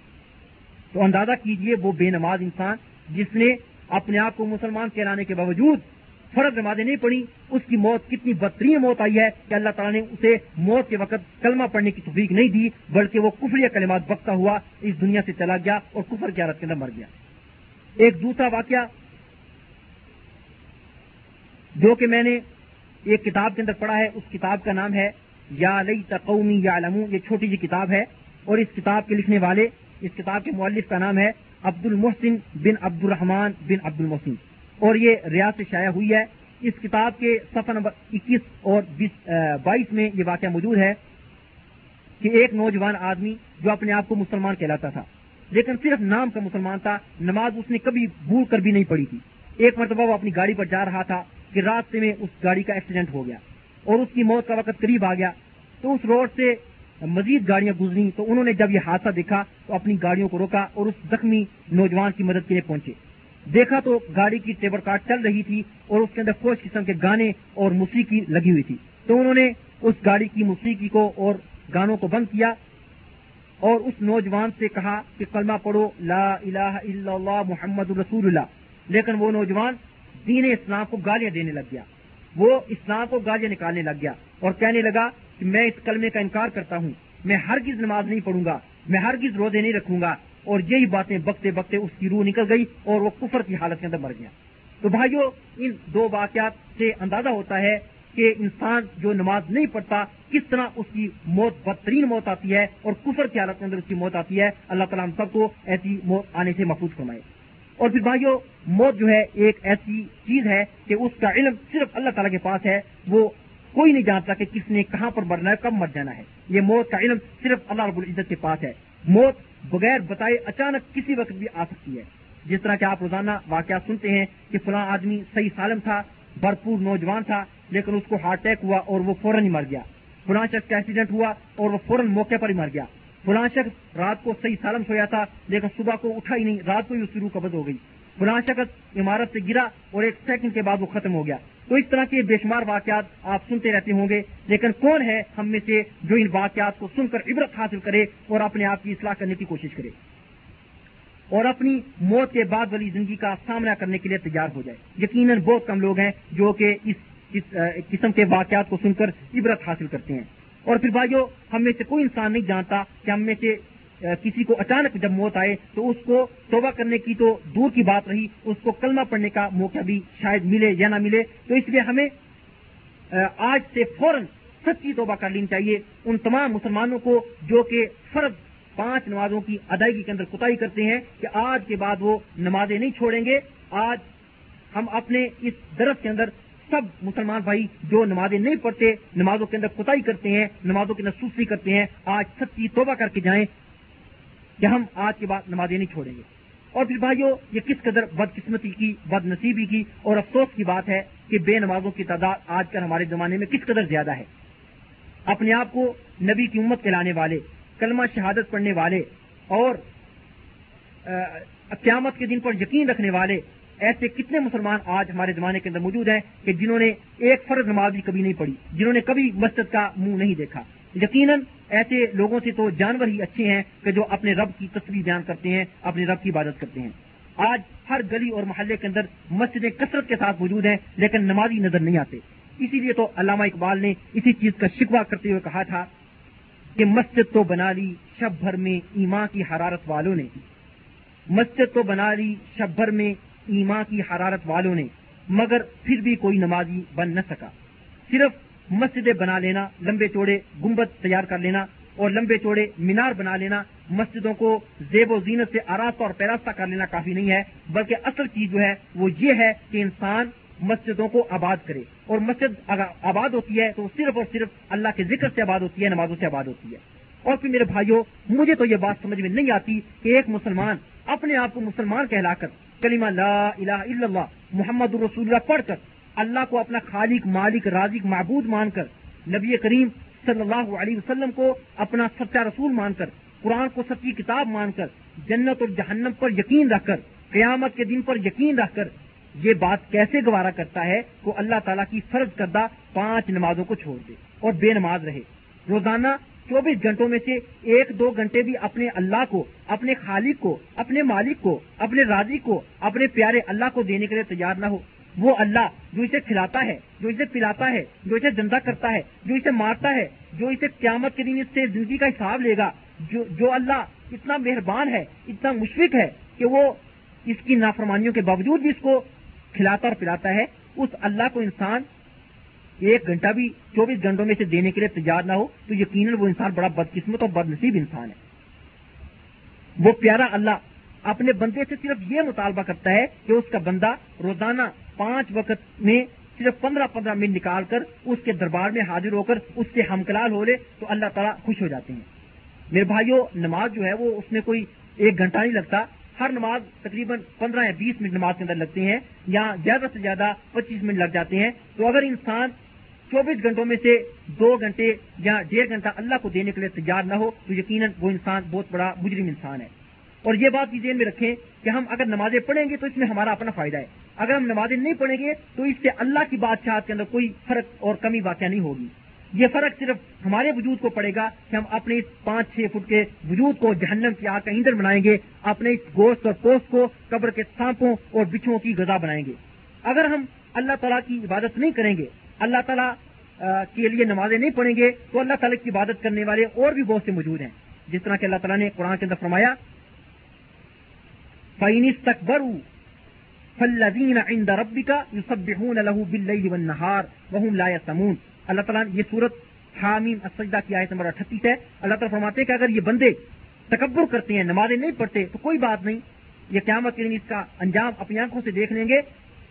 تو اندازہ کیجیے وہ بے نماز انسان جس نے اپنے آپ کو مسلمان کہلانے کے باوجود فرض نمازیں نہیں پڑھی، اس کی موت کتنی بدترین موت آئی ہے کہ اللہ تعالیٰ نے اسے موت کے وقت کلمہ پڑھنے کی توفیق نہیں دی، بلکہ وہ کفری کلمات بکتا ہوا اس دنیا سے چلا گیا اور کفر کی عادت کے اندر مر گیا۔ ایک دوسرا واقعہ جو کہ میں نے ایک کتاب کے اندر پڑھا ہے، اس کتاب کا نام ہے یا لئی تقومی یا لمو یہ چھوٹی سی کتاب ہے اور اس کتاب کے لکھنے والے، اس کتاب کے مؤلف کا نام ہے عبد المحسن بن عبد الرحمان بن عبد المحسن اور یہ ریاض سے شائع ہوئی ہے۔ اس کتاب کے صفحہ نمبر اکیس اور بائیس میں یہ واقعہ موجود ہے کہ ایک نوجوان آدمی جو اپنے آپ کو مسلمان کہلاتا تھا، لیکن صرف نام کا مسلمان تھا، نماز اس نے کبھی بھول کر بھی نہیں پڑھی تھی۔ ایک مرتبہ وہ اپنی گاڑی پر جا رہا تھا کہ راستے میں اس گاڑی کا ایکسیڈنٹ ہو گیا اور اس کی موت کا وقت قریب آ گیا۔ تو اس روڈ سے مزید گاڑیاں گزری تو انہوں نے جب یہ حادثہ دیکھا تو اپنی گاڑیوں کو روکا اور اس زخمی نوجوان کی مدد کے لیے پہنچے۔ دیکھا تو گاڑی کی ٹیبر کارڈ چل رہی تھی اور اس کے اندر خوش قسم کے گانے اور موسیقی لگی ہوئی تھی۔ تو انہوں نے اس گاڑی کی موسیقی کو اور گانوں کو بند کیا اور اس نوجوان سے کہا کہ کلمہ پڑھو، لا الہ الا اللہ محمد رسول اللہ۔ لیکن وہ نوجوان دین اسلام کو گالیاں دینے لگ گیا۔ وہ اسلام کو گالیاں نکالنے لگ گیا اور کہنے لگا کہ میں اس کلمے کا انکار کرتا ہوں۔ میں ہرگز نماز نہیں پڑھوں گا، میں ہرگز روزے نہیں رکھوں گا۔ اور یہی باتیں بکتے بکتے اس کی روح نکل گئی اور وہ کفر کی حالت کے اندر مر گیا۔ تو بھائیو، ان دو واقعات سے اندازہ ہوتا ہے کہ انسان جو نماز نہیں پڑھتا، کس طرح اس کی موت بدترین موت آتی ہے اور کفر کی حالت کے اندر اس کی موت آتی ہے، اللہ تعالیٰ ہم سب کو ایسی موت آنے سے محفوظ فرمائے۔ اور پھر بھائیو، موت جو ہے ایک ایسی چیز ہے کہ اس کا علم صرف اللہ تعالیٰ کے پاس ہے، وہ کوئی نہیں جانتا کہ کس نے کہاں پر مرنا ہے، کب مر جانا ہے۔ یہ موت کا علم صرف اللہ رب العزت کے پاس ہے۔ موت بغیر بتائے اچانک کسی وقت بھی آ سکتی ہے۔ جس طرح کہ آپ روزانہ واقعات سنتے ہیں کہ فلاں آدمی صحیح سالم تھا، بھرپور نوجوان تھا، لیکن اس کو ہارٹ اٹیک ہوا اور وہ فوراً ہی مر گیا۔ فلاں شخص کا ایکسیڈنٹ ہوا اور وہ فوراً موقع پر ہی مر گیا۔ فلاں شخص رات کو صحیح سالم سویا تھا، لیکن صبح کو اٹھا ہی نہیں، رات کو ہی اس کی روح قبض ہو گئی۔ فلاں شخص عمارت سے گرا اور ایک سیکنڈ کے بعد وہ ختم ہو گیا۔ تو اس طرح کے بے شمار واقعات آپ سنتے رہتے ہوں گے، لیکن کون ہے ہم میں سے جو ان واقعات کو سن کر عبرت حاصل کرے اور اپنے آپ کی اصلاح کرنے کی کوشش کرے؟ اور اپنی موت کے بعد والی زندگی کا سامنا کرنے کے لیے تیار ہو جائے۔ یقیناً بہت کم لوگ ہیں جو کہ اس قسم کے واقعات کو سن کر عبرت حاصل کرتے ہیں۔ اور پھر بھائیو، ہم میں سے کوئی انسان نہیں جانتا کہ ہم میں سے کسی کو اچانک جب موت آئے تو اس کو توبہ کرنے کی تو دور کی بات رہی، اس کو کلمہ پڑھنے کا موقع بھی شاید ملے یا نہ ملے۔ تو اس لیے ہمیں آج سے فوراً سچی توبہ کر لینی چاہیے۔ ان تمام مسلمانوں کو جو کہ فرض پانچ نمازوں کی ادائیگی کے اندر کتائی کرتے ہیں کہ آج کے بعد وہ نمازیں نہیں چھوڑیں گے، آج ہم اپنے اس درخت کے اندر سب مسلمان بھائی جو نمازیں نہیں پڑھتے، نمازوں کے اندر کتائی کرتے ہیں، نمازوں کے اندر سوسی کرتے ہیں، آج سچی توبہ کر کے جائیں۔ کہ ہم آج کے بعد نمازیں نہیں چھوڑیں گے۔ اور پھر بھائیو، یہ کس قدر بدقسمتی کی بد نصیبی کی اور افسوس کی بات ہے کہ بے نمازوں کی تعداد آج کل ہمارے زمانے میں کس قدر زیادہ ہے۔ اپنے آپ کو نبی کی امت کہلانے والے، کلمہ شہادت پڑھنے والے اور قیامت کے دن پر یقین رکھنے والے ایسے کتنے مسلمان آج ہمارے زمانے کے اندر موجود ہیں کہ جنہوں نے ایک فرض نماز بھی کبھی نہیں پڑھی، جنہوں نے کبھی مسجد کا منہ نہیں دیکھا۔ یقیناً ایسے لوگوں سے تو جانور ہی اچھے ہیں کہ جو اپنے رب کی تصویر بیان کرتے ہیں، اپنے رب کی عبادت کرتے ہیں۔ آج ہر گلی اور محلے کے اندر مسجدیں کثرت کے ساتھ موجود ہیں، لیکن نمازی نظر نہیں آتے۔ اسی لیے تو علامہ اقبال نے اسی چیز کا شکوا کرتے ہوئے کہا تھا کہ مسجد تو بنا لی شب بھر میں ایمان کی حرارت والوں نے۔ مسجد تو بنا لی شب بھر میں ایمان کی حرارت والوں نے، مگر پھر بھی کوئی نمازی بن نہ سکا۔ صرف مسجدیں بنا لینا، لمبے چوڑے گنبد تیار کر لینا اور لمبے چوڑے مینار بنا لینا، مسجدوں کو زیب و زینت سے آراستہ اور پیراستہ کر لینا کافی نہیں ہے، بلکہ اصل چیز جو ہے وہ یہ ہے کہ انسان مسجدوں کو آباد کرے۔ اور مسجد اگر آباد ہوتی ہے تو صرف اور صرف اللہ کے ذکر سے آباد ہوتی ہے، نمازوں سے آباد ہوتی ہے۔ اور پھر میرے بھائیوں، مجھے تو یہ بات سمجھ میں نہیں آتی کہ ایک مسلمان اپنے آپ کو مسلمان کہلا کر کلمہ لا الہ الا اللہ، محمد رسول اللہ پڑھ کر اللہ کو اپنا خالق، مالک، رازق، معبود مان کر، نبی کریم صلی اللہ علیہ وسلم کو اپنا سچا رسول مان کر، قرآن کو سچی کتاب مان کر، جنت اور جہنم پر یقین رکھ کر، قیامت کے دن پر یقین رکھ کر، یہ بات کیسے گوارا کرتا ہے کہ اللہ تعالیٰ کی فرض کردہ پانچ نمازوں کو چھوڑ دے اور بے نماز رہے۔ روزانہ چوبیس گھنٹوں میں سے ایک دو گھنٹے بھی اپنے اللہ کو، اپنے خالق کو، اپنے مالک کو، اپنے راضی کو، اپنے پیارے اللہ کو دینے کے لیے تیار نہ ہو۔ وہ اللہ جو اسے کھلاتا ہے، جو اسے پلاتا ہے، جو اسے زندہ کرتا ہے، جو اسے مارتا ہے، جو اسے قیامت کے دن اس سے زندگی کا حساب لے گا، جو جو اللہ اتنا مہربان ہے، اتنا مشفق ہے کہ وہ اس کی نافرمانیوں کے باوجود بھی اس کو کھلاتا اور پلاتا ہے، اس اللہ کو انسان ایک گھنٹہ بھی، چوبیس گھنٹوں میں سے دینے کے لیے تیار نہ ہو، تو یقیناً وہ انسان بڑا بدقسمت اور بد نصیب انسان ہے۔ وہ پیارا اللہ اپنے بندے سے صرف یہ مطالبہ کرتا ہے کہ اس کا بندہ روزانہ پانچ وقت میں صرف پندرہ پندرہ منٹ نکال کر اس کے دربار میں حاضر ہو کر اس سے ہمکلال ہو لے تو اللہ تعالیٰ خوش ہو جاتے ہیں۔ میرے بھائیوں نماز جو ہے وہ اس میں کوئی ایک گھنٹہ نہیں لگتا۔ ہر نماز تقریباً پندرہ یا بیس منٹ نماز کے اندر لگتے ہیں یا زیادہ سے زیادہ پچیس منٹ لگ جاتے ہیں۔ تو اگر انسان چوبیس گھنٹوں میں سے دو گھنٹے یا ڈیڑھ گھنٹہ اللہ کو دینے کے لیے تیار نہ ہو تو یقیناً وہ انسان بہت بڑا مجرم انسان ہے۔ اور یہ بات بھی ذہن میں رکھیں کہ ہم اگر نمازیں پڑھیں گے تو اس میں ہمارا اپنا فائدہ ہے۔ اگر ہم نمازیں نہیں پڑھیں گے تو اس سے اللہ کی بادشاہت کے اندر کوئی فرق اور کمی واقع نہیں ہوگی۔ یہ فرق صرف ہمارے وجود کو پڑے گا کہ ہم اپنے اس پانچ چھ فٹ کے وجود کو جہنم کی آگ کا ایندھن بنائیں گے، اپنے اس گوشت اور پوست کو قبر کے سانپوں اور بچھوں کی غذا بنائیں گے۔ اگر ہم اللہ تعالیٰ کی عبادت نہیں کریں گے، اللہ تعالیٰ کے لیے نمازیں نہیں پڑھیں گے، تو اللہ تعالیٰ کی عبادت کرنے والے اور بھی بہت سے موجود ہیں۔ جس طرح کہ اللہ تعالیٰ نے قرآن کے اندر فرمایا فَإِنِ فَالَّذِينَ عِنْدَ رَبِّكَ يُسَبِّحُونَ لَهُ بِاللَّيْلِ وَالنَّهَارِ وَهُمْ لَا يَسْتَمُونَ۔ اللہ تعالیٰ یہ صورت حامیم السجدہ کی آیت نمبر اٹھتیس ہے۔ اللہ تعالیٰ فرماتے ہیں کہ اگر یہ بندے تکبر کرتے ہیں، نمازیں نہیں پڑھتے، تو کوئی بات نہیں، یہ قیامت کے دن اس کا انجام اپنی آنکھوں سے دیکھ لیں گے،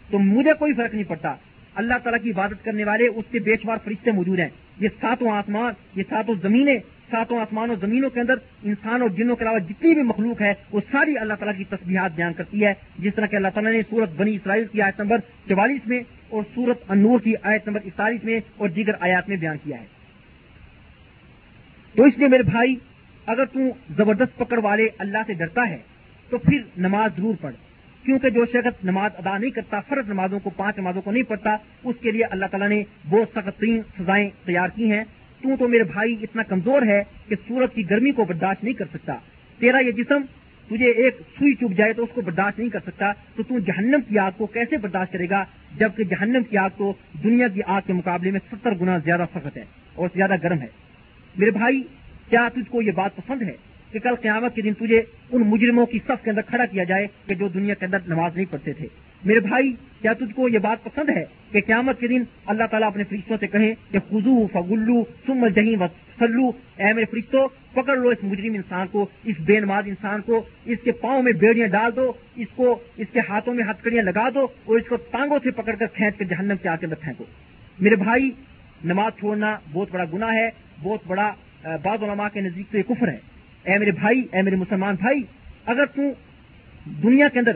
تو مجھے کوئی فرق نہیں پڑتا۔ اللہ تعالیٰ کی عبادت کرنے والے، اس کے بے شمار فرشتے موجود ہیں۔ یہ ساتوں آسمان، یہ ساتوں زمینیں ساتوں آسمان زمینوں کے اندر انسان اور جنوں کے علاوہ جتنی بھی مخلوق ہے، وہ ساری اللہ تعالیٰ کی تصویرات بیان کرتی ہے۔ جس طرح کہ اللہ تعالیٰ نے سورت بنی اسرائیل کی آیت نمبر چوالیس میں اور سورت انور کی آیت نمبر اکتالیس میں اور دیگر آیات میں بیان کیا ہے۔ تو اس لیے میرے بھائی، اگر تو زبردست پکڑ والے اللہ سے ڈرتا ہے، تو پھر نماز ضرور پڑھ۔ کیونکہ جو شخص نماز ادا نہیں کرتا، فرض نمازوں کو، پانچ نمازوں کو نہیں پڑھتا، اس کے لیے اللہ تعالیٰ نے بہت سخت ترین سزائیں تیار کی ہیں۔ تو تو میرے بھائی اتنا کمزور ہے کہ سورج کی گرمی کو برداشت نہیں کر سکتا۔ تیرا یہ جسم تجھے ایک سوئی چپ جائے تو اس کو برداشت نہیں کر سکتا، تو تو جہنم کی آگ کو کیسے برداشت کرے گا؟ جبکہ جہنم کی آگ تو دنیا کی آگ کے مقابلے میں ستر گنا زیادہ سخت ہے اور زیادہ گرم ہے۔ میرے بھائی، کیا تجھ کو یہ بات پسند ہے؟ کہ کل قیامت کے دن تجھے ان مجرموں کی صف کے اندر کھڑا کیا جائے کہ جو دنیا کے اندر نماز نہیں پڑھتے تھے۔ میرے بھائی، کیا تجھ کو یہ بات پسند ہے کہ قیامت کے دن اللہ تعالیٰ اپنے فرشتوں سے کہیں کہ خزو فگلو سم جہی و سلو اے میرے فرشتوں، پکڑ لو اس مجرم انسان کو، اس بے نماز انسان کو، اس کے پاؤں میں بیڑیاں ڈال دو، اس کو، اس کے ہاتھوں میں ہتکڑیاں لگا دو اور اس کو ٹانگوں سے پکڑ کر کھینچ کے جہنم کے آ اندر پھینکو۔ میرے بھائی، نماز چھوڑنا بہت بڑا گناہ ہے، بہت بڑا بعض علماء کے نزدیک تو یہ کفر ہے۔ اے میرے بھائی، اے میرے مسلمان بھائی، اگر تو دنیا کے اندر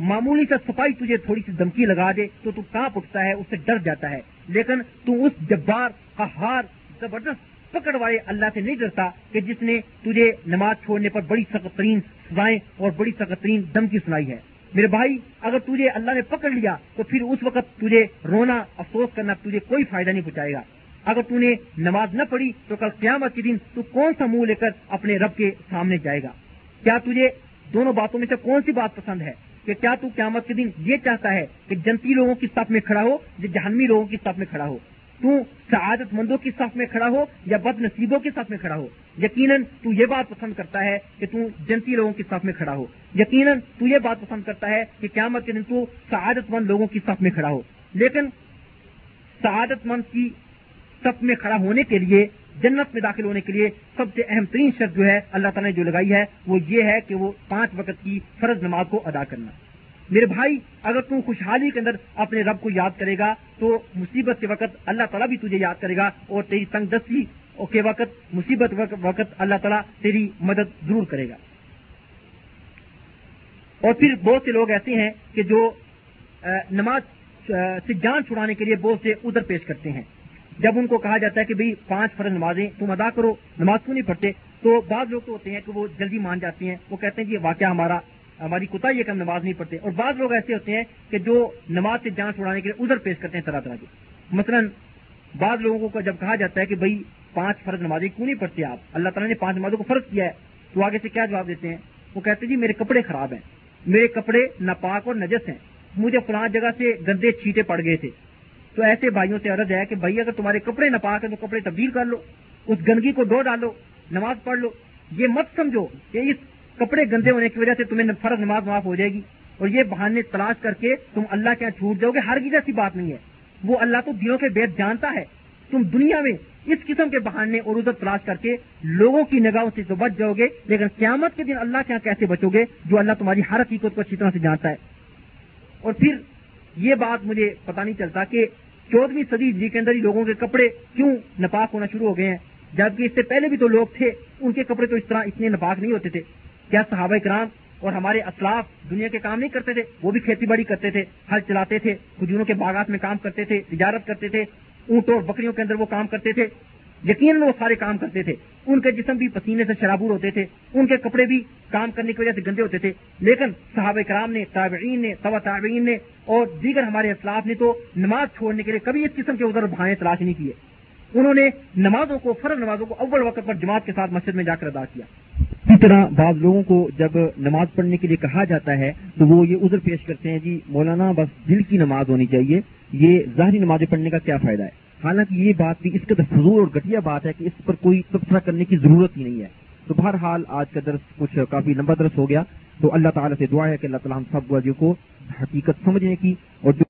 معمولی سا صفائی تجھے تھوڑی سی دمکی لگا دے تو تو کہاں اٹھتا ہے، اس سے ڈر جاتا ہے۔ لیکن تو اس جبار ہار زبردست پکڑ والے اللہ سے نہیں ڈرتا کہ جس نے تجھے نماز چھوڑنے پر بڑی سخت ترین سزائیں اور بڑی سخت ترین دمکی سنائی ہے۔ میرے بھائی، اگر تجھے اللہ نے پکڑ لیا تو پھر اس وقت تجھے رونا افسوس کرنا تجھے کوئی فائدہ نہیں پہنچائے گا۔ اگر تو نے نماز نہ پڑھی تو کل قیامت کے دن تو کون سا منہ لے کر اپنے رب کے سامنے جائے گا؟ کیا تجھے دونوں باتوں میں سے کون سی بات پسند ہے کہ کیا تو قیامت کے دن یہ چاہتا ہے کہ جنتی لوگوں کی صف میں کھڑا ہو یا جہنمی لوگوں کی صف میں کھڑا ہو؟ تو سعادت مندوں کی صف میں کھڑا ہو یا بد نصیبوں کی صف میں کھڑا ہو؟ یقیناً تو یہ بات پسند کرتا ہے کہ تو جنتی لوگوں کی صف میں کھڑا ہو۔ یقیناً تو یہ بات پسند کرتا ہے کہ قیامت کے دن تو سعادت مند لوگوں کی صف میں کھڑا ہو۔ لیکن سعادت مند کی سب میں کھڑا ہونے کے لیے، جنت میں داخل ہونے کے لیے سب سے اہم ترین شرط جو ہے اللہ تعالیٰ نے جو لگائی ہے، وہ یہ ہے کہ وہ پانچ وقت کی فرض نماز کو ادا کرنا۔ میرے بھائی، اگر تم خوشحالی کے اندر اپنے رب کو یاد کرے گا، تو مصیبت کے وقت اللہ تعالیٰ بھی تجھے یاد کرے گا اور تیری تنگ دستی کے وقت، مصیبت وقت اللہ تعالیٰ تیری مدد ضرور کرے گا۔ اور پھر بہت سے لوگ ایسے ہیں کہ جو نماز سے جان چھڑانے کے لیے بہت سے ادھر پیش کرتے ہیں۔ جب ان کو کہا جاتا ہے کہ بھئی پانچ فرض نمازیں تم ادا کرو، نماز کیوں نہیں پڑھتے؟ تو بعض لوگ تو ہوتے ہیں کہ وہ جلدی مان جاتے ہیں، وہ کہتے ہیں کہ یہ واقعہ ہمارا، ہماری کتا یہ کہ ہم نماز نہیں پڑھتے۔ اور بعض لوگ ایسے ہوتے ہیں کہ جو نماز سے جان چھڑانے کے لیے ادھر پیش کرتے ہیں طرح طرح کے۔ مثلا بعض لوگوں کو جب کہا جاتا ہے کہ بھائی پانچ فرض نمازیں کیوں نہیں پڑھتے آپ؟ اللہ تعالیٰ نے پانچ نمازوں کو فرض کیا ہے۔ تو آگے سے کیا جواب دیتے ہیں؟ وہ کہتے ہیں جی میرے کپڑے خراب ہیں، میرے کپڑے ناپاک اور نجس ہیں، مجھے فلاں جگہ سے گندے چھیٹے پڑ گئے تھے۔ تو ایسے بھائیوں سے عرض ہے کہ بھائی اگر تمہارے کپڑے ناپاک ہیں تو کپڑے تبدیل کر لو، اس گندگی کو دو ڈالو، نماز پڑھ لو۔ یہ مت سمجھو کہ اس کپڑے گندے ہونے کی وجہ سے تمہیں فرض نماز معاف ہو جائے گی اور یہ بہانے تلاش کر کے تم اللہ کے یہاں چھوٹ جاؤ گے۔ ہر کی ایسی بات نہیں ہے۔ وہ اللہ تو دنوں کے بیت جانتا ہے۔ تم دنیا میں اس قسم کے بہانے اور ادھر تلاش کر کے لوگوں کی نگاہوں سے تو بچ جاؤ گے، لیکن قیامت کے دن اللہ کے یہاں کیسے بچو گے؟ جو اللہ تمہاری ہر حقیقت کو اچھی طرح سے جانتا ہے۔ اور پھر یہ بات مجھے پتا نہیں چلتا کہ چودہویں صدی جی کے اندر ہی لوگوں کے کپڑے کیوں نپاک ہونا شروع ہو گئے ہیں؟ جبکہ اس سے پہلے بھی تو لوگ تھے، ان کے کپڑے تو اس طرح اتنے نپاک نہیں ہوتے تھے۔ کیا صحابہ کرام اور ہمارے اسلاف دنیا کے کام نہیں کرتے تھے؟ وہ بھی کھیتی باڑی کرتے تھے، ہل چلاتے تھے، کھجوروں کے باغات میں کام کرتے تھے، تجارت کرتے تھے اونٹ اور بکریوں کے اندر وہ کام کرتے تھے۔ یقیناً وہ سارے کام کرتے تھے۔ ان کے جسم بھی پسینے سے شرابور ہوتے تھے۔ ان کے کپڑے بھی کام کرنے کی وجہ سے گندے ہوتے تھے۔ لیکن صحابہ کرام نے، تابعین نے توا تابعین نے اور دیگر ہمارے اسلاف نے تو نماز چھوڑنے کے لیے کبھی اس قسم کے ادھر بھائیں تلاش نہیں کیے۔ انہوں نے نمازوں کو، فرض نمازوں کو اول وقت پر جماعت کے ساتھ مسجد میں جا کر ادا کیا۔ اسی طرح بعض لوگوں کو جب نماز پڑھنے کے لیے کہا جاتا ہے تو وہ یہ عذر پیش کرتے ہیں جی مولانا بس دل کی نماز ہونی چاہیے، یہ ظاہری نمازیں پڑھنے کا کیا فائدہ ہے؟ حالانکہ یہ بات بھی اس قدر فضول اور گٹیا بات ہے کہ اس پر کوئی تبصرہ کرنے کی ضرورت ہی نہیں ہے۔ تو بہرحال آج کا درس کچھ کافی لمبا درس ہو گیا۔ تو اللہ تعالیٰ سے دعا ہے کہ اللہ تعالیٰ ہم سب کو حقیقت سمجھنے کی اور جو